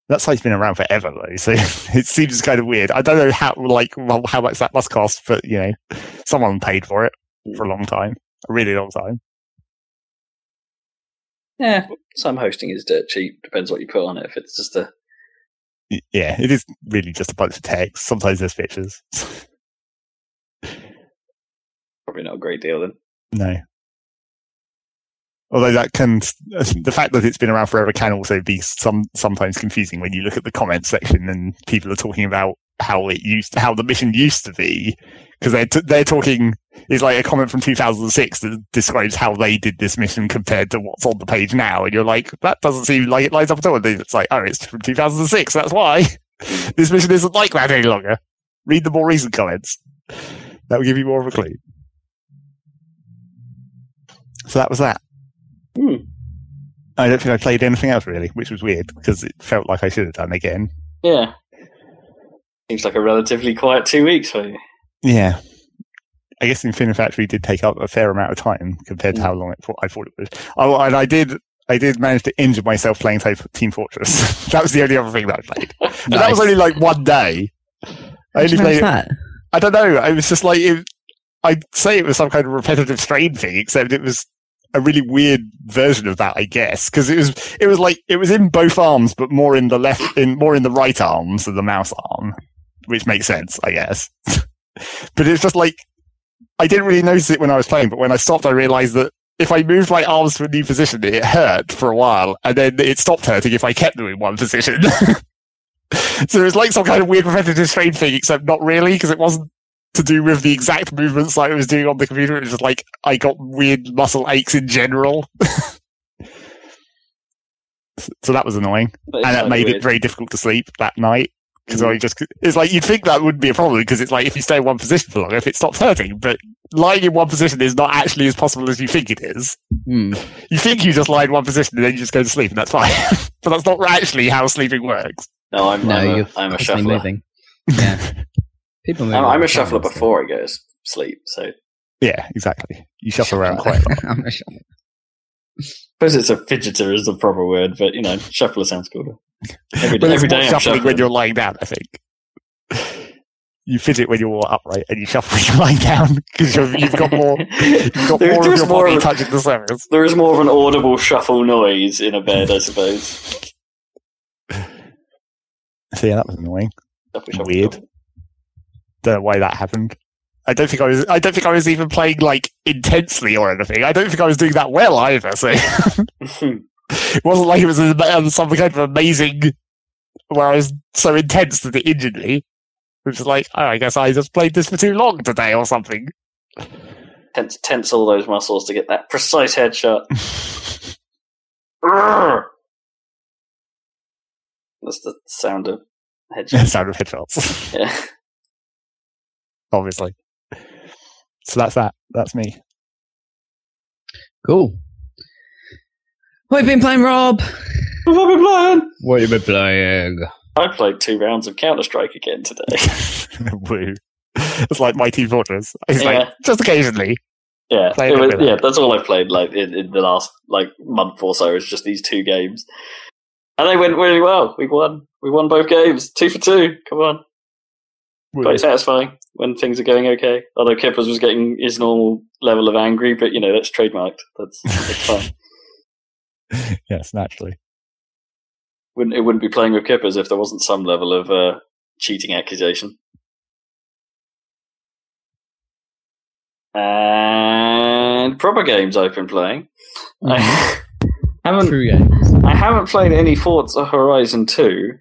That site's been around forever though, so it seems kind of weird. I don't know how like well, how much that must cost, but you know, someone paid for it hmm. for a long time, a really long time. Yeah, some hosting is dirt cheap. Depends what you put on it. If it's just a Yeah, it is really just a bunch of text. Sometimes there's pictures. probably not a great deal then. no. Although that can, the fact that it's been around forever can also be some sometimes confusing when you look at the comment section and people are talking about how it used, how the mission used to be, because they're t- they're talking. It's like a comment from 2006 that describes how they did this mission compared to what's on the page now, and you're like, that doesn't seem like it lines up at all. And it's like, oh, it's from 2006. That's why this mission isn't like that any longer. Read the more recent comments. That will give you more of a clue. So that was that. Hmm. I don't think I played anything else really, which was weird because it felt like I should have done again. Yeah. Seems like a relatively quiet two weeks for you. Yeah. I guess Infinifactory did take up a fair amount of time compared to Mm. how long it, I thought it was. Oh, and I did, I did manage to injure myself playing Type- Team Fortress. that was the only other thing that I played. But that was only like one day. I only played. that? I don't know. I was just like, it, I'd say it was some kind of repetitive strain thing, except it was a really weird version of that, I guess, because it was, it was like, it was in both arms, but more in the left, in more in the right arm, so the mouse arm, which makes sense, I guess. but it's just like, I didn't really notice it when I was playing, but when I stopped, I realized that if I moved my arms to a new position, it hurt for a while, and then it stopped hurting if I kept them in one position. so it was like some kind of weird repetitive strain thing, except not really, because it wasn't to do with the exact movements that I was doing on the computer. It was just like I got weird muscle aches in general. so that was annoying, But and that made weird. it very difficult to sleep that night. Because Mm. I just, it's like you'd think that wouldn't be a problem because it's like if you stay in one position for long, if it stops hurting, but lying in one position is not actually as possible as you think it is. Hmm. You think you just lie in one position and then you just go to sleep and that's fine. but that's not actually how sleeping works. No, I'm, No, I'm, you're a, I'm a constantly shuffler. moving. Yeah. People move. I'm, I'm a shuffler time, so- before I go to sleep. So Yeah, exactly. You shuffle around quite a lot. I'm a shuffler. suppose it's a fidgeter is the proper word, but you know, shuffler sounds cooler. Every, But every it's more day I'm shuffling shuffling. when you're lying down, I think. You fidget when you're upright and you shuffle when you're lying down because you've got more, you've got There- more of there's your more body of touching the surface. There is more of an audible shuffle noise in a bed, I suppose. So yeah, that was annoying. Shuffle, shuffle, Weird. Don't know why that happened. I don't think I was. I don't think I was even playing like intensely or anything. I don't think I was doing that well either. So it wasn't like it was a- um, some kind of amazing where I was so intense that it injured me. It was like, oh, I guess I just played this for too long today or something. tense, tense all those muscles to get that precise headshot. That's the sound of headshot. Sound of headshots, yeah. Obviously. So that's that. That's me. Cool. What have you been playing, Rob? What have I been playing? What have you been playing? I played two rounds of Counter Strike again today. Woo. It's like Mighty Fortress. It's Yeah. like just occasionally. Yeah, it was- yeah, that's all I've played like in, in the last like month or so. It's just these two games, and they went really well. We won. We won both games, two for two. Come on, Quite satisfying when things are going okay. Although Kippers was getting his normal level of angry, but you know that's trademarked. That's, that's fine. yes, naturally. Wouldn't it wouldn't be playing with Kippers if there wasn't some level of uh, cheating accusation. And proper games I've been playing. I haven't True games. I haven't played any Forza Horizon 2,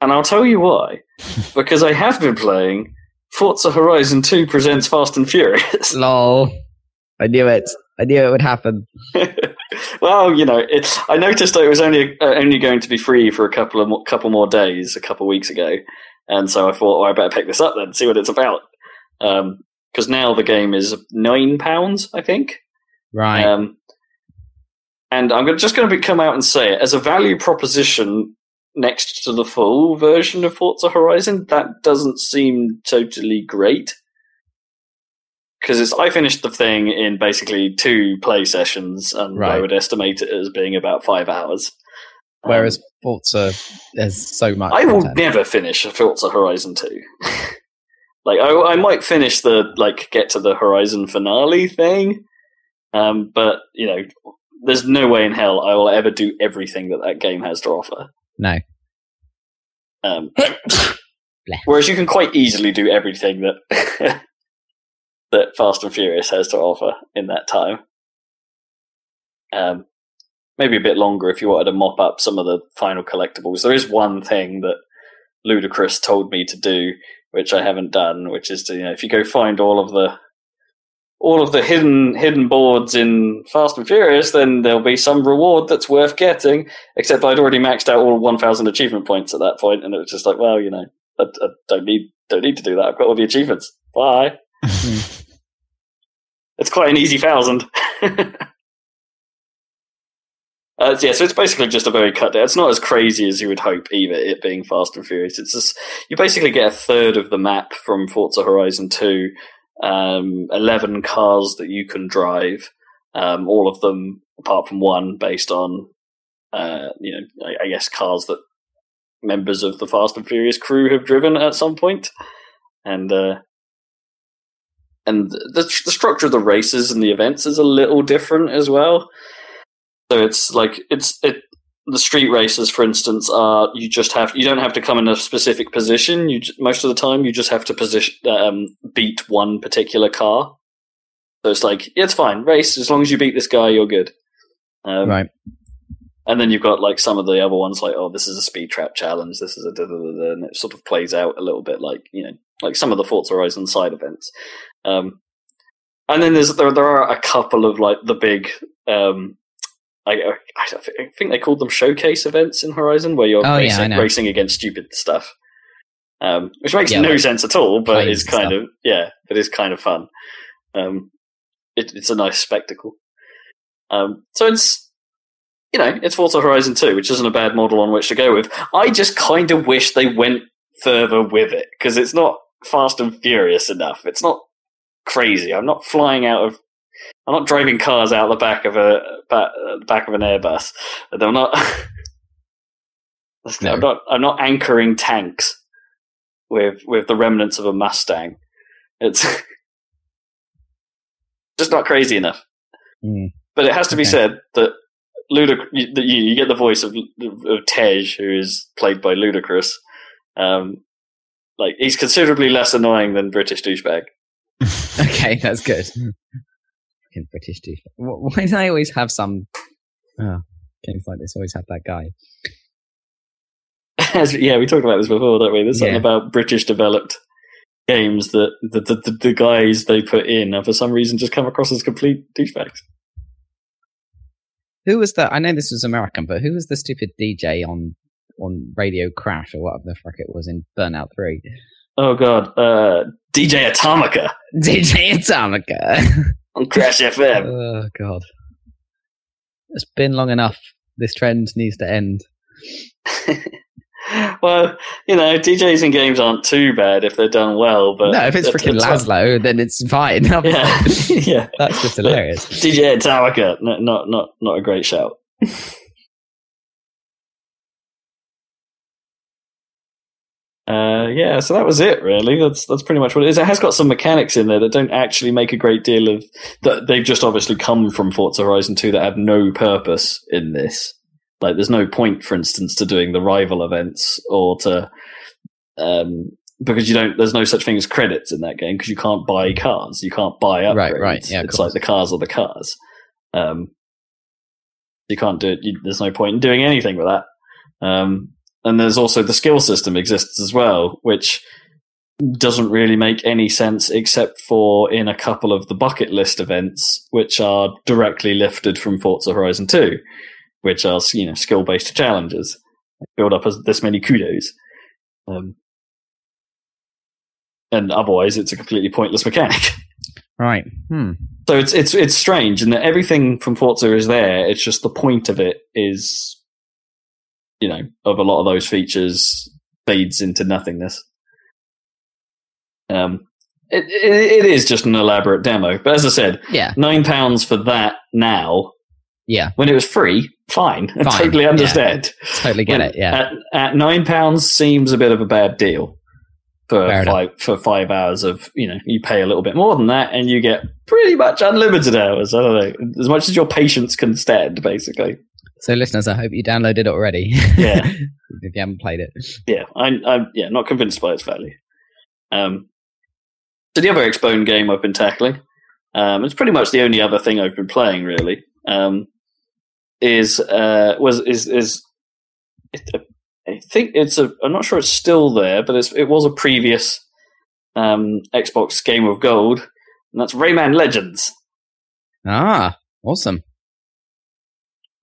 and I'll tell you why. because I have been playing Forza Horizon 2 Presents Fast and Furious. Lol. I knew it. I knew it would happen. well, you know, it, I noticed that it was only uh, only going to be free for a couple of mo- couple more days, a couple of weeks ago, and so I thought, well, I better pick this up then, see what it's about. Because now the game is nine pounds, I think. Right. Um, and I'm just going to come out and say it as a value proposition next to the full version of Forza Horizon. That doesn't seem totally great because it's I finished the thing in basically two play sessions, and I would estimate it as being about five hours. Um, Whereas Forza has so much. I will content. never finish Forza Horizon 2. like, I, I might finish the, like, get to the Horizon finale thing, um, but, you know, there's no way in hell I will ever do everything that that game has to offer. No. Um, whereas you can quite easily do everything that that Fast and Furious has to offer in that time. Um, maybe a bit longer if you wanted to mop up some of the final collectibles. There is one thing that Ludacris told me to do, which I haven't done, which is to you know if you go find all of the all of the hidden hidden boards in Fast and Furious, then there'll be some reward that's worth getting. Except I'd already maxed out all 1,000 achievement points at that point, and it was just like, well, you know, I, I don't need don't need to do that. I've got all the achievements. Bye. it's quite an easy thousand. Uh, yeah, so it's basically just a very cut down. It's not as crazy as you would hope either. It being Fast and Furious, it's just you basically get a third of the map from Forza Horizon Two, um, eleven cars that you can drive, um, all of them apart from one based on, uh, you know, I, I guess cars that members of the Fast and Furious crew have driven at some point, and uh, and the the structure of the races and the events is a little different as well. So it's like it's it. The street races, for instance, are you just have you don't have to come in a specific position. You most of the time you just have to position um, beat one particular car. So it's like yeah, it's fine race as long as you beat this guy, you're good. Um, right. and then you've got like some of the other ones, like oh, this is a speed trap challenge. This is a da da da and it sort of plays out a little bit like you know, like some of the Forza Horizon side events. Um, and then there's there there are a couple of like the big. Um, I, I I think they called them showcase events in Horizon, where you're Oh, racing, know. racing against stupid stuff, um, which makes Yeah, no like sense at all, but is kind stuff. of yeah, it is kind of fun. Um, it, it's a nice spectacle. Um, so it's you know it's Forza Horizon Two, which isn't a bad model on which to go with. I just kind of wish they went further with it because it's not fast and furious enough. It's not crazy. I'm not flying out of. I'm not driving cars out the back of a ba- uh, back of an Airbus. I'm not. No. I'm not. I'm not anchoring tanks with with the remnants of a Mustang. It's just not crazy enough. Mm. But it has to be Okay. said that Ludic- you, you get the voice of, of Tej, who is played by Ludacris. Um, like he's considerably less annoying than British douchebag. Okay, that's good. Fucking British dude. Why do they always have some? Oh, games like this always have that guy. As, yeah, we talked about this before, don't we? There's something Yeah. about British developed games that the, the, the, guys they put in are for some reason just come across as complete douchebags. Who was the? I know this was American, but who was the stupid DJ on on Radio Crash or whatever the fuck it was in Burnout Three? Oh god, uh, DJ Atomika DJ Atomika. on Crash FM. oh god. It's been long enough. This trend needs to end. well, you know, DJs and games aren't too bad if they're done well. But no, if it's freaking Lazlow, then it's fine. yeah, yeah, that's just hilarious. DJ Tawaka, no, not not not a great shout. Uh, yeah, so that was it. Really, that's that's pretty much what it is. It has got some mechanics in there that don't actually make a great deal of. That they've just obviously come from Forza Horizon Two that have no purpose in this. Like, there's no point, for instance, to doing the rival events or to um, because you don't. There's no such thing as credits in that game because you can't buy cars. You can't buy upgrades. Right, right. Yeah, it's like the cars are the cars. Um, you can't do it. You, there's no point in doing anything with that. Um, and there's also the skill system exists as well, which doesn't really make any sense except for in a couple of the bucket list events, which are directly lifted from Forza Horizon 2, which are you know skill based challenges. Build up as this many kudos. Um, and otherwise, it's a completely pointless mechanic. Right. Hmm. So it's it's it's strange, and that everything from Forza is there. It's just the point of it is you know, of a lot of those features fades into nothingness. Um, it, it, it is just an elaborate demo, but as I said, yeah, nine pounds for that now. Yeah, when it was free, fine, fine. I totally understand. Yeah. Totally get when, it. Yeah, at, at, nine pounds seems a bit of a bad deal for Fair five enough. for five hours of you know you pay a little bit more than that and you get pretty much unlimited hours. I don't know as much as your patience can stand, basically. So, listeners, I hope you downloaded it already. Yeah, if you haven't played it. Yeah, I'm, I'm yeah not convinced by its value. Um, so the other Xbone game I've been tackling, um, it's pretty much the only other thing I've been playing really. Um, is uh, was is is I think it's a I'm not sure it's still there, but it's, it was a previous um, Xbox Game of Gold, and that's Rayman Legends. Ah, awesome!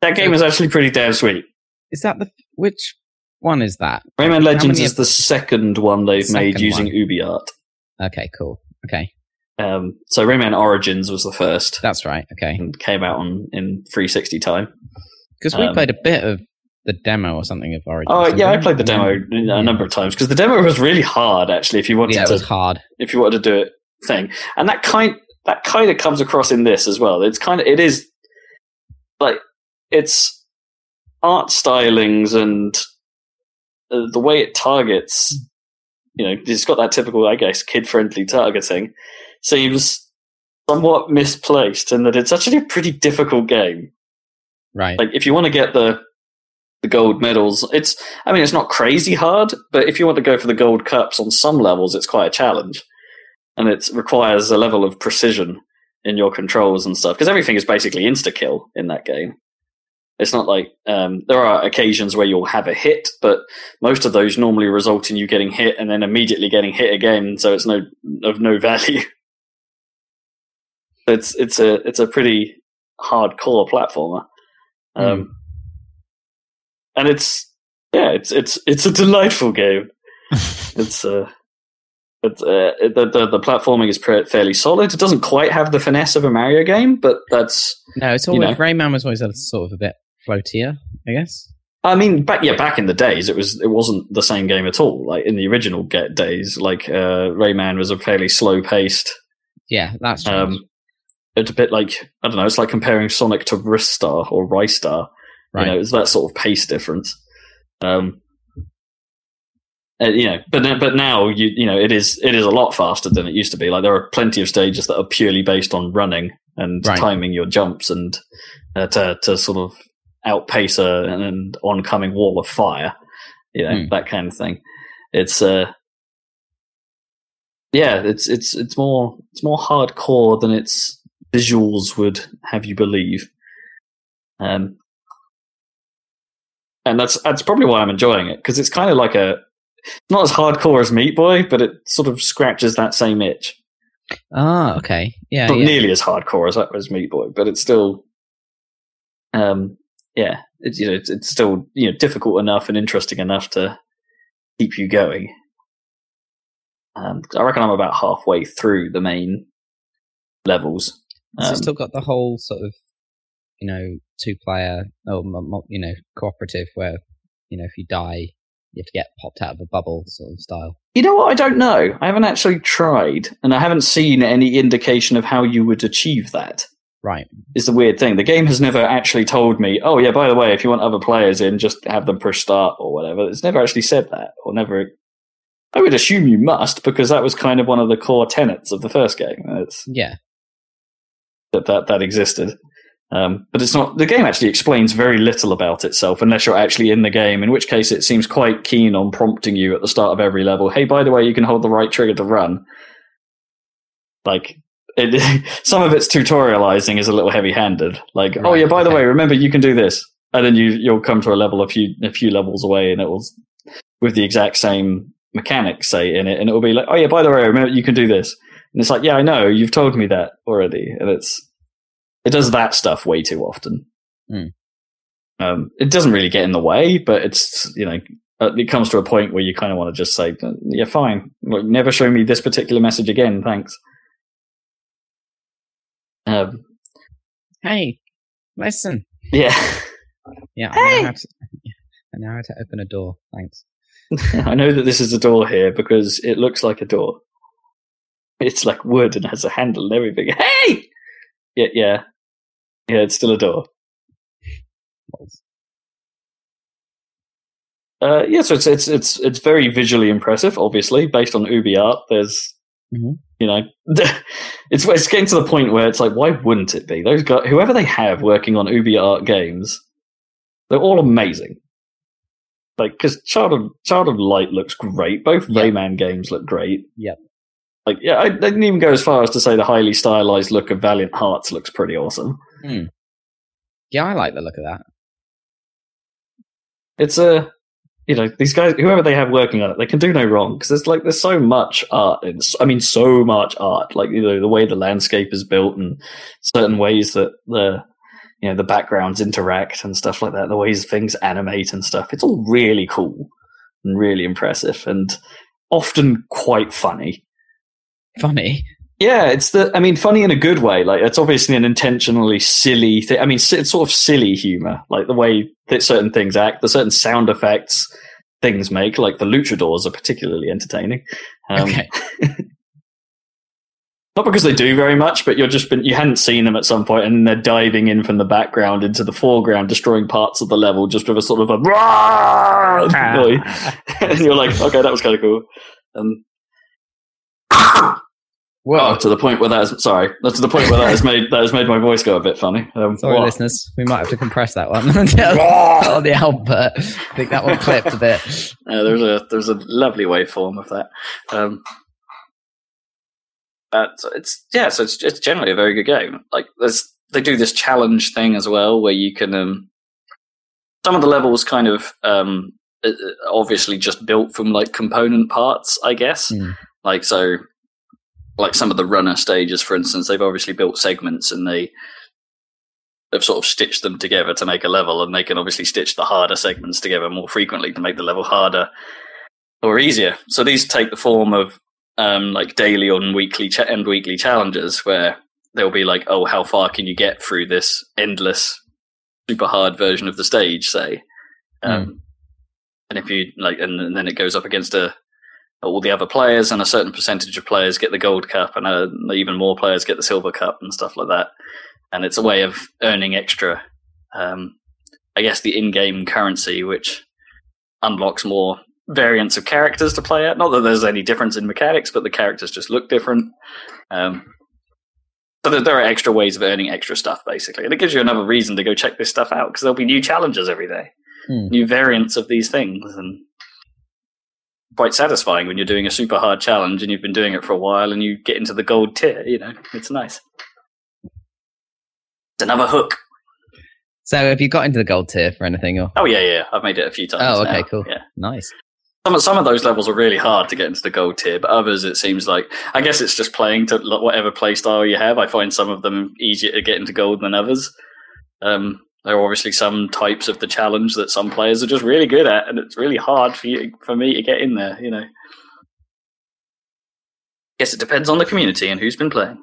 That game is actually pretty damn sweet. Is that the which one is that? Rayman Legends is the second one they've made using one? UbiArt. Okay, cool. Okay. Um, so Rayman Origins was the first. That's right. Okay. And came out on in 360 time. Because we um, played a bit of the demo or something of Origins. Oh yeah, I played the demo a number of times because the demo was really hard actually. If you wanted yeah, it to, was hard. If you wanted to do it, thing, and that kind that kind of comes across in this as well. It's kind of it is like it's art stylings and uh, the way it targets. You know, it's got that typical, I guess, kid-friendly targeting. Seems somewhat misplaced, in that it's actually a pretty difficult game. Right. Like, if you want to get the the gold medals, it's. I mean, it's not crazy hard, but if you want to go for the gold cups on some levels, it's quite a challenge, and it requires a level of precision in your controls and stuff because everything is basically insta kill in that game. It's not like um, there are occasions where you'll have a hit, but most of those normally result in you getting hit and then immediately getting hit again, so it's no of no value. it's it's a it's a pretty hardcore platformer, um, mm. and it's yeah it's it's it's a delightful game. it's uh, but uh, the, the, the platforming is fairly solid. It doesn't quite have the finesse of a Mario game, but that's no. It's always you know, Rayman was always sort of a bit floatier, I guess. I mean, back yeah, back in the days, it was it wasn't the same game at all. Like in the original get days, like uh, Rayman was a fairly slow paced. Yeah, that's true. Um, it's a bit like I don't know. It's like comparing Sonic to Ristar or Ristar. Right. You know, it's that sort of pace difference. Um, you know, but but now you you know it is it is a lot faster than it used to be. Like there are plenty of stages that are purely based on running and right. timing your jumps and uh, to to sort of outpace a, an oncoming wall of fire, you know, mm. that kind of thing. It's uh, yeah, it's it's it's more it's more hardcore than its visuals would have you believe. Um, and that's that's probably why I'm enjoying it because it's kind of like a not as hardcore as Meat Boy, but it sort of scratches that same itch. Ah, okay, yeah, not yeah. nearly as hardcore as that was Meat Boy, but it's still um, yeah, it's you know it's, it's still you know difficult enough and interesting enough to keep you going. Um, I reckon I'm about halfway through the main levels. Um, so it's still got the whole sort of you know two player or you know cooperative where you know if you die you have to get popped out of a bubble sort of style. You know what? I don't know. I haven't actually tried, and I haven't seen any indication of how you would achieve that. Right. Is the weird thing. The game has never actually told me, oh, yeah, by the way, if you want other players in, just have them push start or whatever. It's never actually said that, or never. I would assume you must, because that was kind of one of the core tenets of the first game. It's, Yeah. that, that, that existed. Um, but it's not. The game actually explains very little about itself unless you're actually in the game. In which case, it seems quite keen on prompting you at the start of every level. Hey, by the way, you can hold the right trigger to run. Like it, some of its tutorializing is a little heavy-handed. Like, oh yeah, by the okay. way, remember you can do this, and then you you'll come to a level a few a few levels away, and it will with the exact same mechanics say in it, and it will be like, oh yeah, by the way, remember you can do this, and it's like, yeah, I know, you've told me that already, and it's it does that stuff way too often. Hmm. Um, it doesn't really get in the way, but it's you know uh, it comes to a point where you kind of want to just say, yeah, fine, never show me this particular message again, thanks. Um, Hey, listen. yeah, Yeah. I Hey! know how to. I know how to open a door. Thanks. I know that this is a door here because it looks like a door. It's like wood and has a handle and everything. Hey, yeah, yeah, yeah. It's still a door. Uh, yeah, so it's it's it's it's very visually impressive. Obviously, based on UbiArt, there's Mhm. You know, it's it's getting to the point where it's like, why wouldn't it be? Those guys, whoever they have working on UbiArt games, they're all amazing. Like, because Child of Child of Light looks great. Both Yeah. Rayman games look great. Yep. Like, yeah, I didn't even go as far as to say the highly stylized look of Valiant Hearts looks pretty awesome. Hmm. Yeah, I like the look of that. it's a you know these guys whoever they have working on it they can do no wrong because there's like there's so much art i mean so much art like you know the way the landscape is built and certain ways that the you know the backgrounds interact and stuff like that the ways things animate and stuff it's all really cool and really impressive and often quite funny Funny. Yeah, it's the. I mean, funny in a good way. Like it's obviously an intentionally silly thing. I mean, it's sort of silly humor, like the way that certain things act, the certain sound effects things make. Like the luchadors are particularly entertaining. Um, okay. Not because they do very much, but you're just been you hadn't seen them at some point, and they're diving in from the background into the foreground, destroying parts of the level just with a sort of a "Rah!" noise. and you're like, okay, that was kind of cool. Um, Whoa. Oh, to the point where that is sorry. That's to the point where that has made that has made my voice go a bit funny. Um, Sorry, what? listeners. We might have to compress that one on the output. I think that one clipped a bit. Uh, there's a there's a lovely waveform of that. Um, but it's yeah, so it's it's generally a very good game. Like there's they do this challenge thing as well where you can um, some of the levels kind of um, uh, obviously just built from like component parts, I guess. Hmm. Like so, like some of the runner stages, for instance, they've obviously built segments and they have sort of stitched them together to make a level, and they can obviously stitch the harder segments together more frequently to make the level harder or easier. So these take the form of um, like daily and weekly cha- and weekly challenges where they'll be like, oh, how far can you get through this endless, super hard version of the stage, say? Um, And if you like, and, and then it goes up against a all the other players, and a certain percentage of players get the gold cup, and uh, even more players get the silver cup, and stuff like that. And it's a way of earning extra, um, I guess, the in-game currency, which unlocks more variants of characters to play at. Not that there's any difference in mechanics, but the characters just look different. Um, so there, there are extra ways of earning extra stuff, basically, and it gives you another reason to go check this stuff out because there'll be new challenges every day, Hmm. new variants of these things, and quite satisfying when you're doing a super hard challenge and you've been doing it for a while and you get into the gold tier. You know, it's nice. It's another hook. So, have you got into the gold tier for anything? Or Oh yeah, yeah. I've made it a few times. Oh, okay, now. cool. Yeah. nice. Some of, some of those levels are really hard to get into the gold tier, but others it seems like I guess it's just playing to whatever play style you have. I find some of them easier to get into gold than others. Um, there are obviously some types of the challenge that some players are just really good at, and it's really hard for you for me to get in there. You know, guess it depends on the community and who's been playing.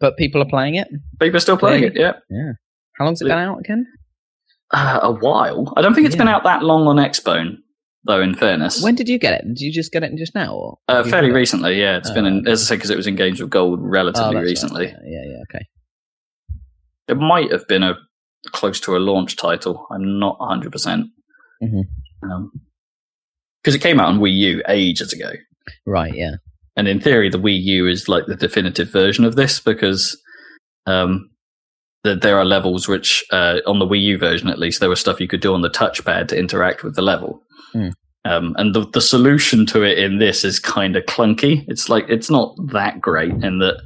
But people are playing it. People are still playing Really? it, yeah. Yeah. How long's it been out again? Uh, a while. I don't think it's been out that long on Xbone, though. In fairness, When did you get it? Did you just get it just now? Or uh, fairly recently, yeah. It's been in, Oh, as I said because it was in Games with Gold Oh, relatively right. recently. Yeah, yeah, yeah, okay. It might have been a close to a launch title. I'm not 100 percent because it came out on Wii U ages ago. Right, yeah. And in theory, the Wii U is like the definitive version of this because um, the, there are levels which, uh, on the Wii U version at least, there was stuff you could do on the touchpad to interact with the level. Hmm. Um, and the, the solution to it in this is kind of clunky. It's like it's not that great in that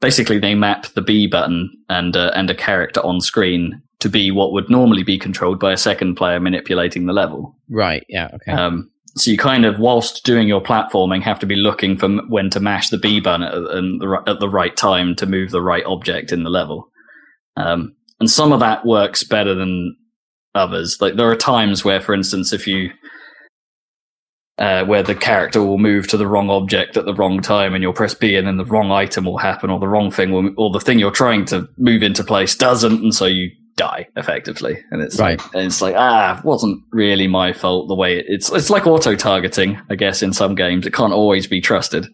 basically they map the B button and uh, and a character on screen to be what would normally be controlled by a second player manipulating the level. Right, yeah, okay. Um, so you kind of, whilst doing your platforming, have to be looking for m- when to mash the B button at, and the, at the right time to move the right object in the level. Um, and some of that works better than others. Like there are times where, for instance, if you uh, where the character will move to the wrong object at the wrong time, and you'll press B, and then the wrong item will happen, or the wrong thing will, or the thing you're trying to move into place doesn't, and so you die effectively. And it's Right. like, and it's like ah, it wasn't really my fault. The way it, it's it's like auto targeting, I guess, in some games. It can't always be trusted,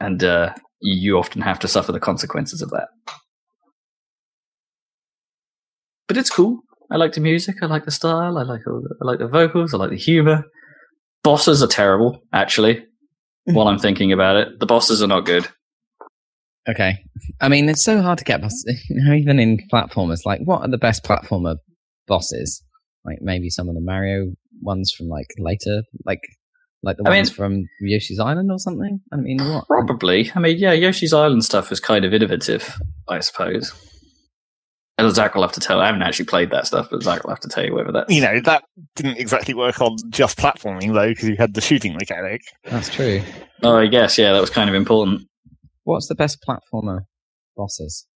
and uh, you, often have to suffer the consequences of that. But it's cool. I like the music. I like the style. I like all the, I like the vocals. I like the humor. Bosses are terrible, actually. while I'm thinking about it, the bosses are not good. Okay. I mean, it's so hard to get boss you know, even in platformers. Like, what are the best platformer bosses? Like, maybe some of the Mario ones from like later, like like the I ones mean- from Yoshi's Island or something. I mean, what? Probably. I mean, yeah, Yoshi's Island stuff is kind of innovative, I suppose. And Zach will have to tell. I haven't actually played that stuff, but Zach will have to tell you whether that's. You know, that didn't exactly work on just platforming, though, because you had the shooting mechanic. That's true. Oh, I guess yeah, that was kind of important What's the best platformer bosses?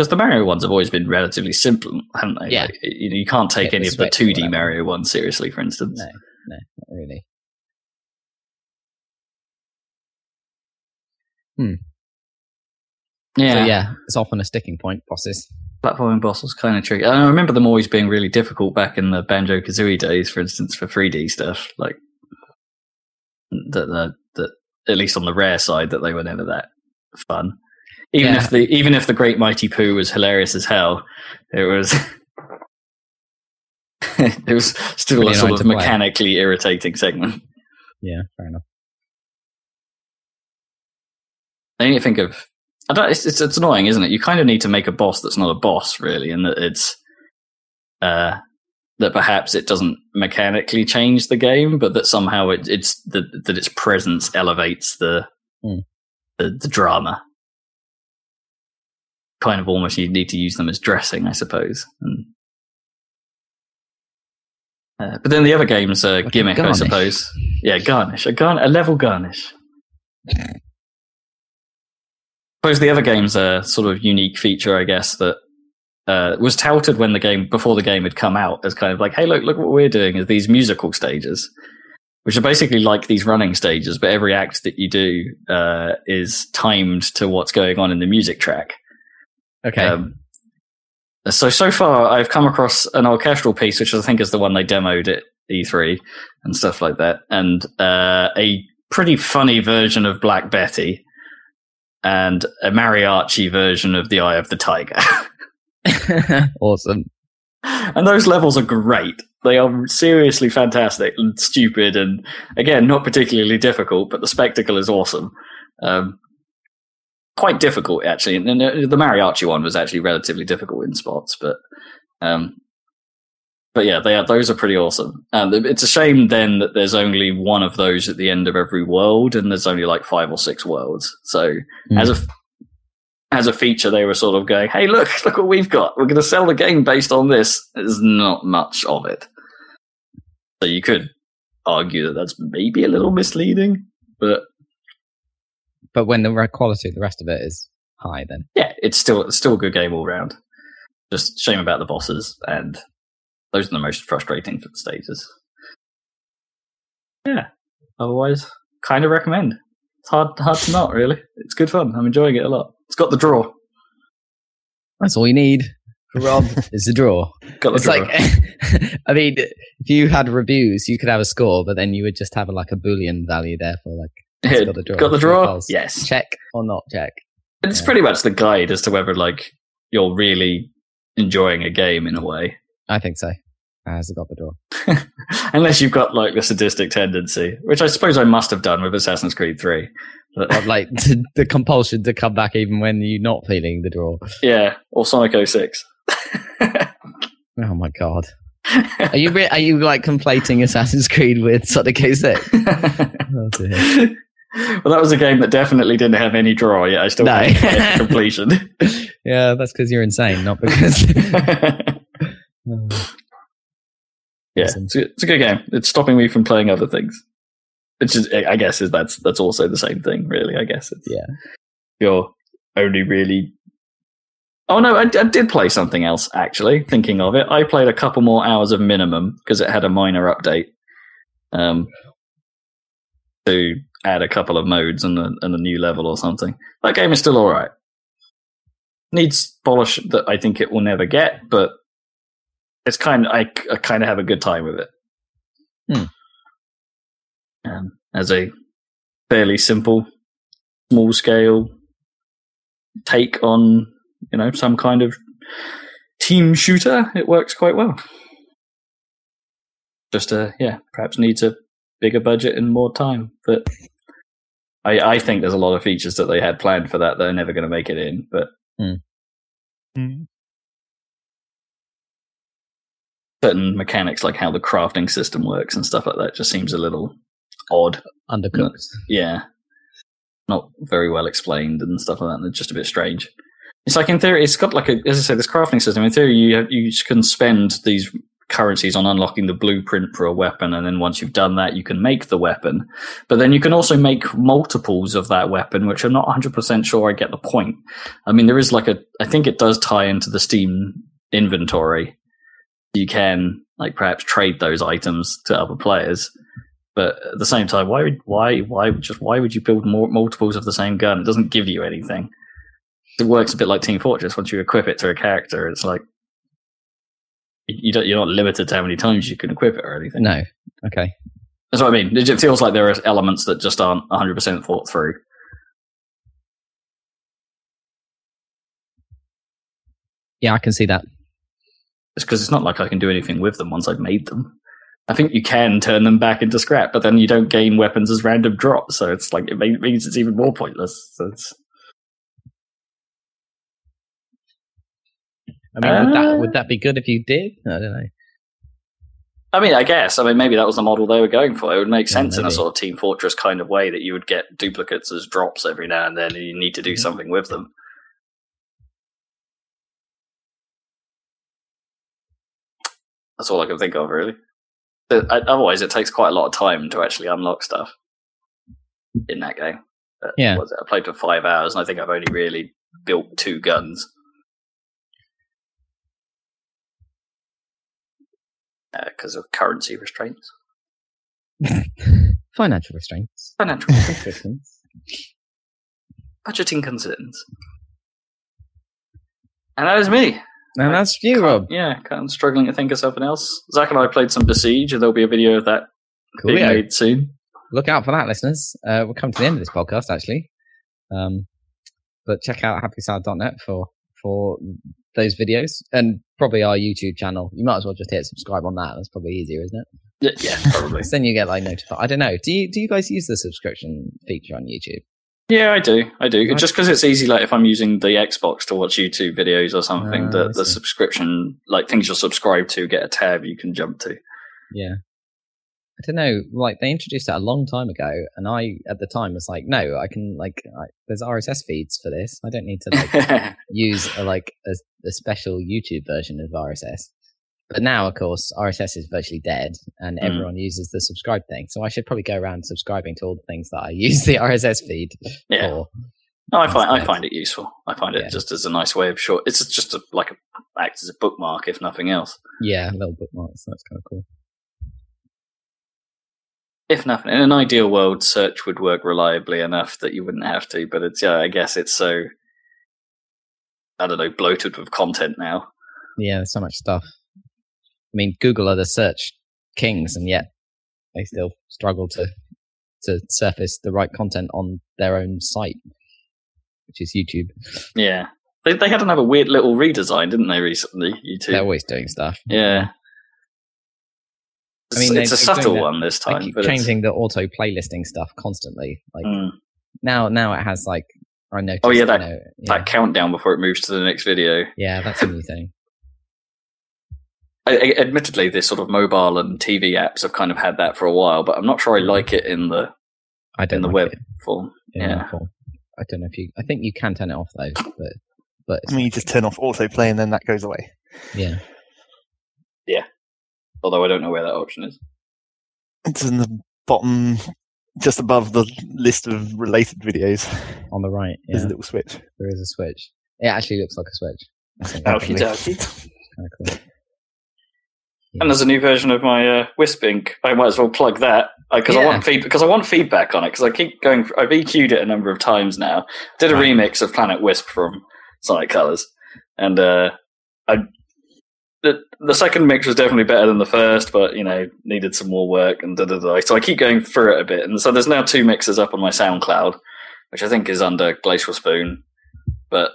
because the Mario ones have always been relatively simple, haven't they? Yeah. Like, you, you can't take any the of the two D whatever. Mario ones seriously, for instance. No, no, not really. Hmm. Yeah, So yeah, it's often a sticking point. Bosses. platforming boss was kind of tricky. And I remember them always being really difficult back in the Banjo Kazooie days, for instance, for 3D stuff. Like that, that, that at least on the rare side, that they were never that fun. Even Yeah. if the even if the Great Mighty Poo was hilarious as hell, it was it was still Really a sort of to play. mechanically irritating segment. Yeah, fair enough. I need to think of. I don't. It's, it's it's annoying, isn't it? You kind of need to make a boss that's not a boss, really, and that it's uh that perhaps it doesn't mechanically change the game, but that somehow it, it's that that its presence elevates the, Hmm. The the drama. Kind of almost you need to use them as dressing, I suppose. And, uh, but then the other games are Like gimmick, I suppose. Yeah, garnish a garn a level garnish. I suppose the other game's a sort of unique feature, I guess, that uh, was touted when the game before the game had come out as kind of like, hey, look, look what we're doing is these musical stages, which are basically like these running stages, but every act that you do uh, is timed to what's going on in the music track. Okay. Um, so so far, I've come across an orchestral piece, which I think is the one they demoed at E3 and stuff like that, and uh, a pretty funny version of Black Betty, and a mariachi version of The Eye of the Tiger. awesome. and those levels are great. They are seriously fantastic and stupid, and again, not particularly difficult, but the spectacle is awesome. Um, quite difficult, actually. And uh, the mariachi one was actually relatively difficult in spots, but um, but yeah, they are, those are pretty awesome. And it's a shame then that there's only one of those at the end of every world, and there's only like five or six worlds. So Mm. as a as a feature, they were sort of going, "Hey, look, look what we've got. We're going to sell the game based on this." There's not much of it, so you could argue that that's maybe a little misleading, but But when the quality of the rest of it is high, then yeah, it's still it's still a good game all round. Just shame about the bosses, and those are the most frustrating for the stages. Yeah. Otherwise, kind of recommend. It's hard hard to not really. It's good fun. I'm enjoying it a lot. It's got the draw. That's all you need. Rob is the draw. Got the It's draw. like, I mean, if you had reviews, you could have a score, but then you would just have a, like a boolean value there for like got the draw. got the draw. Yes, check or not check. it's Yeah. pretty much the guide as to whether like you're really enjoying a game in a way. I think so. Has it got the draw? Unless you've got like the sadistic tendency, which I suppose I must have done with Assassin's Creed 3. But, uh, like to, the compulsion to come back even when you're not feeling the draw. yeah, or Sonic 06. Oh my god. Are you re- are you like conflating Assassin's Creed with Sonic 06? Oh dear. well, that was a game that definitely didn't have any draw Yeah, I still No. completion. Yeah, that's because you're insane, not because. Oh, yeah, it's a, it's a good game. It's stopping me from playing other things. Which is, I guess, is that's that's also the same thing, really. I guess it's Yeah. You're only really. Oh no, I, I did play something else actually. Thinking of it, I played a couple more hours of minimum because it had a minor update. Um, to add a couple of modes and a, and a new level or something. That game is still all right. Needs polish that I think it will never get, but it's kind. I, I kind of have a good time with it. Hmm. Um, as a fairly simple, small scale take on you know some kind of team shooter, it works quite well. Just uh, yeah, perhaps needs a bigger budget and more time, but I, I think there's a lot of features that they had planned for that that are never going to make it in. But Mm. certain mechanics, like how the crafting system works and stuff like that, just seems a little odd. undercooked. Yeah, not very well explained and stuff like that. And it's just a bit strange. It's like in theory, it's got like a, as I say, this crafting system. In theory, you have, you can spend these currencies on unlocking the blueprint for a weapon, and then once you've done that, you can make the weapon. But then you can also make multiples of that weapon, which I'm not 100 percent sure I get the point. I mean, there is like a, I think it does tie into the Steam inventory. You can like perhaps trade those items to other players. But at the same time, why would why why just why would you build more multiples of the same gun? It doesn't give you anything. It works a bit like Team Fortress. Once you equip it to a character, it's like you don't, you're not limited to how many times you can equip it or anything. No. Okay. That's what I mean. It feels like there are elements that just aren't 100 percent thought through. Yeah, I can see that. It's because it's not like I can do anything with them once I've made them. I think you can turn them back into scrap, but then you don't gain weapons as random drops, so it's like it means it's even more pointless. So it's I mean, would Uh, that would that be good if you did? I don't know. I mean, I guess. I mean, maybe that was the model they were going for. It would make Yeah, sense in a sort of Team Fortress kind of way that you would get duplicates as drops every now and then, and you need to do Yeah. something with them. That's all I can think of, really. But, uh, Otherwise, it takes quite a lot of time to actually unlock stuff in that game. But Yeah. I played for five hours, and I think I've only really built two guns. Uh, because of currency restraints. Financial restraints. Financial Restrictions. budgeting concerns. And that is me. And that's you, Rob. Yeah, kind of struggling to think of something else. Zach and I played some Besiege, and there'll be a video of that being Coolio. made soon. Look out for that, listeners. Uh, we'll come to the end of this podcast, actually. Um, but check out happysound.net for for those videos and probably our YouTube channel. You might as well just hit subscribe on that. That's probably easier, isn't it? Yeah, yeah probably. then you get like notified. I don't know. Do you do you guys use the subscription feature on YouTube? Yeah, I do. I do. Right. Just because it's easy, like if I'm using the Xbox to watch YouTube videos or something, ah, I the, the subscription, like things you're subscribed to, get a tab you can jump to. Yeah. I don't know. Like they introduced that a long time ago, and I at the time was like, no, I can like I, there's RSS feeds for this. I don't need to like use a, like a, a special YouTube version of RSS. But now, of course, RSS is virtually dead, and Mm. everyone uses the subscribe thing. So I should probably go around subscribing to all the things that I use the RSS feed yeah. for. No, I find I find it useful. I find it Yeah. just as a nice way of short. It's just a, like a, acts as a bookmark, if nothing else. Yeah, little bookmarks. That's kind of cool. If nothing, in an ideal world, search would work reliably enough that you wouldn't have to. But it's yeah, I guess it's so I don't know bloated with content now. Yeah, there's so much stuff. I mean, Google are the search kings, and yet they still struggle to to surface the right content on their own site, which is YouTube. Yeah, they they had another weird little redesign, didn't they? Recently, YouTube. They're always doing stuff. yeah. I mean, It's- it's a they- subtle one this They time. keep but it's- changing the auto playlisting stuff constantly. Like Mm. now, now it has like I noticed. Oh, yeah, that- know, yeah, that countdown before it moves to the next video. yeah, that's a new thing. I, I, admittedly, this sort of mobile and TV apps have kind of had that for a while, but I'm not sure I mm. like it in the I don't in the like web it. form. in yeah. form. I don't know if you. I think you can turn it off though, but but I mean, you just turn off autoplay and then that goes away. yeah, yeah. Although I don't know where that option is. It's in the bottom, just above the list of related videos. on the right, yeah, There's a little switch. there is a switch. It actually looks like a switch. That's Okie kind of cool. And there's a new version of my uh, Wisp Ink. I might as well plug that because I want feed because I want feedback on it because I keep going. I've EQ'd it a number of times now. Did a Right. remix of Planet Wisp from Sonic Colors, and uh, I the the second mix was definitely better than the first, but you know needed some more work and da da da. So I keep going through it a bit, and so there's now two mixes up on my SoundCloud, which I think is under Glacial Spoon, but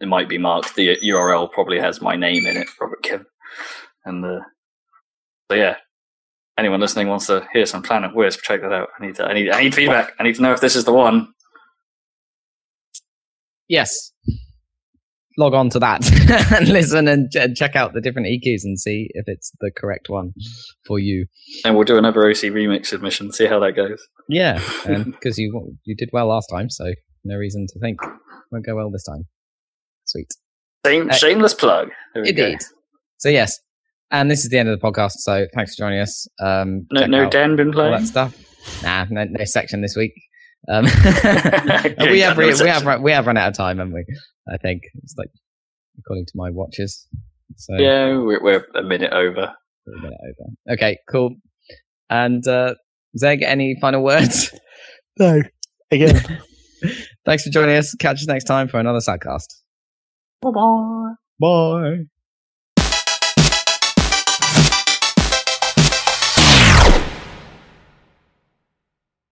it might be marked. The URL probably has my name in it, Robert Kim, and uh, so yeah. Anyone listening wants to hear some Planet Wisp, check that out. I need to, I need I need feedback. I need to know if this is the one. Yes. Log on to that and listen and ch- check out the different EQs and see if it's the correct one for you. And we'll do another OC remix submission, see how that goes. Yeah, because you you did well last time, so no reason to think it won't go well this time. Sweet. Shame, Uh, shameless plug. There. Indeed. So yes, and this is the end of the podcast. So thanks for joining us. Um, No, no out Dan been all playing. that stuff. Nah, no, no section this week. Um, Yeah, we have no re- we have run, we have run out of time, haven't we? I think it's like according to my watches. So Yeah, we're, we're a minute over. a minute over. Okay, cool. And uh, Zeg, any final words? No. Again. Thanks for joining us. Catch us next time for another sidecast. Bye bye. Bye.